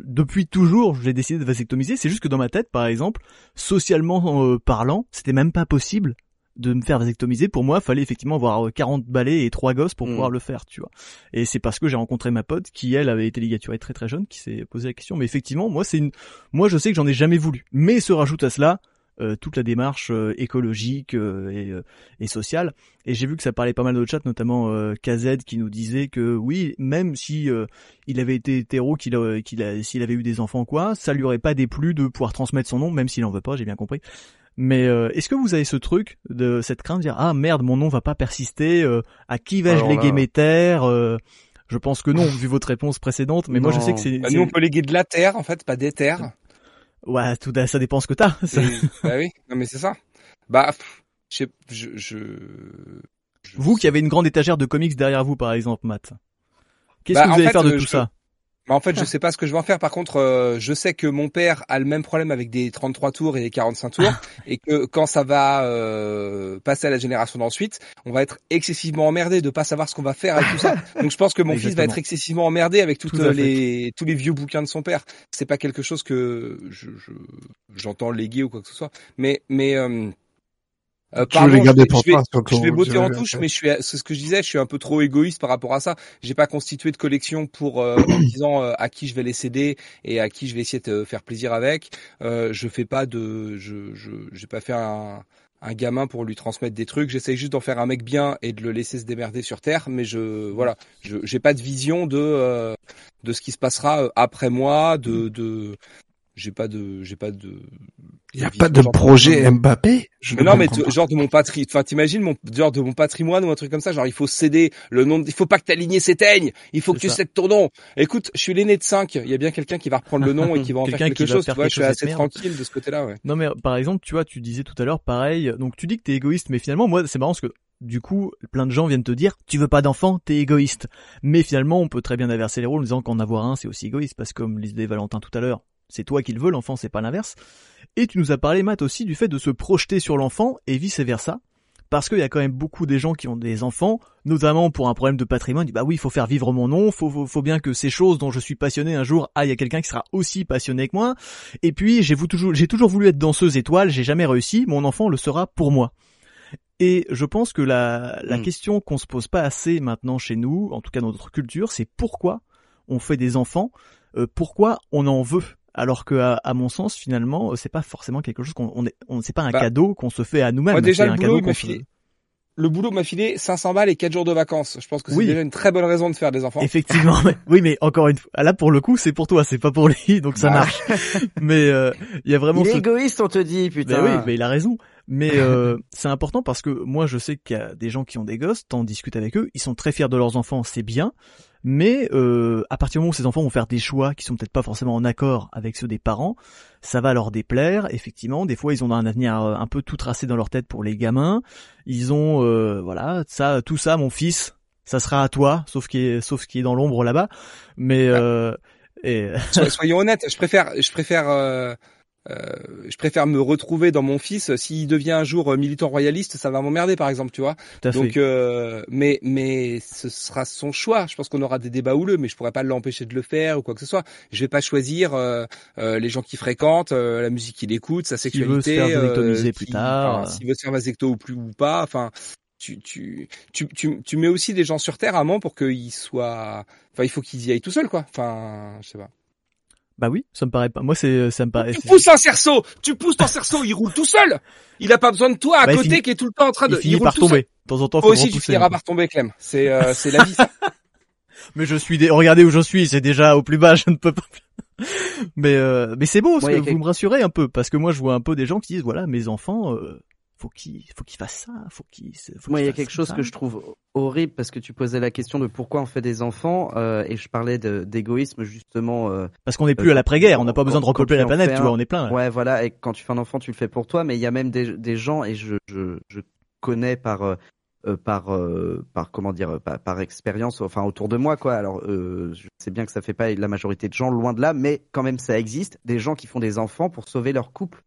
depuis toujours, j'ai décidé de vasectomiser. C'est juste que dans ma tête, par exemple, socialement euh, parlant, c'était même pas possible de me faire vasectomiser. Pour moi, fallait effectivement avoir euh, 40 balais et trois gosses pour Mm. pouvoir le faire, tu vois. Et c'est parce que j'ai rencontré ma pote qui, elle, avait été ligaturée très très jeune, qui s'est posé la question. Mais effectivement, moi, c'est une, moi, je sais que j'en ai jamais voulu. Mais se rajoute à cela euh, toute la démarche euh, écologique euh, et, euh, et sociale. Et j'ai vu que ça parlait pas mal de chat, notamment euh, KZ qui nous disait que oui, même si euh, il avait été hétéro, qu'il a, qu'il a, s'il avait eu des enfants quoi, ça lui aurait pas déplu de pouvoir transmettre son nom, même s'il en veut pas, j'ai bien compris. Mais euh, est-ce que vous avez ce truc de cette crainte de dire ah merde mon nom va pas persister, euh, à qui vais-je léguer là- mes terres euh, Je pense que non vu votre réponse précédente, mais moi je sais que c'est Bah, nous, on peut léguer de la terre, en fait, pas des terres. ouais tout ça dépend ce que t'as. Ça- Et- bah oui, non mais c'est ça. Bah, pff, je, sais- je, je, je- Vous qui avez une grande étagère de comics derrière vous, par exemple, Matt. Qu'est-ce Bah, que vous allez fait, faire de euh, tout je- ça? En fait, je sais pas ce que je vais en faire. Par contre, euh, je sais que mon père a le même problème avec des 33 tours et des 45 tours, et que quand ça va euh, passer à la génération d'ensuite, on va être excessivement emmerdé de pas savoir ce qu'on va faire avec tout ça. Donc, je pense que mon fils va être excessivement emmerdé avec toutes Tout fait. les tous les vieux bouquins de son père. C'est pas quelque chose que je je- j'entends léguer ou quoi que ce soit. Mais mais euh, euh, pardon, je- vais- je vais botter en touche, mais je suis, c'est ce que je disais, je suis un peu trop égoïste par rapport à ça. J'ai pas constitué de collection pour euh, en disant euh, à qui je vais les céder et à qui je vais essayer de faire plaisir avec. Euh, je fais pas de, je, je, j'ai pas fait un, un gamin pour lui transmettre des trucs. J'essaye juste d'en faire un mec bien et de le laisser se démerder sur terre. Mais je, voilà, je, j'ai pas de vision de, euh, de ce qui se passera euh, après moi, de, de, j'ai pas de, j'ai pas de, Il n'y a pas de projet Mbappé. Je mais non, mais genre de mon patrimoine. Enfin, t'imagines mon genre de mon patrimoine ou un truc comme ça. Genre, il faut céder le nom. Il faut pas que ta lignée s'éteigne. Il faut que tu cèdes ton nom. Écoute, je suis l'aîné de 5 Il y a bien quelqu'un qui va reprendre le nom et qui va en faire quelque chose. Tu vois, je suis assez tranquille de ce côté-là. Ouais. Non, mais par exemple, tu vois, tu disais tout à l'heure, pareil. Donc, tu dis que t'es égoïste, mais finalement, moi, c'est marrant parce que du coup, plein de gens viennent te dire, tu veux pas d'enfant, t'es égoïste. Mais finalement, on peut très bien inverser les rôles en disant qu'en avoir un, c'est aussi égoïste, parce que comme disait Valentin tout à l'heure, c'est toi qui le veux, l'enfant, c'est pas l'inverse. Et tu nous as parlé, Matt, aussi du fait de se projeter sur l'enfant et vice versa. Parce qu'il y a quand même beaucoup des gens qui ont des enfants, notamment pour un problème de patrimoine, bah oui, il faut faire vivre mon nom, faut, faut, bien que ces choses dont je suis passionné un jour, ah, il y a quelqu'un qui sera aussi passionné que moi. Et puis, j'ai toujours, j'ai toujours voulu être danseuse étoile, j'ai jamais réussi, mon enfant le sera pour moi. Et je pense que la, la hmm. question qu'on se pose pas assez maintenant chez nous, en tout cas dans notre culture, c'est pourquoi on fait des enfants, euh, pourquoi on en veut? Alors que à, mon sens finalement euh, c'est pas forcément quelque chose qu'on on est on c'est pas un bah, cadeau qu'on se fait à nous-mêmes déjà le un boulot m'a filé le boulot m'a filé 500 balles et 4 jours de vacances. Je pense que c'est déjà une très bonne raison de faire des enfants. Effectivement, oui, mais encore une fois, là pour le coup, c'est pour toi, c'est pas pour lui, donc ça marche. mais euh, il y a vraiment. Il est égoïste, on te dit, putain. Mais oui, mais il a raison. Mais euh, c'est important parce que moi, je sais qu'il y a des gens qui ont des gosses, t'en discutes avec eux, ils sont très fiers de leurs enfants, c'est bien. Mais euh, à partir du moment où ces enfants vont faire des choix qui sont peut-être pas forcément en accord avec ceux des parents, ça va leur déplaire. Effectivement, des fois ils ont un avenir euh, un peu tout tracé dans leur tête pour les gamins. Ils ont euh, voilà ça, tout ça, mon fils, ça sera à toi, sauf qui est sauf ce qui est dans l'ombre là-bas. Mais euh, et... soyons honnêtes, je préfère je préfère euh, je préfère me retrouver dans mon fils. S'il devient un jour euh, militant royaliste, ça va m'emmerder, par exemple, tu vois. Donc, euh, mais mais ce sera son choix. Je pense qu'on aura des débats houleux, mais je pourrais pas l'empêcher de le faire ou quoi que ce soit. Je vais pas choisir euh, les gens qui fréquentent, la musique qu'il écoute, sa sexualité, s'il veut se faire plus tard, s'il veut se faire vasecto ou plus ou pas. Enfin, tu, tu, tu, tu, tu mets aussi des gens sur terre à pour qu'ils soient. Enfin, il faut qu'ils y aillent tout seuls, quoi. Enfin, je sais pas. Bah oui, ça me paraît pas. Moi, c'est, ça me paraît. Tu pousses un cerceau, tu pousses ton cerceau, il roule tout seul. Il a pas besoin de toi à bah, côté qui est tout le temps en train de. Il finit par tomber. De temps en temps, faut aussi, tu finiras par tomber, Clem. C'est, euh, c'est la vie. Ça. mais je suis, regardez où je suis, c'est déjà au plus bas, je ne peux pas. mais euh, mais c'est beau, parce que vous me rassurez un peu, parce que moi, je vois un peu des gens qui disent, voilà, mes enfants. Euh faut qu'il faut qu'il fasse ça, faut qu'il. Moi, il y a quelque chose que je trouve horrible parce que tu posais la question de pourquoi on fait des enfants euh, et je parlais d'égoïsme justement. Euh, parce qu'on n'est plus à l'après-guerre, on n'a pas besoin de repeupler la planète, tu vois, on est plein. Ouais, voilà. Et quand tu fais un enfant, tu le fais pour toi, mais il y a même des, des gens et je je, je connais par euh, par par comment dire par, par, expérience enfin autour de moi quoi alors je sais bien que ça fait pas la majorité de gens loin de là mais quand même ça existe des gens qui font des enfants pour sauver leur couple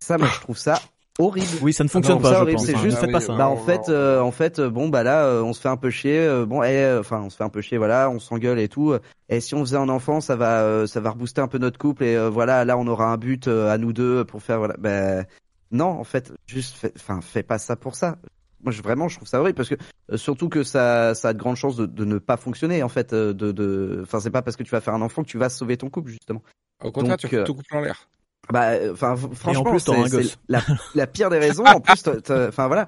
ça moi je trouve ça horrible. Oui, ça ne fonctionne pas. je pense. C'est juste, ah, pas ça. Bah en fait, euh, en fait, euh, bon bah là, euh, on se fait un peu chier. bon, et enfin, on se fait un peu chier, voilà, on s'engueule et tout. Et si on faisait un enfant, ça va, ça va rebooster un peu notre couple. Et voilà, là, on aura un but à nous deux pour faire, voilà. Ben non, en fait, juste, enfin, fais pas ça pour ça. Moi, je, vraiment, je trouve ça horrible parce que surtout que ça, ça a de grandes chances de, de ne pas fonctionner en fait. De, de, enfin, c'est pas parce que tu vas faire un enfant que tu vas sauver ton couple justement. Au contraire, tu fous ton couple en l'air. Bah, euh, enfin, franchement, c'est la, la, pire des raisons. en plus, enfin voilà,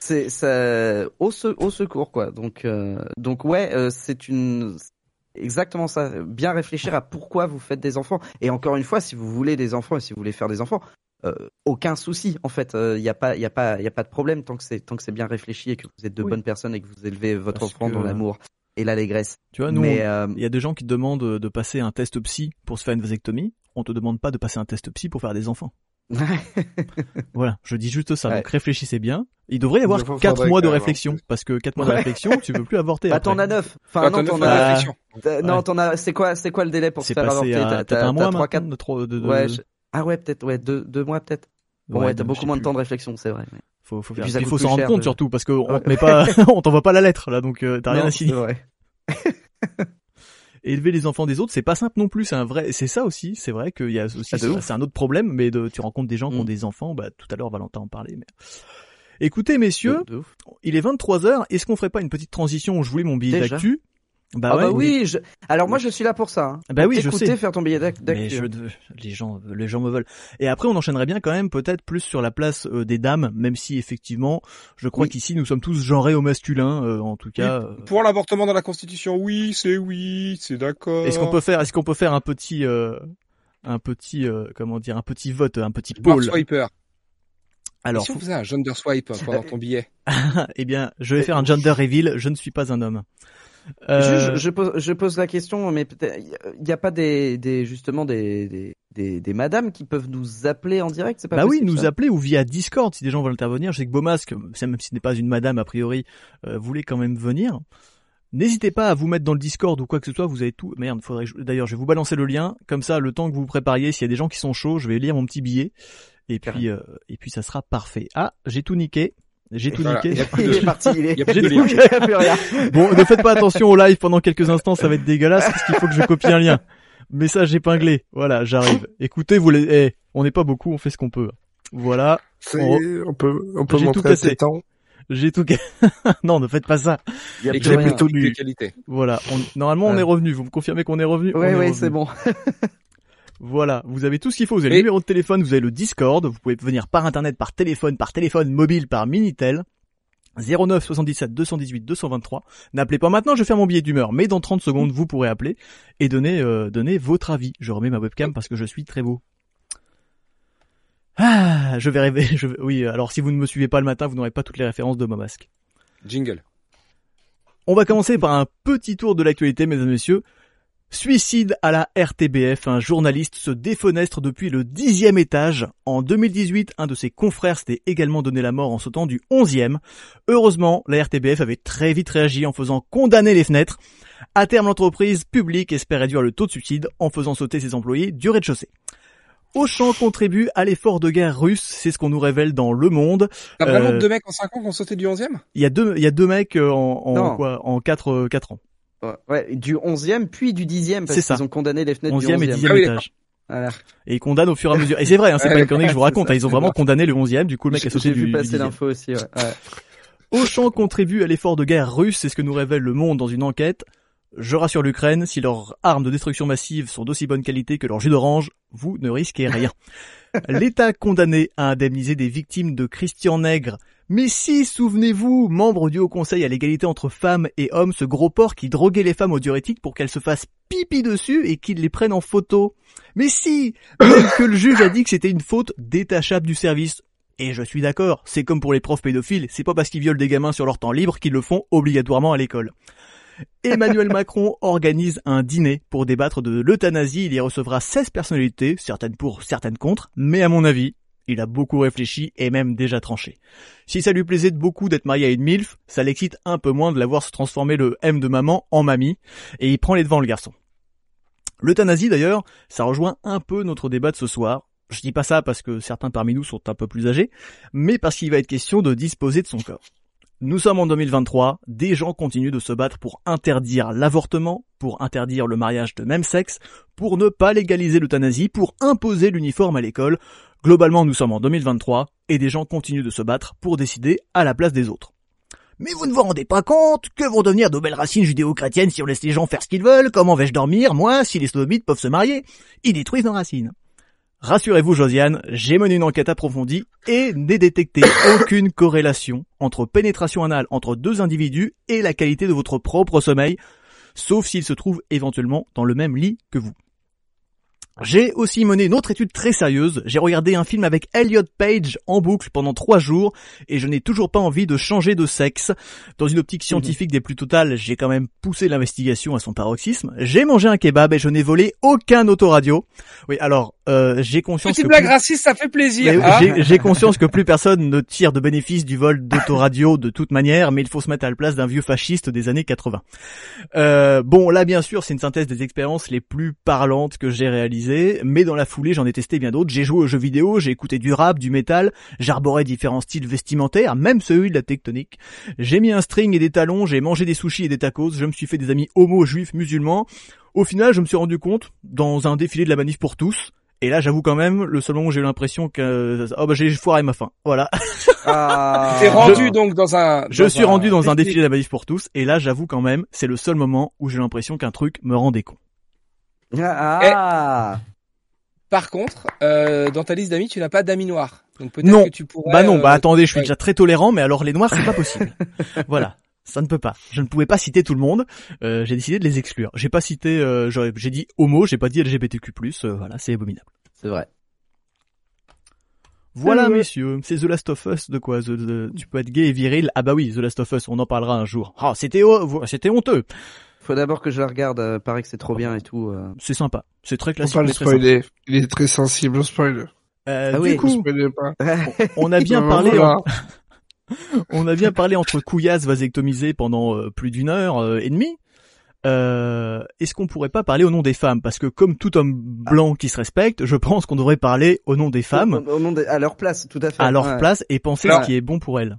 c'est ça au, au, secours quoi. Donc, euh, donc ouais, euh, c'est une exactement ça. Bien réfléchir à pourquoi vous faites des enfants. Et encore une fois, si vous voulez des enfants et si vous voulez faire des enfants, aucun souci. En fait, il n'y a pas, il y a pas, il y a pas de problème tant que c'est tant que c'est bien réfléchi et que vous êtes de bonnes personnes et que vous élevez votre enfant dans l'amour et l'allégresse. Tu vois, nous, il y a des gens qui demandent de passer un test psy pour se faire une vasectomie on te demande pas de passer un test psy pour faire des enfants. voilà, je dis juste ça. Donc réfléchissez bien. Il devrait y avoir 4 mois de réflexion parce que 4 mois de réflexion, tu veux plus avorter. Bah t'en as 9. Enfin non, t'en as Non, t'en as c'est quoi c'est quoi le délai pour se faire avorter? T'as un mois 3 4 de, de, Ouais, ah ouais, peut-être ouais, 2 deux, mois peut-être. Bon, ouais, t'as beaucoup moins de temps de réflexion, c'est vrai. Faut, faut, il faut s'en rendre compte surtout parce que on te met pas, on t'envoie pas la lettre là, donc euh, t'as rien à signer. Élever les enfants des autres, c'est pas simple non plus. C'est un vrai, c'est ça aussi. C'est vrai qu'il y a aussi, ah, c'est un autre problème. Mais de, tu rencontres des gens qui ont mm. des enfants. Bah, tout à l'heure, Valentin en parlait. Mais... Écoutez, messieurs, il est 23 h Est-ce qu'on ferait pas une petite transition où je voulais mon billet d'actu? Bah, ah bah oui, je... alors moi je suis là pour ça. Hein. Bah oui, je sais. faire ton billet d'actu. les gens, les gens me veulent. Et après, on enchaînerait bien quand même, peut-être plus sur la place euh, des dames, même si effectivement, je crois qu'ici nous sommes tous genrés au masculin, euh, en tout cas. Euh. Pour l'avortement dans la Constitution, oui, c'est oui, c'est d'accord. Est-ce qu'on peut faire, est-ce qu'on peut faire un petit un petit, euh, comment dire, un petit vote, un petit Bar poll? swiper. Alors, Alors, si on faisait un gender swipe pendant ton billet. eh bien, je vais faire un gender reveal. Je ne suis pas un homme. Euh, Je, pose, je pose la question, mais il n'y a pas des, des justement des, des, des, des madames qui peuvent nous appeler en direct, c'est pas bah oui, nous ça appeler ou via Discord si des gens veulent intervenir. Je sais que Beaumasque, même si ce n'est pas une madame a priori, euh, voulait quand même venir. N'hésitez pas à vous mettre dans le Discord ou quoi que ce soit. Vous avez tout. Merde, faudrait. que je- D'ailleurs, je vais vous balancer le lien. Comme ça, le temps que vous vous prépariez, s'il y a des gens qui sont chauds, je vais lire mon petit billet. Et puis, euh, et puis, ça sera parfait. Ah, j'ai tout niqué. J'ai tout Voilà, niqué. il y a plus Il de- est parti, il est. il y a plus de lien. rien. Bon, ne faites pas attention au live pendant quelques instants, ça va être dégueulasse parce qu'il faut que je copie un lien. Message épinglé. Voilà, j'arrive. Écoutez, vous les, eh, on n'est pas beaucoup, on fait ce qu'on peut. Voilà, C'est, On on peut, on peut J'ai tout montrer cassé. temps. j'ai tout. non, ne faites pas ça. Il y a plutôt de lu. qualité. Voilà, on- normalement on Ouais. est revenu. Vous me confirmez qu'on est revenu? Ouais, revenu. c'est bon. Voilà, vous avez tout ce qu'il faut. Vous avez Et- le numéro de téléphone, vous avez le Discord. Vous pouvez venir par internet, par téléphone, par téléphone mobile, par Minitel. 09 77 218 223. N'appelez pas maintenant, je vais faire mon billet d'humeur, mais dans 30 secondes, vous pourrez appeler et donner, euh, donner votre avis. Je remets ma webcam parce que je suis très beau. Ah, je vais rêver. Je vais- Oui, alors si vous ne me suivez pas le matin, vous n'aurez pas toutes les références de ma masque. Jingle. On va commencer par un petit tour de l'actualité, mesdames et messieurs. Suicide à la RTBF, un journaliste se défenestre depuis le dixième étage. En 2018, un de ses confrères s'était également donné la mort en sautant du onzième. Heureusement, la RTBF avait très vite réagi en faisant condamner les fenêtres. À terme, l'entreprise publique espère réduire le taux de suicide en faisant sauter ses employés du rez-de-chaussée. Auchan contribue à l'effort de guerre russe, c'est ce qu'on nous révèle dans Le Monde. T'as vraiment Euh, deux mecs en 5 ans qui ont sauté du 11e Il y a deux, il y a deux mecs euh, en, en Non. quoi, en quatre, euh, quatre ans. Ouais, Ouais, du 11e puis du 10e parce C'est ça. qu'ils ont condamné les fenêtres Onzième du et 11e. dixième Ah oui, étage. Voilà. Et ils condamnent au fur et à mesure. Et c'est vrai, hein, c'est Ouais, pas une connerie que je vous raconte. hein, ils ont vraiment condamné le 11e. Du coup, le mec a J'ai sauté j'ai du, vu du passer 10e. l'info aussi, ouais. ouais. Auchan contribue à l'effort de guerre russe, c'est ce que nous révèle le monde dans une enquête. Je rassure l'Ukraine, si leurs armes de destruction massive sont d'aussi bonne qualité que leur jus d'orange, vous ne risquez rien. L'État condamné à indemniser des victimes de Christian Nègre. Mais si, souvenez-vous, membre du Haut Conseil à l'égalité entre femmes et hommes, ce gros porc qui droguait les femmes au diurétique pour qu'elles se fassent pipi dessus et qu'il les prenne en photo. Mais si, même que le juge a dit que c'était une faute détachable du service. Et je suis d'accord, c'est comme pour les profs pédophiles, c'est pas parce qu'ils violent des gamins sur leur temps libre qu'ils le font obligatoirement à l'école. Emmanuel Macron organise un dîner pour débattre de l'euthanasie. Il y recevra 16 personnalités, certaines pour, certaines contre, mais à mon avis, il a beaucoup réfléchi et même déjà tranché. Si ça lui plaisait beaucoup d'être marié à une MILF, ça l'excite un peu moins de la voir se transformer le M de maman en mamie, et il prend les devants le garçon. L'euthanasie d'ailleurs, ça rejoint un peu notre débat de ce soir. Je dis pas ça parce que certains parmi nous sont un peu plus âgés, mais parce qu'il va être question de disposer de son corps. Nous sommes en 2023, des gens continuent de se battre pour interdire l'avortement, pour interdire le mariage de même sexe, pour ne pas légaliser l'euthanasie, pour imposer l'uniforme à l'école. Globalement, nous sommes en 2023, et des gens continuent de se battre pour décider à la place des autres. Mais vous ne vous rendez pas compte que vont devenir de belles racines judéo-chrétiennes si on laisse les gens faire ce qu'ils veulent Comment vais-je dormir, moi, si les sodomites peuvent se marier? Ils détruisent nos racines. Rassurez-vous, Josiane, j'ai mené une enquête approfondie et n'ai détecté aucune corrélation entre pénétration anale entre deux individus et la qualité de votre propre sommeil, sauf s'ils se trouvent éventuellement dans le même lit que vous. J'ai aussi mené une autre étude très sérieuse. J'ai regardé un film avec Elliot Page en boucle pendant trois jours et je n'ai toujours pas envie de changer de sexe. Dans une optique scientifique des plus totales, j'ai quand même poussé l'investigation à son paroxysme. J'ai mangé un kebab et je n'ai volé aucun autoradio. Oui, alors, euh, j'ai conscience Petite que... blague plus- raciste, ça fait plaisir. mais hein j'ai- J'ai conscience que plus personne ne tire de bénéfice du vol d'autoradio de toute manière, mais il faut se mettre à la place d'un vieux fasciste des années 80. Euh, bon, là bien sûr, c'est une synthèse des expériences les plus parlantes que j'ai réalisées, mais dans la foulée, j'en ai testé bien d'autres. J'ai joué aux jeux vidéo, j'ai écouté du rap, du métal, j'arborais différents styles vestimentaires, même celui de la tectonique. J'ai mis un string et des talons, j'ai mangé des sushis et des tacos, je me suis fait des amis homo, juifs, musulmans. Au final, je me suis rendu compte, dans un défilé de la manif pour tous, et là, j'avoue quand même, le seul moment où j'ai eu l'impression que, oh bah j'ai foiré ma fin. Voilà. Ah. T'es rendu donc dans un. Je suis rendu dans un défilé de la manif pour tous, et là, j'avoue quand même, c'est le seul moment où j'ai l'impression qu'un truc me rendait con. Ah. Par contre, euh, dans ta liste d'amis, tu n'as pas d'amis noirs. Donc peut-être Non. que tu pourrais. Bah non, bah euh, attendez, je suis ouais. déjà très tolérant, mais alors les noirs, c'est pas possible. voilà. Ça ne peut pas. Je ne pouvais pas citer tout le monde. Euh, j'ai décidé de les exclure. J'ai pas cité, euh, j'ai dit homo, j'ai pas dit LGBTQ+. euh, voilà, c'est abominable. C'est vrai. Voilà, messieurs, c'est The Last of Us de quoi The- The- Tu peux être gay et viril. Ah bah oui, The Last of Us, on en parlera un jour. Ah, c'était ho- c'était honteux. Faut d'abord que je la regarde. Euh, paraît que c'est trop bien et tout. euh. C'est sympa. C'est très classique. pas le mais très sympa. spoiler. Il est très sensible au spoil. Euh, Ah du oui. coup, pas. on a bien parlé. voilà. On a bien parlé entre couillasses vasectomisées pendant euh, plus d'une heure euh, et demie. Euh, Est-ce qu'on pourrait pas parler au nom des femmes? Parce que comme tout homme blanc qui se respecte, je pense qu'on devrait parler au nom des femmes, Au, au nom des- à leur place, tout à fait. à leur Ouais. place, et penser Alors- ce qui est bon pour elles.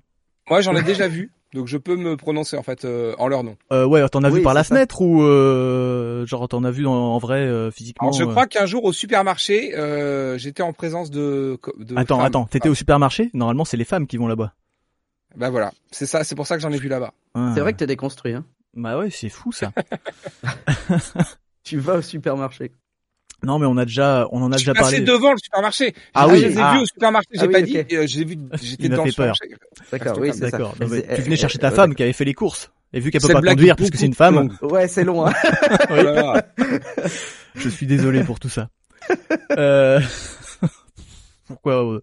Moi, j'en ai déjà vu, donc je peux me prononcer en fait euh, en leur nom. Euh, ouais, t'en as vu par la ça. fenêtre ou euh, genre t'en as vu en, en vrai euh, physiquement Alors, je euh crois qu'un jour au supermarché, euh, j'étais en présence de. de Attends, femmes. attends, t'étais au supermarché? Normalement, c'est les femmes qui vont là-bas. Bah voilà, c'est ça, c'est pour ça que j'en ai vu là-bas. Ah. C'est vrai que t'es déconstruit. Hein. Bah ouais, c'est fou ça. Tu vas au supermarché. non, mais on a déjà, on en a Je déjà suis passé parlé. devant le supermarché. Ah je oui, les ai ah. vus au supermarché. J'ai Ah oui, pas dit. euh, j'ai vu. J'étais dans le fait peur. supermarché. D'accord, oui, c'est ça. D'accord. tu venais euh, chercher ta euh, femme qui avait fait les courses. Et vu qu'elle peut pas conduire parce que c'est une femme. Ouais, c'est long. Hein. Oui. Oh je suis désolé pour tout ça. Euh... Pourquoi euh,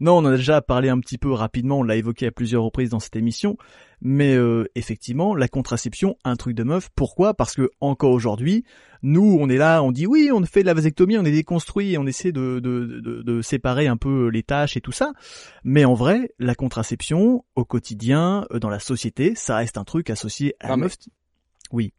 Non, on en a déjà parlé un petit peu rapidement, on l'a évoqué à plusieurs reprises dans cette émission, mais euh, effectivement, la contraception, un truc de meuf. Pourquoi? Parce que encore aujourd'hui, nous, on est là, on dit oui, on fait de la vasectomie, on est déconstruit, on essaie de, de, de, de séparer un peu les tâches et tout ça. Mais en vrai, la contraception, au quotidien, euh, dans la société, ça reste un truc associé à la Non, meuf. Oui.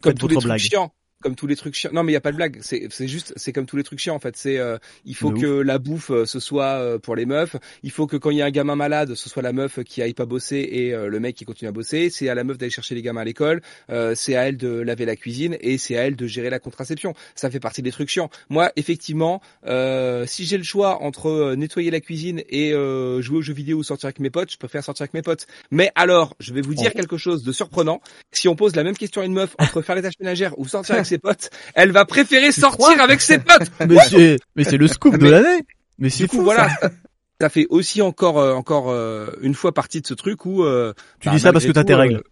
comme tous les trucs chiants. Comme tous les trucs chiants. Non, mais il y a pas de blague. C'est, c'est juste, c'est comme tous les trucs chiants en fait. C'est, euh, il faut De que la bouffe euh, ce soit euh, pour les meufs. Il faut que quand il y a un gamin malade, ce soit la meuf qui aille pas bosser et euh, le mec qui continue à bosser. C'est à la meuf d'aller chercher les gamins à l'école. Euh, c'est à elle de laver la cuisine et c'est à elle de gérer la contraception. Ça fait partie des trucs chiants. Moi, effectivement, euh, si j'ai le choix entre nettoyer la cuisine et euh, jouer aux jeux vidéo ou sortir avec mes potes, je préfère sortir avec mes potes. Mais alors, je vais vous dire Oh. quelque chose de surprenant. Si on pose la même question à une meuf entre faire les tâches ménagères ou sortir avec ses potes, elle va préférer sortir avec ses potes. Mais c'est, mais c'est le scoop de l'année. Mais c'est coup, fou, voilà. ça. Ça, fait aussi encore, euh, encore euh, une fois partie de ce truc où. euh, Tu bah, dis ça parce que t'as tes tout, règles.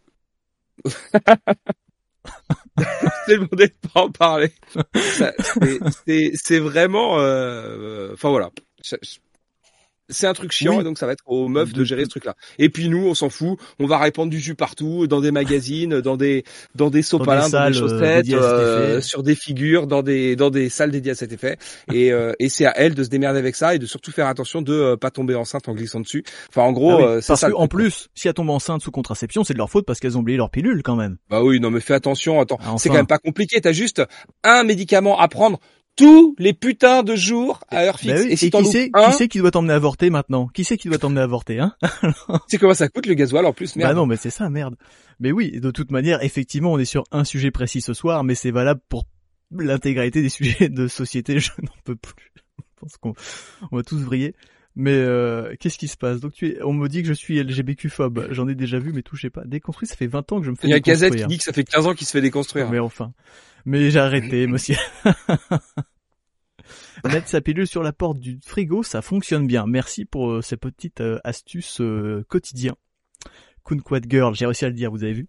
euh, C'est le de pas en parler. C'est- vraiment. euh, Enfin voilà. Je- je- C'est un truc chiant Oui. et donc ça va être aux meufs de gérer ce truc-là. Et puis nous, on s'en fout. On va répandre du jus partout, dans des magazines, dans des dans des sopalins, dans des euh, chaussettes, euh, sur des figures, dans des dans des salles dédiées à cet effet. Et, euh, et c'est à elle de se démerder avec ça et de surtout faire attention de euh, pas tomber enceinte en glissant dessus. Enfin en gros, Ah oui, euh, parce ça. que en plus, si elles tombent enceintes sous contraception, c'est de leur faute parce qu'elles ont oublié leur pilule quand même. Bah oui, non mais fais attention. Attends, Ah, c'est quand même pas compliqué. T'as juste un médicament à prendre tous les putains de jours à heure fixe. Bah oui, et si et t'en qui un, qui doit t'emmener avorter maintenant? Qui c'est qui doit t'emmener avorter, hein? c'est comment ça coûte le gasoil en plus. Merde. Bah non, mais c'est ça, merde. Mais oui, de toute manière, effectivement, on est sur un sujet précis ce soir, mais c'est valable pour l'intégralité des sujets de société. Je n'en peux plus. Je pense qu'on on va tous vriller. Mais euh, qu'est-ce qui se passe? Donc tu es, on me dit que je suis LGBTQ phobe. J'en ai déjà vu, mais touchez pas. Déconstruit, ça fait 20 ans que je me fais Il y a Gazette déconstruire. qui dit que ça fait 15 ans qu'il se fait déconstruire. Mais enfin. Mais j'ai arrêté, monsieur. Mettre sa pilule sur la porte du frigo, ça fonctionne bien. Merci pour euh, ces petites euh, astuces euh, quotidiennes. Kunquat Girl, j'ai réussi à le dire, vous avez vu?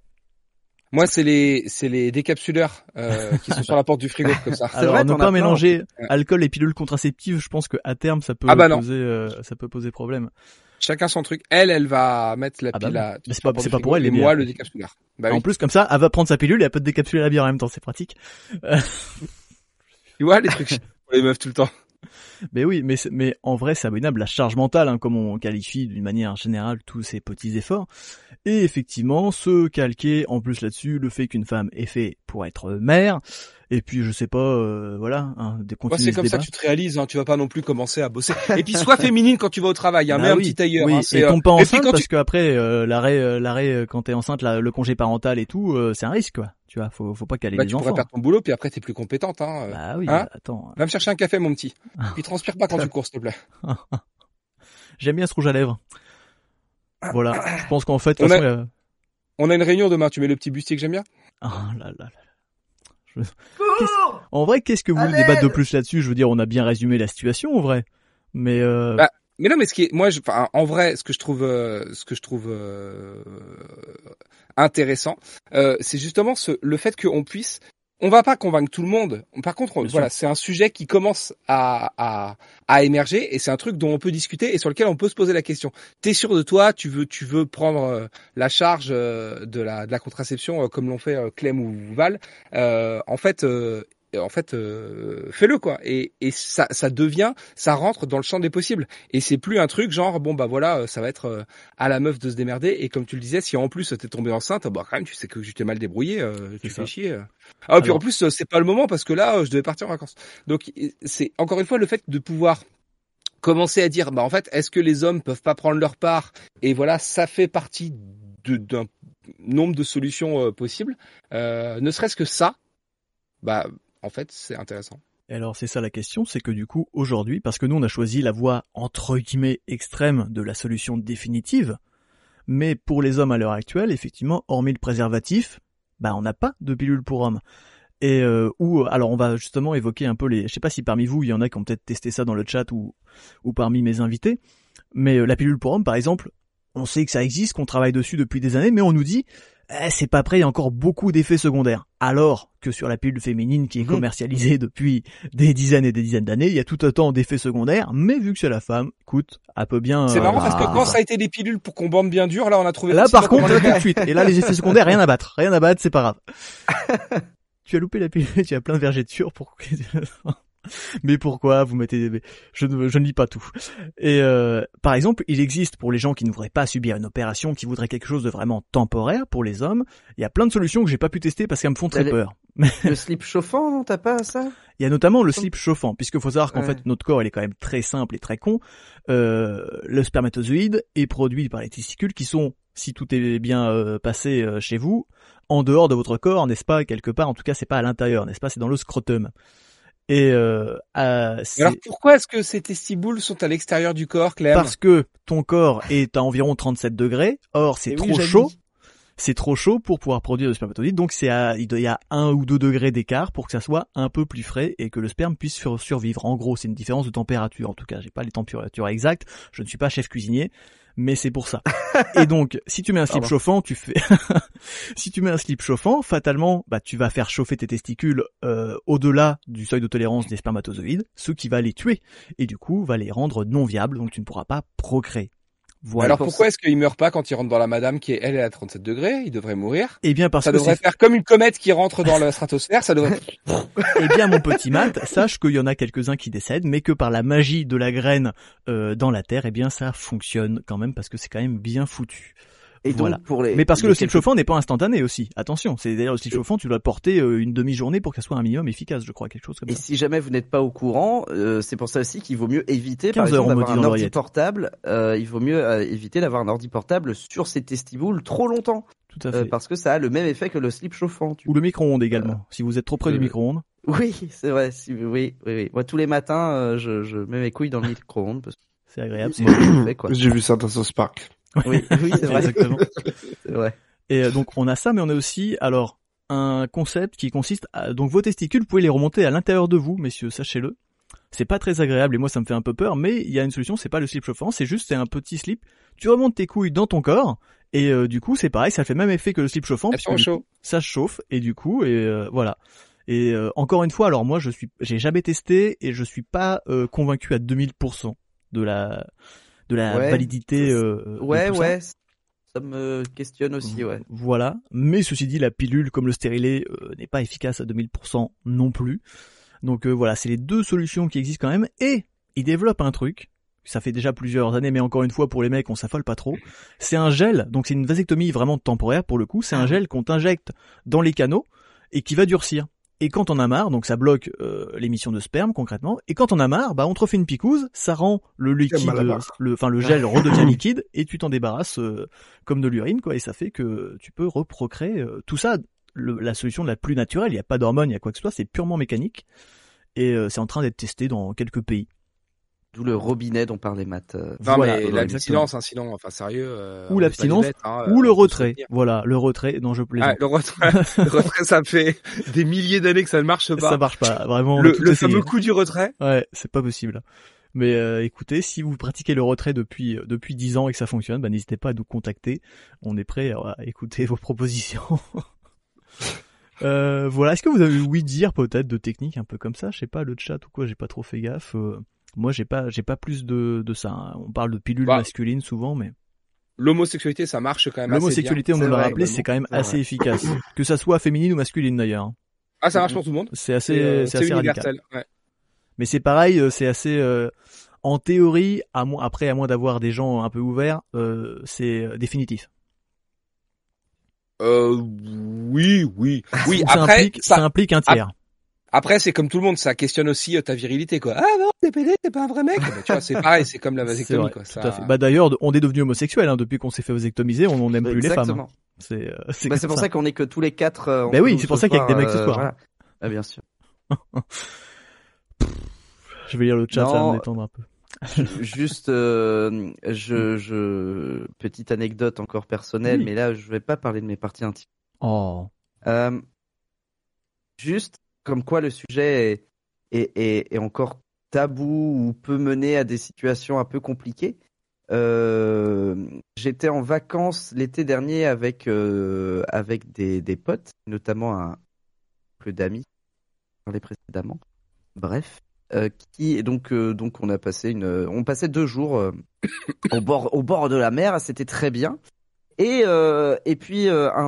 Moi, c'est les c'est les décapsuleurs euh, qui sont sur la porte du frigo comme ça. C'est Alors, vrai, ne pas mélanger Ouais. alcool et pilule contraceptive, je pense que à terme ça peut Ah bah poser euh, ça peut poser problème. Chacun son truc. Elle, elle va mettre la Ah bah pile bon. à. Mais c'est pas- c'est pas pour elle, les Et moi, le décapsuleur. Bah en oui. plus comme ça, elle va prendre sa pilule et elle peut te décapsuler la bière en même temps, c'est pratique. Tu vois les trucs pour les meufs tout le temps. Mais oui, mais en vrai, c'est abominable la charge mentale, hein, comme on qualifie d'une manière générale tous ces petits efforts. Et effectivement, se calquer en plus là-dessus, le fait qu'une femme est fait pour être mère. Et puis je sais pas, euh, voilà, hein, de Moi, continuer c'est ce comme ça que tu te réalises. Hein. Tu vas pas non plus commencer à bosser. Et puis sois féminine quand tu vas au travail. Hein. Bah Mets un petit tailleur. oui, hein. et C'est, euh, tombe pas enceinte parce tu- qu'après euh, l'arrêt, euh, l'arrêt euh, quand t'es enceinte, la- le congé parental et tout, euh, c'est un risque quoi. Tu vois, faut, faut pas caler bah, les tu enfants. pourrais perdre ton boulot, puis après t'es plus compétente. Hein. Bah oui, Hein attends. Va me chercher un café, mon petit. Puis transpire pas quand tu cours, s'il te plaît. J'aime bien ce rouge à lèvres. Voilà, je pense qu'en fait, On a- façon, On a une réunion demain. Tu mets le petit bustier que j'aime bien? Ah là là là. Je- En vrai, qu'est-ce que vous voulez débattre de plus là-dessus? Je veux dire, on a bien résumé la situation en vrai. Mais euh... Bah, mais non, mais ce qui est, moi, je, enfin, en vrai, ce que je trouve, euh, ce que je trouve euh, intéressant, euh, c'est justement ce, le fait qu'on puisse on va pas convaincre tout le monde. Par contre, voilà, c'est un sujet qui commence à, à, à émerger et c'est un truc dont on peut discuter et sur lequel on peut se poser la question. T'es sûr de toi? Tu veux, tu veux prendre euh, la charge euh, de la, de la contraception euh, comme l'ont fait Clem ou Val? Euh, En fait, euh, en fait, euh, fais-le quoi. Et, et ça, ça devient, ça rentre dans le champ des possibles. Et c'est plus un truc genre bon bah voilà, euh, ça va être euh, à la meuf de se démerder. Et comme tu le disais, si en plus t'es tombé enceinte, bah quand même tu sais que tu t'es mal débrouillé, euh, tu fais chier. Ah et puis Alors- en plus c'est pas le moment parce que là je devais partir en vacances. Donc c'est encore une fois le fait de pouvoir commencer à dire bah en fait est-ce que les hommes peuvent pas prendre leur part? Et voilà ça fait partie d'un nombre de solutions euh, possibles. Euh, ne serait-ce que ça, bah en fait c'est intéressant. Et alors c'est ça la question, c'est que du coup aujourd'hui, parce que nous on a choisi la voie entre guillemets extrême de la solution définitive, mais pour les hommes à l'heure actuelle, effectivement, hormis le préservatif, bah on n'a pas de pilule pour hommes. Et euh, ou alors on va justement évoquer un peu les, je sais pas si parmi vous il y en a qui ont peut-être testé ça dans le chat ou ou parmi mes invités, mais euh, la pilule pour hommes par exemple, on sait que ça existe, qu'on travaille dessus depuis des années, mais on nous dit eh, c'est pas prêt, il y a encore beaucoup d'effets secondaires. Alors que sur la pilule féminine qui est Mhm. commercialisée depuis des dizaines et des dizaines d'années, il y a tout autant d'effets secondaires, mais vu que c'est la femme, écoute, elle peut bien... C'est euh, marrant parce que ah. quand ça a été des pilules pour qu'on bande bien dur, là on a trouvé. Là par contre, là, tout de suite. Et là les effets secondaires, rien à battre. Rien à battre, c'est pas grave. tu as loupé la pilule, tu as plein de vergetures pour... Mais pourquoi vous mettez des... Je ne, je ne lis pas tout. Et euh, par exemple, il existe pour les gens qui ne voudraient pas subir une opération, qui voudraient quelque chose de vraiment temporaire pour les hommes, il y a plein de solutions que j'ai pas pu tester parce qu'elles me font très peur. Le slip chauffant, non, t'as pas ça? Il y a notamment le slip chauffant, puisque faut savoir qu'en Ouais. fait notre corps il est quand même très simple et très con. Euh, le spermatozoïde est produit par les testicules qui sont, si tout est bien euh, passé euh, chez vous, en dehors de votre corps, n'est-ce pas, quelque part. En tout cas, c'est pas à l'intérieur, n'est-ce pas, c'est dans le scrotum. Et euh, euh, Alors pourquoi est-ce que ces testiboules sont à l'extérieur du corps, Clem? Parce que ton corps est à environ 37 degrés. Or, c'est Eh trop oui, chaud. C'est trop chaud pour pouvoir produire le spermatozoïde. Donc, c'est à, il y a un ou deux degrés d'écart pour que ça soit un peu plus frais et que le sperme puisse sur- survivre. En gros, c'est une différence de température. En tout cas, j'ai pas les températures exactes. Je ne suis pas chef cuisinier, mais c'est pour ça. et donc, si tu mets un slip Pardon. chauffant, tu fais, si tu mets un slip chauffant, fatalement, bah, tu vas faire chauffer tes testicules euh, au-delà du seuil de tolérance des spermatozoïdes, ce qui va les tuer et du coup va les rendre non viables, donc tu ne pourras pas procréer. Voilà. Alors pour pourquoi est-ce qu'il meurt pas quand il rentre dans la madame qui est elle est à 37 degrés? Il devrait mourir. Eh bien parce Ça que devrait faire comme une comète qui rentre dans la stratosphère. Ça devrait. eh bien mon petit Matt, sache qu'il y en a quelques-uns qui décèdent, mais que par la magie de la graine euh, dans la terre, eh bien ça fonctionne quand même parce que c'est quand même bien foutu. Et Voilà. donc pour les. Mais parce que les le slip quelques- chauffant n'est pas instantané aussi. Attention, c'est d'ailleurs le slip chauffant, tu dois le porter euh, une demi-journée pour qu'elle soit un minimum efficace, je crois, quelque chose comme Et ça. si jamais vous n'êtes pas au courant, euh, c'est pour ça aussi qu'il vaut mieux éviter, par 15 heures, exemple, d'avoir un ordi portable. euh, il vaut mieux euh, éviter d'avoir un ordi portable sur ses testiboules trop longtemps, Tout à euh, fait. parce que ça a le même effet que le slip chauffant. tu Ou le micro-ondes également. si vous êtes trop près du micro-ondes, Oui, c'est vrai. Si, oui, oui, oui. Moi, tous les matins, euh, je, je mets mes couilles dans le micro-ondes parce c'est agréable. J'ai vu ça dans South Park. Oui, oui, c'est vrai. Exactement. C'est vrai. Et euh, donc on a ça, mais on a aussi alors un concept qui consiste à donc vos testicules, vous pouvez les remonter à l'intérieur de vous, messieurs, sachez-le. C'est pas très agréable et moi ça me fait un peu peur, mais il y a une solution, c'est pas le slip chauffant, c'est juste c'est un petit slip. Tu remontes tes couilles dans ton corps et euh, du coup c'est pareil, ça fait le même effet que le slip chauffant. Puisque du chaud. coup, ça chauffe et du coup et euh, voilà. Et euh, encore une fois, alors moi je suis, j'ai jamais testé et je suis pas euh, convaincu à 2000% de la de la Ouais, validité. euh, Ouais, ça. ouais. Ça me questionne aussi, ouais. Voilà. Mais ceci dit, la pilule comme le stérilet euh, n'est pas efficace à 2000% non plus. Donc euh, voilà, c'est les deux solutions qui existent quand même. Et ils développent un truc. Ça fait déjà plusieurs années, mais encore une fois, pour les mecs, on s'affole pas trop. C'est un gel, donc c'est une vasectomie vraiment temporaire pour le coup. C'est un gel qu'on t'injecte dans les canaux et qui va durcir. Et quand on a marre, donc ça bloque euh, l'émission de sperme concrètement. Et quand on a marre, bah on te refait une picouse, ça rend le liquide, le, enfin le gel redevient liquide et tu t'en débarrasses euh, comme de l'urine quoi. Et ça fait que tu peux reprocréer euh, tout ça. le- la solution la plus naturelle, il n'y a pas d'hormones, il y a quoi que ce soit, c'est purement mécanique. Et euh, c'est en train d'être testé dans quelques pays. D'où le robinet dont parlait Matt. euh, Non Voilà, mais l'abstinence, hein, sinon, enfin sérieux. euh, Ou l'abstinence, hein, Ou euh, le retrait. Voilà, le retrait. Non, je plaisante. Ah, le retrait, le retrait, ça fait des milliers d'années que ça ne marche pas. ça marche pas, vraiment. le le fameux coup du retrait. Ouais, c'est pas possible. Mais euh, écoutez, si vous pratiquez le retrait depuis depuis 10 ans et que ça fonctionne, bah, n'hésitez pas à nous contacter. On est prêt à, à écouter vos propositions. euh, voilà, est-ce que vous avez oui dire peut-être de techniques un peu comme ça? Je sais pas, le chat ou quoi, j'ai pas trop fait gaffe. Euh, moi, j'ai pas j'ai pas plus de de ça. hein. On parle de pilules Bah, masculines souvent, mais L'homosexualité, ça marche quand même l'homosexualité, on me l'a rappelé, c'est quand même assez vrai. efficace. Que ça soit féminine ou masculine d'ailleurs. Ah, ça marche pour tout le monde. C'est assez C'est euh, c'est assez radical. universel. Ouais. Mais c'est pareil, euh, c'est assez euh, en théorie, à moins, après à moins d'avoir des gens un peu ouverts, euh, c'est définitif. Euh, oui, oui, oui. ça, Après, implique, ça... ça, implique un tiers. Après, c'est comme tout le monde, ça questionne aussi euh, ta virilité, quoi. Ah non, t'es pédé, t'es pas un vrai mec. Bah, tu vois, c'est pareil, c'est comme la vasectomie, vrai, quoi. tout Ça- à fait. Bah d'ailleurs, on est devenu homosexuel hein, depuis qu'on s'est fait vasectomiser, on n'aime plus les femmes. Exactement. C'est euh, c'est Bah, c'est pour ça. ça, qu'on est que tous les quatre. euh, Bah oui, c'est pour ça qu'il y a que des mecs ce euh, soir. voilà. Ah, bien sûr. Je vais lire le chat, ça va Non. me détendre un peu. Juste, euh, je, je, petite anecdote encore personnelle, Oui. mais là, je vais pas parler de mes parties intimes. Oh. Euh, juste comme quoi le sujet est, est, est, encore tabou ou peut mener à des situations un peu compliquées. Euh, J'étais en vacances l'été dernier avec euh, avec des, des potes, notamment un couple d'amis, parlais précédemment. Bref, euh, qui donc euh, donc on a passé une, on passait deux jours au bord au bord de la mer, c'était très bien. Et et puis un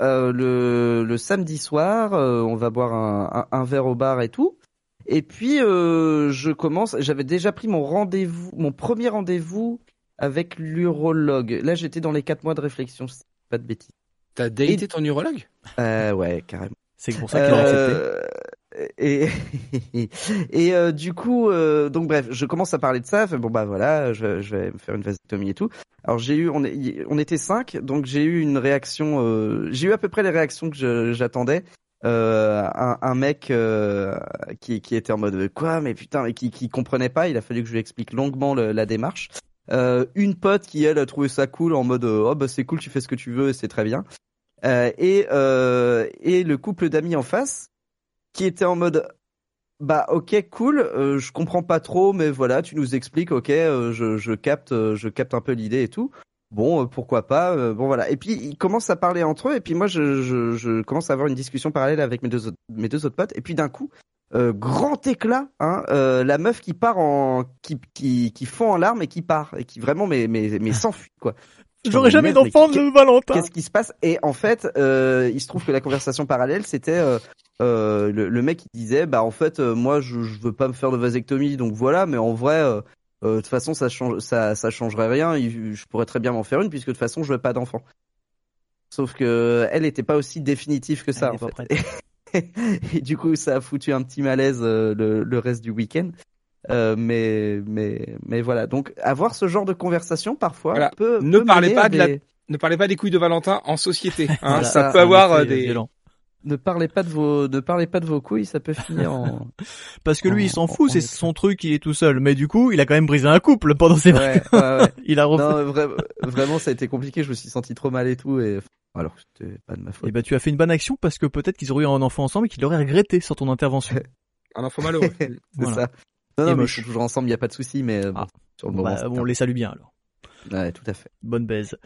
euh, le, le samedi soir, euh, on va boire un, un, un verre au bar et tout. Et puis euh, je commence. J'avais déjà pris mon rendez-vous, mon premier rendez-vous avec l'urologue. Là, j'étais dans les quatre mois de réflexion. si Pas de bêtises. T'as daté ton urologue? Euh, ouais, carrément. C'est pour ça qu'il a accepté. Et et euh, du coup, euh, donc bref, je commence à parler de ça. Bon bah voilà, je, je vais me faire une vasectomie et tout. Alors j'ai eu, on, est, on était cinq, donc j'ai eu une réaction. euh, j'ai eu à peu près les réactions que j'attendais. Euh, un, un mec euh, qui, qui était en mode quoi, mais putain, et qui, qui comprenait pas. Il a fallu que je lui explique longuement la démarche. Euh, une pote qui elle a trouvé ça cool en mode oh bah c'est cool, tu fais ce que tu veux, c'est très bien. Et et le couple d'amis en face qui était en mode bah ok cool euh, je comprends pas trop mais voilà tu nous expliques ok euh, je, je capte euh, je capte un peu l'idée et tout. Bon euh, pourquoi pas euh, bon voilà. Et puis ils commencent à parler entre eux et puis moi je, je, je commence à avoir une discussion parallèle avec mes deux autres, mes deux autres potes et puis d'un coup euh, grand éclat hein, la meuf qui part en qui qui qui fond en larmes et qui part et qui vraiment mais mais mais s'enfuit quoi J'aurais jamais d'enfant de Valentin. Qu'est-ce qui se passe? Et en fait, euh, il se trouve que la conversation parallèle, c'était euh, euh, le, le mec qui disait, bah en fait, euh, moi, je, je veux pas me faire de vasectomie, donc voilà. Mais en vrai, euh, de toute façon, ça change, ça, ça changerait rien. Il- Je pourrais très bien m'en faire une, puisque de toute façon, je veux pas d'enfant. Sauf que elle était pas aussi définitive que ça, Elle en est pas fait. Et du coup, ça a foutu un petit malaise euh, le, le reste du week-end. Euh, mais mais mais voilà. Donc avoir ce genre de conversation parfois Voilà. peut Ne peut parlez pas de la- des- Ne parlez pas des couilles de Valentin en société. Hein, Voilà. ça Ça, peut avoir C'est euh, des. violent. Ne parlez pas de vos, ne parlez pas de vos couilles, ça peut finir en. Parce que lui, il s'en en- fout, c'est son truc, il est tout seul. Mais du coup, il a quand même brisé un couple pendant ses ouais, ouais, ouais. Il a refait. Non, vra- vraiment, ça a été compliqué. Je me suis senti trop mal et tout, et alors c'était pas de ma faute. Et bah, tu as fait une bonne action parce que peut-être qu'ils auraient eu un enfant ensemble et qu'ils l'auraient regretté sur ton intervention. Un enfant malheureux. C'est Voilà. ça. Non, non, mais ils sont toujours ensemble, il y a pas de souci, mais bon, Ah. sur le moment, Bah, on les salue bien alors. ouais, tout à fait. Bonne baise.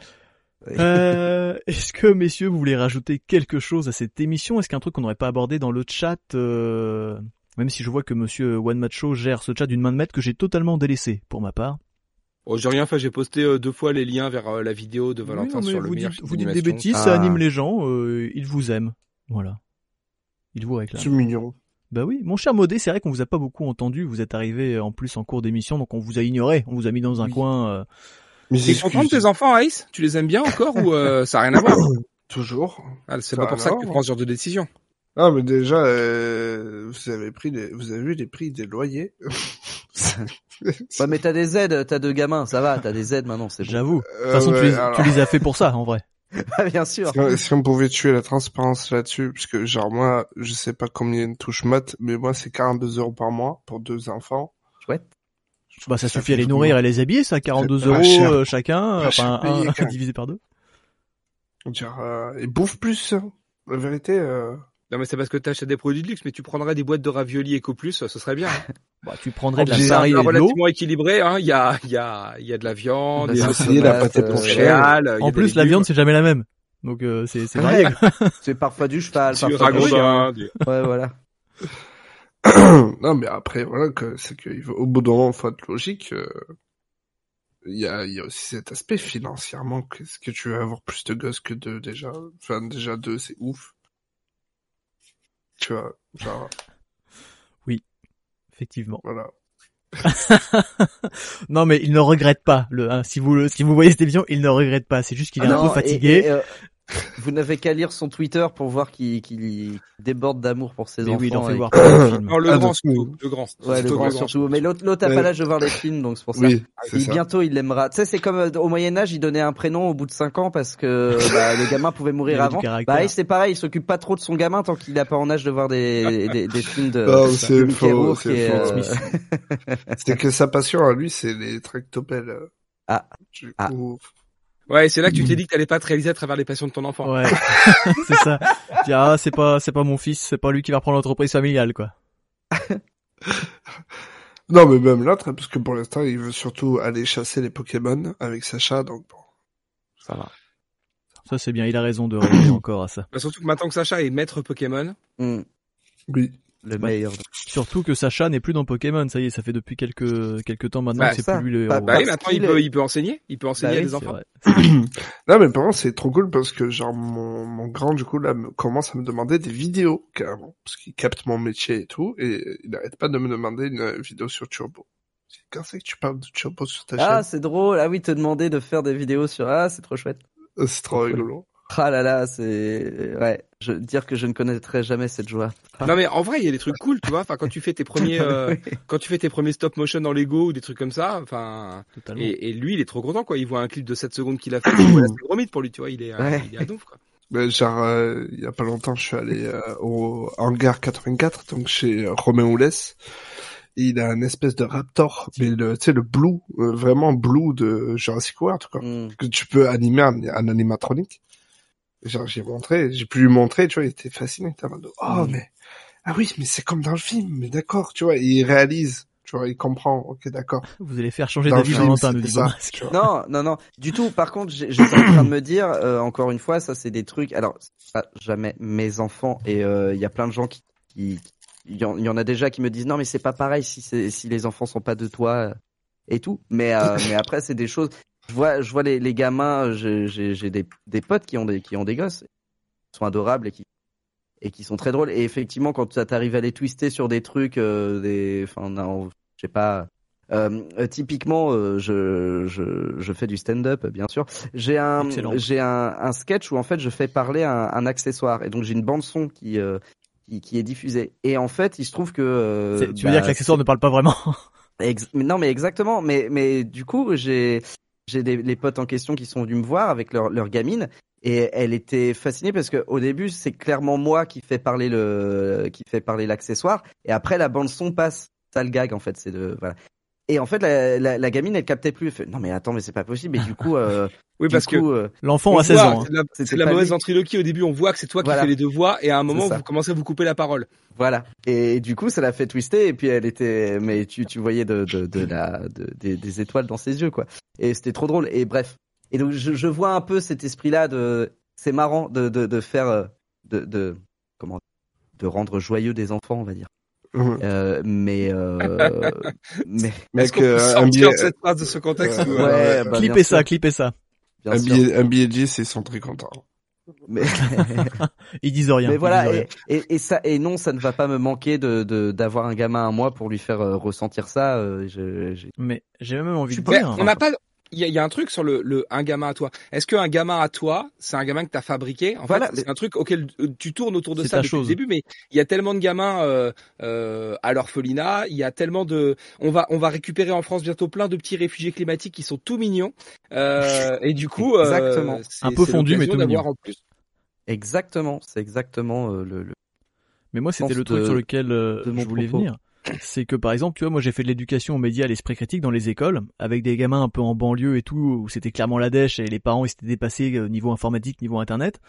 Euh, est-ce que messieurs vous voulez rajouter quelque chose à cette émission? Est-ce qu'un truc qu'on n'aurait pas abordé dans le chat euh, Même si je vois que Monsieur One Macho gère ce chat d'une main de maître que j'ai totalement délaissé pour ma part? Oh, j'ai rien fait, j'ai posté euh, deux fois les liens vers euh, la vidéo de Oui, Valentin non, sur le vous dites, vous dites des bêtises, Ah. ça anime les gens, euh, ils vous aiment. Voilà. Ils vous réclament. C'est mignon. Bah oui, mon cher Modé, c'est vrai qu'on vous a pas beaucoup entendu. Vous êtes arrivé en plus en cours d'émission, donc on vous a ignoré. On vous a mis dans un Oui. coin. euh, Mais T'es content de tes enfants, Ace Tu les aimes bien encore ou euh, ça a rien à voir? Toujours. ah, C'est Ça pas pour ça que tu prends ce genre de décision. Ah, mais déjà, euh, vous avez pris les, vous avez vu les prix des loyers. Ouais, mais t'as des aides, t'as deux gamins, ça va, t'as des aides maintenant, c'est bon. J'avoue. De Euh, toute façon, tu, ouais, les, alors, tu les as fait pour ça, en vrai. Ah, bien sûr. si on- si on pouvait tuer la transparence là-dessus, parce que genre moi, je sais pas combien une touche mat, mais moi c'est 42 euros par mois pour deux enfants. Chouette. Bah, ça suffit à les nourrir et les habiller, ça, 42 pas euros cher. euh, chacun, Pas enfin un, même. divisé par deux. Dire, euh, et bouffe plus. hein. La vérité, euh, Non, mais c'est parce que t'achètes des produits de luxe, mais tu prendrais des boîtes de raviolis EcoPlus, ce serait bien. hein. Bah, tu prendrais de la farine et de l'eau. relativement équilibré, hein. Il y a, il y a, il y a de la viande, Bah, il y a essayé la euh, pencher. céréales. En plus, la viande, c'est jamais la même. Donc, euh, c'est c'est varié. C'est parfois du cheval, du parfois du chien. du- Ouais, voilà. non, mais après, voilà, que c'est qu'il faut- au bout d'un moment, faut être logique. euh, Il y, a, il y a aussi cet aspect financièrement. Qu'est-ce que tu veux avoir plus de gosses que deux déjà? Enfin, déjà deux, c'est ouf. Tu vois, genre, Effectivement. voilà. non, mais il ne regrette pas. Le, hein, si vous, si vous voyez cette émission, il ne regrette pas. C'est juste qu'il est Ah un non, peu fatigué. et- et, euh, vous n'avez qu'à lire son Twitter pour voir qu'il déborde d'amour pour ses mais enfants. oui, il en fait et- voir plein de films. Non, le Ah, grand, donc, surtout. Le grand. Ouais, le Surtout grand surtout. Mais l'autre, l'autre a pas l'âge de voir les films, donc c'est pour ça. Oui, Et ça. bientôt il l'aimera. Tu sais, c'est comme euh, au Moyen Âge, il donnait un prénom au bout de 5 ans parce que bah, le gamin pouvait mourir avant. Bah, c'est pareil, il s'occupe pas trop de son gamin tant qu'il n'a pas en âge de voir des, des, des films de, Non, de c'est Mickey faux, c'est euh, Smith. C'est que sa passion à lui, c'est les tractopelles. Ah. Du Ah. Ouais, c'est là que tu t'es dit que t'allais pas te réaliser à travers les passions de ton enfant. Ouais, c'est ça. Dis, ah, c'est pas, c'est pas mon fils, c'est pas lui qui va prendre l'entreprise familiale, quoi. Non, mais même l'autre, hein, parce que pour l'instant, il veut surtout aller chasser les Pokémon avec Sacha, donc bon. Ça va. Ça, c'est bien. Il a raison de rêver encore à ça. Bah, surtout que maintenant que Sacha est maître Pokémon, Hmm, Oui. Le Ouais. meilleur. Surtout que Sacha n'est plus dans Pokémon. Ça y est, ça fait depuis quelques, quelques temps maintenant Bah, que c'est plus lui le Bah, héros. bah oui, Parce maintenant il qu'il peut, il peut enseigner, il peut enseigner Bah à oui, des enfants. Non, mais par contre, c'est trop cool parce que, genre, mon, mon grand, du coup, là, me- commence à me demander des vidéos, carrément. Parce qu'il capte mon métier et tout, et il n'arrête pas de me demander une euh, vidéo sur Turbo. Quand c'est que tu parles de Turbo sur ta Ah, chaîne? c'est drôle. Ah oui, te demander de faire des vidéos sur Ah, c'est trop chouette. Euh, C'est trop rigolo. Ah là là, c'est ouais. Je dire que je ne connaîtrai jamais cette joie. Ah. Non mais en vrai, il y a des trucs cool, tu vois. Enfin, quand tu fais tes premiers, euh, quand tu fais tes premiers stop motion dans Lego ou des trucs comme ça, enfin, et, et lui, il est trop content, quoi. Il voit un clip de 7 secondes qu'il a fait. c'est gros mythe pour lui, tu vois. Il est, Ouais. il est à donf, quoi. Ben, genre, euh, il y a pas longtemps, je suis allé euh, au hangar 84, donc chez euh, Romain Oulès. Il a une espèce de Raptor, mais le, tu sais, le Blue, euh, vraiment Blue de Jurassic World, quoi. Hmm. Que tu peux animer en, en animatronique. Genre, j'ai montré, j'ai pu lui montrer, tu vois, il était fasciné. Il était en mode, oh, Mm. mais, ah oui, mais c'est comme dans le film, mais d'accord, tu vois, il réalise, tu vois, il comprend, ok, d'accord. Vous allez faire changer Dans le d'avis Valentin, nous ça, vois. Non, non, non, du tout. Par contre, j'ai- j'étais en train de me dire, euh, encore une fois, ça c'est des trucs. Alors, pas jamais mes enfants et euh, il y a plein de gens qui, qui- il y, en, il y en a déjà qui me disent non mais c'est pas pareil si c'est si les enfants sont pas de toi et tout. Mais euh, mais après c'est des choses. Je vois je vois les, les gamins. J'ai j'ai des des potes qui ont des qui ont des gosses, qui sont adorables et qui et qui sont très drôles. Et effectivement, quand ça t'arrive à les twister sur des trucs, euh, des, enfin, non, je sais pas. Euh, euh, typiquement, euh, je, je, je fais du stand-up, bien sûr. J'ai un, j'ai un, un sketch où en fait je fais parler un, un accessoire et donc j'ai une bande son qui, euh, qui, qui est diffusée. Et en fait, il se trouve que euh, Tu veux bah, dire que l'accessoire ne parle pas vraiment? Ex- non, mais exactement. Mais mais du coup, j'ai j'ai des les potes en question qui sont venus me voir avec leur leur gamine et elle était fascinée parce que au début, c'est clairement moi qui fait parler le qui fait parler l'accessoire et après la bande son passe. Ça le gag en fait, c'est de voilà. Et en fait, la, la, la gamine, elle captait plus. Elle fait non mais attends, mais c'est pas possible. Et du coup, euh, Oui, du parce que euh, L'enfant a 16 voit, ans. hein. C'est de la, c'est mauvaise ventriloquie. Au début, on voit que c'est toi qui fais les deux voix, et à un moment, vous commencez à vous couper la parole. Voilà. Et du coup, ça l'a fait twister. Et puis elle était, mais tu, tu voyais de, de, de la, de, des, des étoiles dans ses yeux, quoi. Et c'était trop drôle. Et bref. Et donc je, je vois un peu cet esprit-là de, c'est marrant de, de, de faire, euh, de, de, comment, de rendre joyeux des enfants, on va dire. Ouais. Euh, mais, euh, mais, Est-ce Mec, qu'on peut euh, un sortir billet, de cette phrase de ce contexte Ouais, ou, ouais, euh, bah, sûr, ça, clippez ça. bien un sûr. billet, un billet 10, ils sont très contents. Mais, Ils disent rien. mais voilà. rien. Et, et, et ça, et non, ça ne va pas me manquer de, de, d'avoir un gamin à moi pour lui faire euh, ressentir ça. euh, je, j'ai- Mais j'ai même envie de dire. on n'a pas. Il y a, il y a un truc sur le, le un gamin à toi. Est-ce qu'un gamin à toi, c'est un gamin que t'as fabriqué? En Voilà, fait, c'est un truc auquel euh, tu tournes autour de ça depuis chose. le début. Mais il y a tellement de gamins euh, euh, à l'orphelinat. Il y a tellement de. On va on va récupérer en France bientôt plein de petits réfugiés climatiques qui sont tout mignons. Euh, et du coup, euh, Exactement. Un peu fondu, mais tout mignon. en plus. Exactement, c'est exactement euh, le, le- Mais moi, c'était le truc de- sur lequel euh, je voulais propos. venir. C'est que par exemple, tu vois, moi j'ai fait de l'éducation aux médias à l'esprit critique dans les écoles, avec des gamins un peu en banlieue et tout, où c'était clairement la dèche et les parents ils s'étaient dépassés au niveau informatique, niveau internet.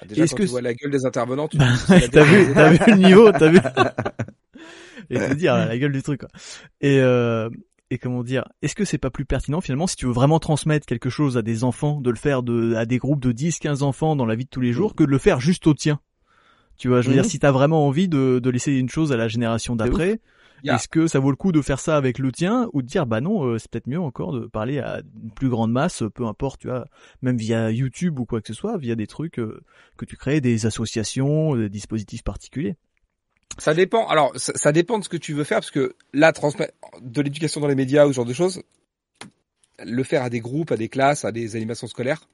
Ah, Déjà, Est-ce quand que tu vois la gueule des intervenants, tu Bah, t'as vu, t'as vu le niveau, t'as vu. et te dire la gueule du truc. Quoi. Et euh, et comment dire, est-ce que c'est pas plus pertinent finalement si tu veux vraiment transmettre quelque chose à des enfants, de le faire de à des groupes de 10, 15 enfants dans la vie de tous les jours, que de le faire juste au tien? Tu vois, je veux dire, si t'as vraiment envie de, de laisser une chose à la génération d'après, Yeah. est-ce que ça vaut le coup de faire ça avec le tien ou de dire bah non, euh, c'est peut-être mieux encore de parler à une plus grande masse, peu importe, tu vois, même via YouTube ou quoi que ce soit, via des trucs euh, que tu crées, des associations, des dispositifs particuliers? Ça dépend. Alors, ça, ça dépend de ce que tu veux faire, parce que là, transmettre de l'éducation dans les médias ou ce genre de choses, le faire à des groupes, à des classes, à des animations scolaires,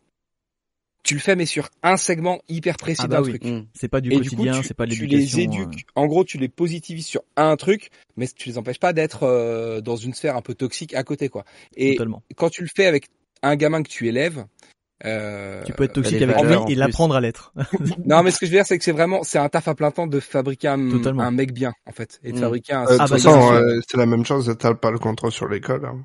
tu le fais, mais sur un segment hyper précis Ah bah d'un oui. truc. Mm. C'est pas du Et quotidien, tu, c'est pas de tu l'éducation. les euh, éduques. En gros, tu les positivises sur un truc, mais tu les empêches pas d'être euh, dans une sphère un peu toxique à côté, quoi. Et totalement. quand tu le fais avec un gamin que tu élèves, euh, Tu peux être toxique avec lui et l'apprendre à l'être. non, mais ce que je veux dire, c'est que c'est vraiment, c'est un taf à plein temps de fabriquer un, mec bien, en fait, et de Mm. fabriquer un. Euh, de Ah, toute bah, façon, euh, c'est la même chose, t'as pas le contrôle sur l'école. hein.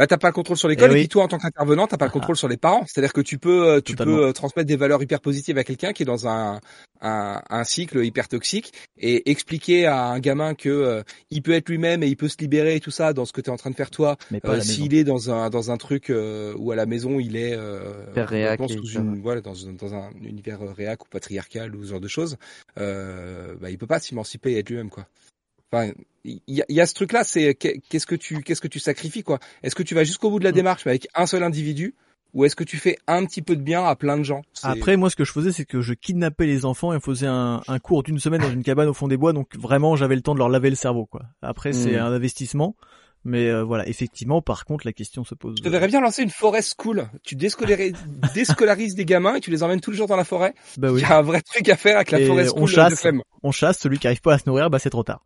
Bah t'as pas le contrôle sur l'école Eh et, oui. puis toi en tant qu'intervenant t'as pas le contrôle sur les parents. C'est-à-dire que tu peux euh, tu Totalement. peux euh, transmettre des valeurs hyper positives à quelqu'un qui est dans un, un un cycle hyper toxique et expliquer à un gamin que euh, il peut être lui-même et il peut se libérer et tout ça dans ce que tu es en train de faire toi. Euh. S'il est dans un dans un truc euh, où à la maison il est euh, réac et sous une voilà dans un- dans un univers réac ou patriarcal ou ce genre de choses, euh, bah il peut pas s'émanciper et être lui-même quoi. Enfin, il y a, il y a ce truc-là, c'est qu'est- qu'est-ce que tu qu'est-ce que tu sacrifies quoi Est-ce que tu vas jusqu'au bout de la Mm. démarche mais avec un seul individu ou est-ce que tu fais un petit peu de bien à plein de gens? C'est- Après, moi, ce que je faisais, c'est que je kidnappais les enfants et on faisait un, un cours d'une semaine dans une cabane au fond des bois. Donc vraiment, j'avais le temps de leur laver le cerveau, quoi. Après, c'est Mm. un investissement. Mais euh, voilà, effectivement, par contre, la question se pose. je te verrais bien lancer une forest school. Tu déscolarises, des gamins et tu les emmènes tous les jours dans la forêt? Bah Il oui. y a un vrai truc à faire avec la Et forest on school chasse. de on chasse celui qui arrive pas à se nourrir, bah c'est trop tard.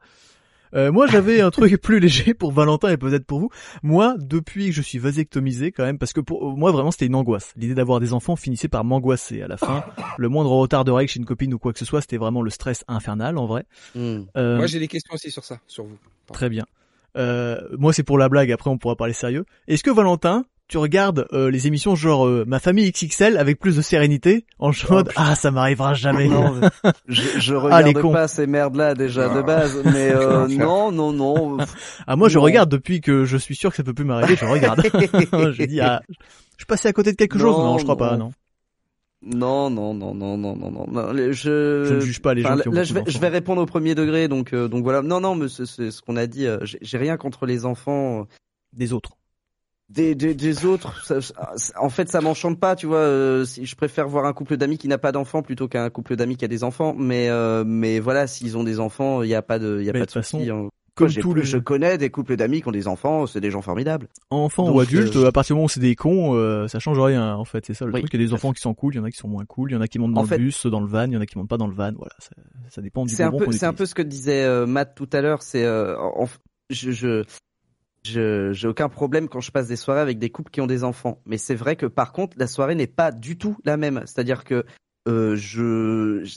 Euh, moi j'avais un truc plus léger pour Valentin et peut-être pour vous. Moi depuis que je suis vasectomisé quand même, parce que pour moi vraiment c'était une angoisse. L'idée d'avoir des enfants finissait par m'angoisser à la fin. Le moindre retard de règles chez une copine ou quoi que ce soit, c'était vraiment le stress infernal en vrai. Mm. Euh, Moi j'ai des questions aussi sur ça, sur vous. très bien. Euh, moi c'est pour la blague, après on pourra parler sérieux. Est-ce que Valentin, tu regardes euh, les émissions genre euh, Ma famille XXL avec plus de sérénité en mode ah ça m'arrivera jamais. Non, je, je Ah, les regarde cons. pas ces merdes là déjà de Ah. base, mais euh, non, non, non. Ah moi je Non. regarde depuis que je suis sûr que ça peut plus m'arriver, je regarde. je dis ah, je passais à côté de quelque chose, Non, non, je crois pas, non. non. Non, non, non, non, non, non, non. non. Je, Je ne juge pas les gens Enfin, qui ont là, je vais, d'enfants. je vais répondre au premier degré, donc, euh, donc voilà. Non, non, mais c'est ce qu'on a dit. euh, J'ai j'ai rien contre les enfants euh, Des autres. Des, des, des autres. ça- en fait, ça m'enchante pas, tu vois. euh, si je préfère voir un couple d'amis qui n'a pas d'enfants plutôt qu'un couple d'amis qui a des enfants. Mais, euh, mais voilà, s'ils ont des enfants, il y a pas de, il y a Mais pas de de toute souci. hein. Comme Moi, tous les je connais des couples d'amis qui ont des enfants, c'est des gens formidables. enfants Donc, ou adultes, euh, à partir du moment où c'est des cons, euh, ça change rien en fait. C'est ça le Oui, truc. Il y a des enfants qui sont cool, il y en a qui sont moins cool, il y en a qui montent dans En le fait- bus, dans le van, il y en a qui montent pas dans le van. Voilà, ça, ça dépend du C'est un peu, c'est un peu ce que disait euh, Matt tout à l'heure. C'est, euh, en- je, je, je, j'ai aucun problème quand je passe des soirées avec des couples qui ont des enfants. Mais c'est vrai que par contre, la soirée n'est pas du tout la même. C'est-à-dire que euh, je, je-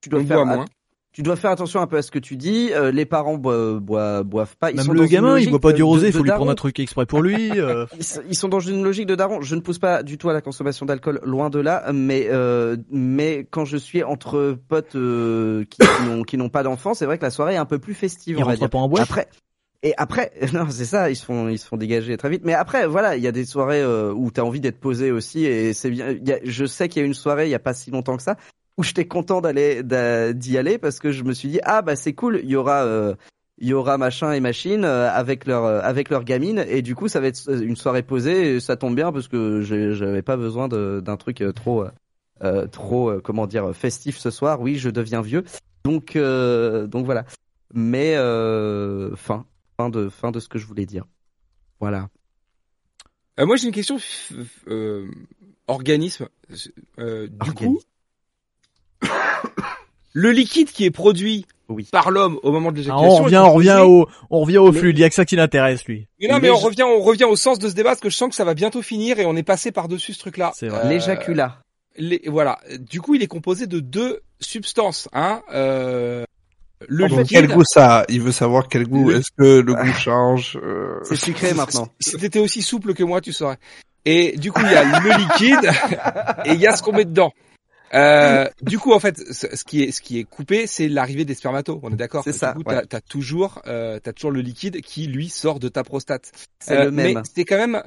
tu dois On faire, moins. tu dois faire attention un peu à ce que tu dis. Euh, les parents boivent, boivent, boivent pas. Ils Même sont le gamin, il boit pas du rosé, il faut de lui prendre un truc exprès pour lui. euh, Ils sont- dans une logique de daron. Je ne pousse pas du tout à la consommation d'alcool, loin de là. Mais euh, mais quand je suis entre potes euh, qui, qui n'ont pas d'enfants, c'est vrai que la soirée est un peu plus festive. il on va dire. pas en boîte? Après. Et après, non, c'est ça, ils se font, ils se font dégager très vite. Mais après, voilà, il y a des soirées euh, où t'as envie d'être posé aussi, et c'est bien. je sais qu'il y a une soirée, il y a pas si longtemps que ça, où j'étais content d'aller, d'a- d'y aller parce que je me suis dit, ah bah c'est cool, il y aura, euh, il y aura machin et machine euh, avec leur, euh, avec leur gamine, et du coup ça va être une soirée posée, et ça tombe bien parce que j'ai- j'avais pas besoin d'un truc trop, trop, comment dire, festif ce soir. Oui, je deviens vieux, donc, donc voilà. Mais euh, fin, de, fin de ce que je voulais dire. Voilà. Euh, moi j'ai une question euh, organisme. Euh, du coup, le liquide qui est produit Oui. par l'homme au moment de Ah, l'éjaculation. on revient, on revient au, on revient au Mais- flux. Il y a que ça qui l'intéresse lui. Mais non, mais on revient, on revient au sens de ce débat parce que je sens que ça va bientôt finir et on est passé par dessus ce truc-là. C'est vrai. Euh, L'éjaculat. les- voilà. Du coup, il est composé de deux substances, hein. Euh, le quel goût ça Il veut savoir quel goût. Le- Est-ce que le goût change euh, C'est sucré maintenant. Si t'étais aussi souple que moi, tu saurais. Et du coup, il y a le liquide et il y a ce qu'on met dedans. Euh, du coup, en fait, ce ce qui est ce qui est coupé, c'est l'arrivée des spermatos. On est d'accord? C'est Du ça, coup, ouais. t'as, t'as toujours, euh, t'as toujours le liquide qui lui sort de ta prostate. C'est Euh, le même. Mais c'est quand même,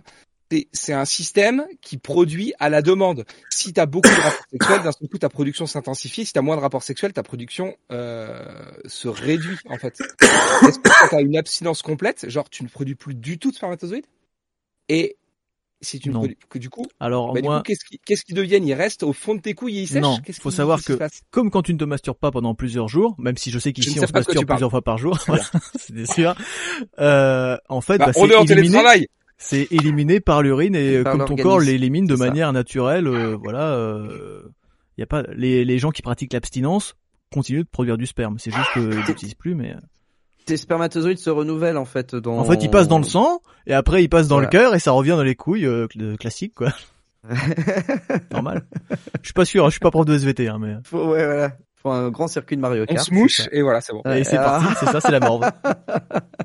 c'est, un système qui produit à la demande. Si t'as beaucoup de rapports sexuels, d'un seul coup, ta production s'intensifie. Si t'as moins de rapports sexuels, ta production euh, se réduit en fait. Est-ce que quand t'as une abstinence complète, genre tu ne produis plus du tout de spermatozoïdes? Et si tu ne produis que du coup, Alors bah, moi, qu'est-ce qui, qu'est-ce qui deviennent Ils restent au fond de tes couilles et ils sèchent Non, Qu'est-ce faut savoir que- comme quand tu ne te masturbes pas pendant plusieurs jours, même si je sais qu'ici on se tu masturbe plusieurs fois par jour, voilà, c'est sûr. Euh, en fait, Bah, bah, On est c'est en éliminé, télétravail. C'est éliminé par l'urine et Et euh, par comme ton corps l'élimine de ça. manière naturelle, euh, voilà. euh, y a pas les, les gens qui pratiquent l'abstinence continuent de produire du sperme. C'est juste qu'ils n'utilisent plus, mais euh, Tes spermatozoïdes se renouvellent en fait dans. en fait ils passent dans le sang et après ils passent dans Voilà. le cœur et ça revient dans les couilles euh, cl- classique quoi. Normal. Je suis pas sûr, hein, je suis pas prof de SVT, hein, mais Faut, ouais, voilà. Faut un grand circuit de Mario On Kart. se mouche et voilà, c'est bon. Et c'est ah. parti, c'est ça, c'est la morve.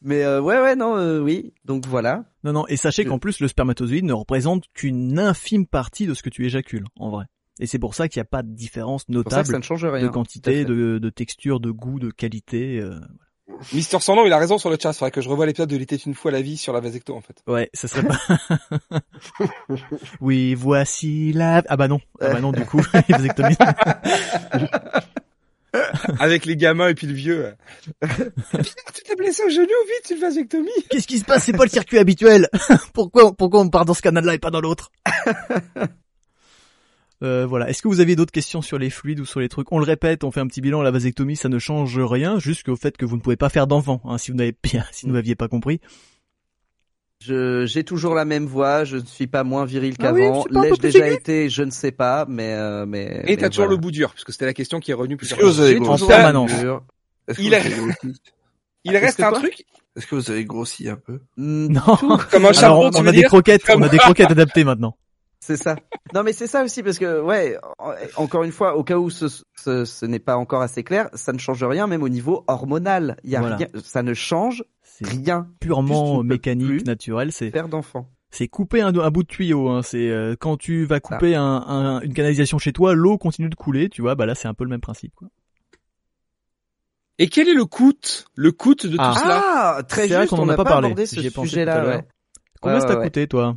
Mais euh, ouais, ouais, non, euh, oui. Donc voilà. Non, non, et sachez Je- qu'en plus, le spermatozoïde ne représente qu'une infime partie de ce que tu éjacules, en vrai. Et c'est pour ça qu'il n'y a pas de différence pour ça ça notable ne change rien. de quantité, de, de texture, de goût, de qualité. euh. Mister Sandon, il a raison sur le chat. Faudrait que je revoie l'épisode de l'été une fois la vie sur la vasecto en fait. Ouais, ça serait pas... oui, voici la... Ah bah non, ah bah non, du coup, vasectomie. Avec les gamins et puis le vieux. Putain, tu t'es blessé au genou, vite, une vasectomie. Qu'est-ce qui se passe? C'est pas le circuit habituel. pourquoi, pourquoi on part dans ce canal-là et pas dans l'autre? Euh, voilà. Est-ce que vous aviez d'autres questions sur les fluides ou sur les trucs? On le répète, on fait un petit bilan. La vasectomie, ça ne change rien, jusqu'au fait que vous ne pouvez pas faire d'enfant, hein, si vous n'avez bien, si vous n'aviez pas compris. Je j'ai toujours la même voix. Je ne suis pas moins viril Ah oui, qu'avant. peu L'ai-je déjà aigu été Je ne sais pas, mais euh, mais. Et t'as toujours voilà. le bout dur, puisque c'était la question qui est revenue Est-ce plusieurs que vous fois. avez J'ai toujours mesure. Est-ce que Il vous est- avez grossi Il reste que un truc, Est-ce que vous avez grossi un peu Hmm, Non. comme un Alors, charbon, on, a des croquettes, on a des croquettes adaptées maintenant. C'est ça. Non, mais c'est ça aussi parce que ouais, en- encore une fois, au cas où ce, ce, ce n'est pas encore assez clair, ça ne change rien, même au niveau hormonal. Il y a Voilà. rien, ça ne change C'est rien. Purement mécanique, naturel. C'est Père d'enfant. c'est couper un, un bout de tuyau. Hein. C'est euh, quand tu vas couper un, un- une canalisation chez toi, l'eau continue de couler. Tu vois, bah là c'est un peu le même principe. Quoi. Et quel est le coût, le coût de Ah. tout cela? Ah, très C'est vrai juste. qu'on en On a n'a pas pas, parlé. abordé ce J'y ai pensé tout à sujet-là. l'heure. Ouais. Combien Ouais, ça t'a ouais, coûté, toi?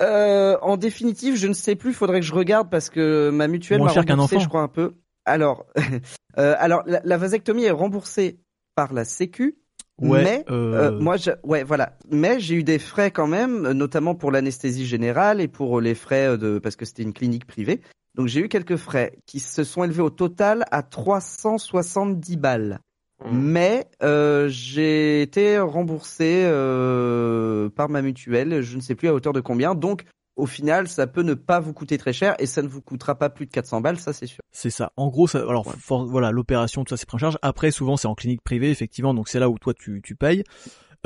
Euh, en définitive, je ne sais plus. Faudrait que je regarde parce que ma mutuelle Moins m'a cher qu'un remboursé, enfant. je crois un peu. Alors, euh, alors la, la vasectomie est remboursée par la Sécu. Ouais. mais euh, Euh, moi, je- ouais, voilà. Mais j'ai eu des frais quand même, euh, notamment pour l'anesthésie générale et pour les frais euh, de parce que c'était une clinique privée. Donc j'ai eu quelques frais qui se sont élevés au total à 370 balles. Mmh. Mais euh, j'ai été remboursé euh, par ma mutuelle, je ne sais plus à hauteur de combien. Donc au final, ça peut ne pas vous coûter très cher et ça ne vous coûtera pas plus de 400 balles, ça c'est sûr. C'est ça. En gros, ça, alors for- voilà, l'opération, tout ça, c'est pris en charge. Après, souvent, c'est en clinique privée, effectivement, donc c'est là où toi tu, tu payes.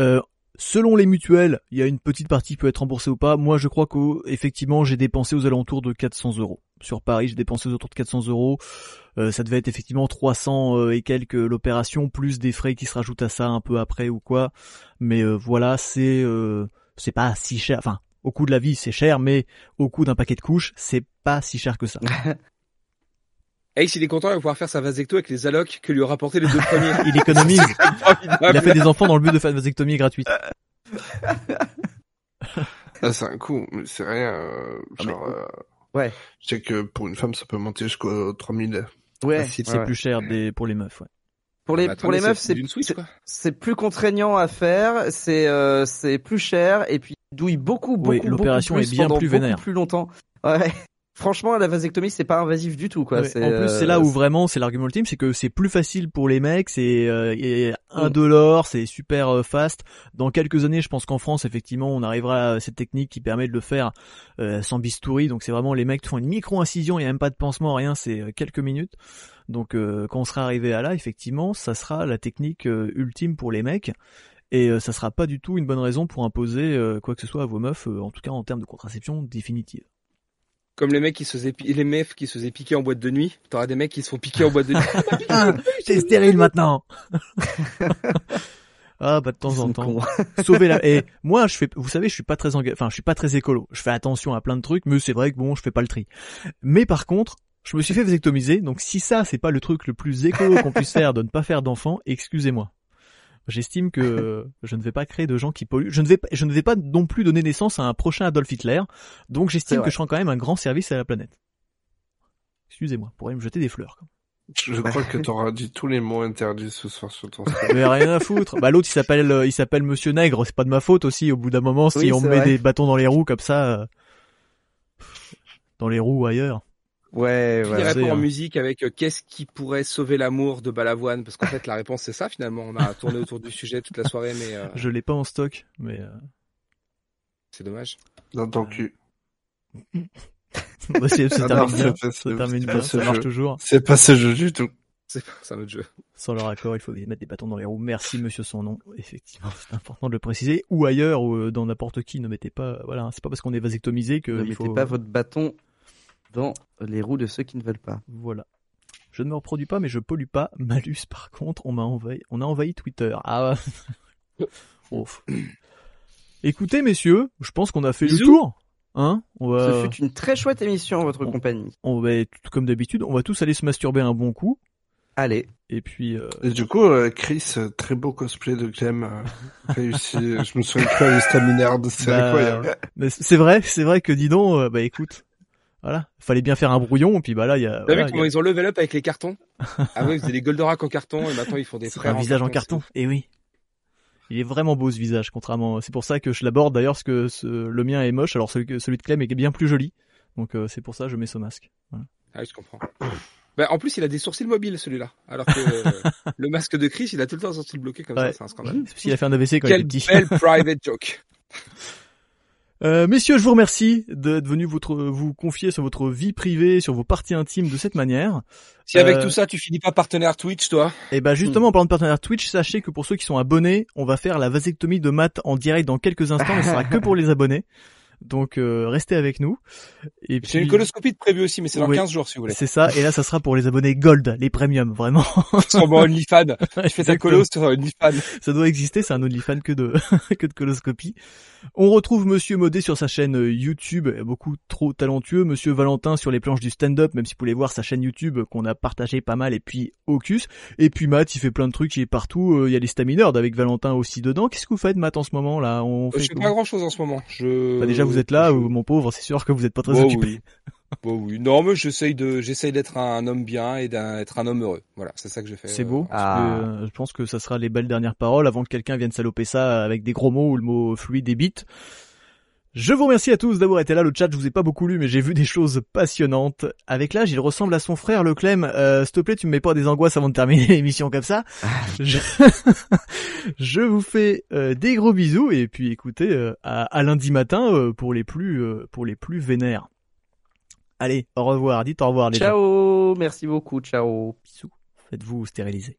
Euh, selon les mutuelles, il y a une petite partie qui peut être remboursée ou pas. Moi, je crois qu'effectivement, j'ai dépensé aux alentours de 400 euros. Sur Paris, j'ai dépensé aux alentours de 400 euros. Euh, ça devait être effectivement 300 euh, et quelques l'opération, plus des frais qui se rajoutent à ça un peu après ou quoi. Mais euh, voilà, c'est euh, c'est pas si cher. Enfin, au coût de la vie, c'est cher, mais au coût d'un paquet de couches, c'est pas si cher que ça. Ace, il est content de pouvoir faire sa vasecto avec les allocs que lui ont rapporté les deux premiers. Il économise. Il a fait des enfants dans le but de faire une vasectomie gratuite. Ah, c'est un coup, mais c'est rien. euh, Ah, genre, euh, Ouais. Je sais que pour une femme, ça peut monter jusqu'aux 3000. Ouais. Facile. C'est ouais. plus cher des, pour les meufs. Ouais. Pour les Bah, pour les attendez, meufs, c'est c'est c'est- c'est plus contraignant à faire, c'est euh, c'est plus cher et puis douille beaucoup beaucoup Oui, l'opération est bien plus vénère. plus longtemps. Ouais. Franchement, la vasectomie c'est pas invasif du tout quoi. Ouais, en plus, c'est là euh, où vraiment c'est l'argument ultime, c'est que c'est plus facile pour les mecs, c'est euh, Mm. indolore, c'est super euh, fast. Dans quelques années, je pense qu'en France, effectivement, on arrivera à cette technique qui permet de le faire euh, sans bistouri. Donc c'est vraiment les mecs qui font une micro-incision, il y a même pas de pansement, rien, c'est euh, quelques minutes. Donc euh, quand on sera arrivé à là, effectivement, ça sera la technique ultime pour les mecs. Et euh, ça sera pas du tout une bonne raison pour imposer euh, quoi que ce soit à vos meufs, euh, en tout cas en termes de contraception définitive. Comme les mecs qui se faisaient, les meufs qui se faisaient piquer en boîte de nuit. T'auras des mecs qui se font piquer en boîte de nuit. Ah, T'es stérile maintenant. ah bah de temps en temps. Sauver la. Et moi, je fais. Vous savez, je suis pas très engagé. Enfin, je suis pas très écolo. Je fais attention à plein de trucs, mais c'est vrai que bon, je fais pas le tri. Mais par contre, je me suis fait vasectomiser. Donc si ça, c'est pas le truc le plus écolo qu'on puisse faire de ne pas faire d'enfants, excusez-moi. J'estime que je ne vais pas créer de gens qui polluent. Je ne vais pas, je ne vais pas non plus donner naissance à un prochain Adolf Hitler. Donc j'estime que je rends quand même un grand service à la planète. Excusez-moi, pourrait me jeter des fleurs. Je crois que t'auras dit tous les mots interdits ce soir sur ton stream. Mais rien à foutre. Bah l'autre il s'appelle euh, il s'appelle Monsieur Nègre, c'est pas de ma faute aussi au bout d'un moment si Oui, on met vrai. des bâtons dans les roues comme ça euh, dans les roues ou ailleurs. Ouais, ouais. pas en hein. musique avec euh, qu'est-ce qui pourrait sauver l'amour de Balavoine? Parce qu'en fait la réponse c'est ça finalement. On a tourné autour du sujet toute la soirée mais euh, Je l'ai pas en stock mais euh, c'est dommage. Dans ton cul. bah, c'est- ça termine non, bien. c'est- Ça c'est- termine c'est bien, pas ça ce marche jeu. toujours. C'est pas ce jeu du tout. C'est un autre jeu. Sans leur accord, il faut mettre des bâtons dans les roues. Merci monsieur son nom. Effectivement, c'est important de le préciser. Ou ailleurs, ou euh, dans n'importe qui, ne mettez pas. Voilà, c'est pas parce qu'on est vasectomisé que Ne mettez faut. pas votre bâton dans les roues de ceux qui ne veulent pas. Voilà. Je ne me reproduis pas, mais je pollue pas. Malus, par contre, on m'a envahi, on a envahi Twitter. Ah, ouais. Ouf. Écoutez, messieurs, je pense qu'on a fait le tour. Hein on Ce fut une très chouette émission en votre on- compagnie. on va, tout comme d'habitude, on va tous aller se masturber un bon coup. Allez, Et puis, euh, Et du coup, euh, Chris, euh, très beau cosplay de Clem, euh, réussi. Je me souviens pas du staminaire de c'est bah, incroyable. mais c'est vrai, c'est vrai que dis donc, bah écoute, voilà, fallait bien faire un brouillon, et puis bah là, il y a, T'as voilà, vu comment a- ils ont level up avec les cartons Ah ouais, ils faisaient des Goldorak en carton et maintenant ils font des frères un visage en carton. carton. Et oui. Il est vraiment beau ce visage, contrairement. C'est pour ça que je l'aborde d'ailleurs, parce que ce- le mien est moche, alors celui, que- celui de Clem est bien plus joli. Donc euh, c'est pour ça que je mets ce masque. Voilà. Ah oui, je comprends. Bah, en plus, il a des sourcils mobiles celui-là, alors que euh, le masque de Chris, il a tout le temps un sourcil bloqué comme Ouais. ça, c'est un scandale. C'est parce qu'il a fait un AVC quand Quel il était petit. belle private joke. Euh, messieurs, je vous remercie d'être venus votre, vous confier sur votre vie privée, sur vos parties intimes de cette manière. Si avec Euh, tout ça, tu finis pas partenaire Twitch, toi Et ben justement, en parlant de partenaire Twitch, sachez que pour ceux qui sont abonnés, on va faire la vasectomie de Matt en direct dans quelques instants, mais ce sera que pour les abonnés. Donc euh, restez avec nous. Et J'ai une puis- coloscopie de prévu aussi, mais c'est dans Oui. 15 jours si vous voulez. C'est ça, et là ça sera pour les abonnés Gold, les premium, vraiment. Sur mon OnlyFans. Je fais ta colo sur OnlyFans. Ça doit exister, c'est un OnlyFan que de que de coloscopie. On retrouve Monsieur Modé sur sa chaîne euh, YouTube, beaucoup trop talentueux. Monsieur Valentin sur les planches du stand-up, même si vous pouvez voir sa chaîne YouTube euh, qu'on a partagé pas mal. Et puis Ocus. Et puis Matt, il fait plein de trucs, il est partout. Euh, Il y a les Stamineurs avec Valentin aussi dedans. Qu'est-ce que vous faites, Matt, en ce moment là? On Je fait fais pas grand chose en ce moment. Je... Bah, déjà vous êtes là, je- ou mon pauvre, c'est sûr que vous êtes pas très Bah occupé. oui. Bah oui. Non, mais j'essaye de, j'essaye d'être un homme bien et d'être un homme heureux. Voilà, c'est ça que je fais. C'est euh, beau. Ah. parce que, euh, je pense que ça sera les belles dernières paroles avant que quelqu'un vienne saloper ça avec des gros mots ou le mot fluide et bit. Je vous remercie à tous d'avoir été là. Le chat, je vous ai pas beaucoup lu, mais j'ai vu des choses passionnantes. Avec l'âge, il ressemble à son frère, le Clem. Euh, S'il te plaît, tu me mets pas des angoisses avant de terminer l'émission comme ça. Je... je vous fais euh, des gros bisous et puis écoutez euh, à, à lundi matin euh, pour les plus pour les plus vénères. Allez, au revoir. Dites au revoir les gens. ciao, merci beaucoup, ciao. Bisous. Faites-vous stériliser.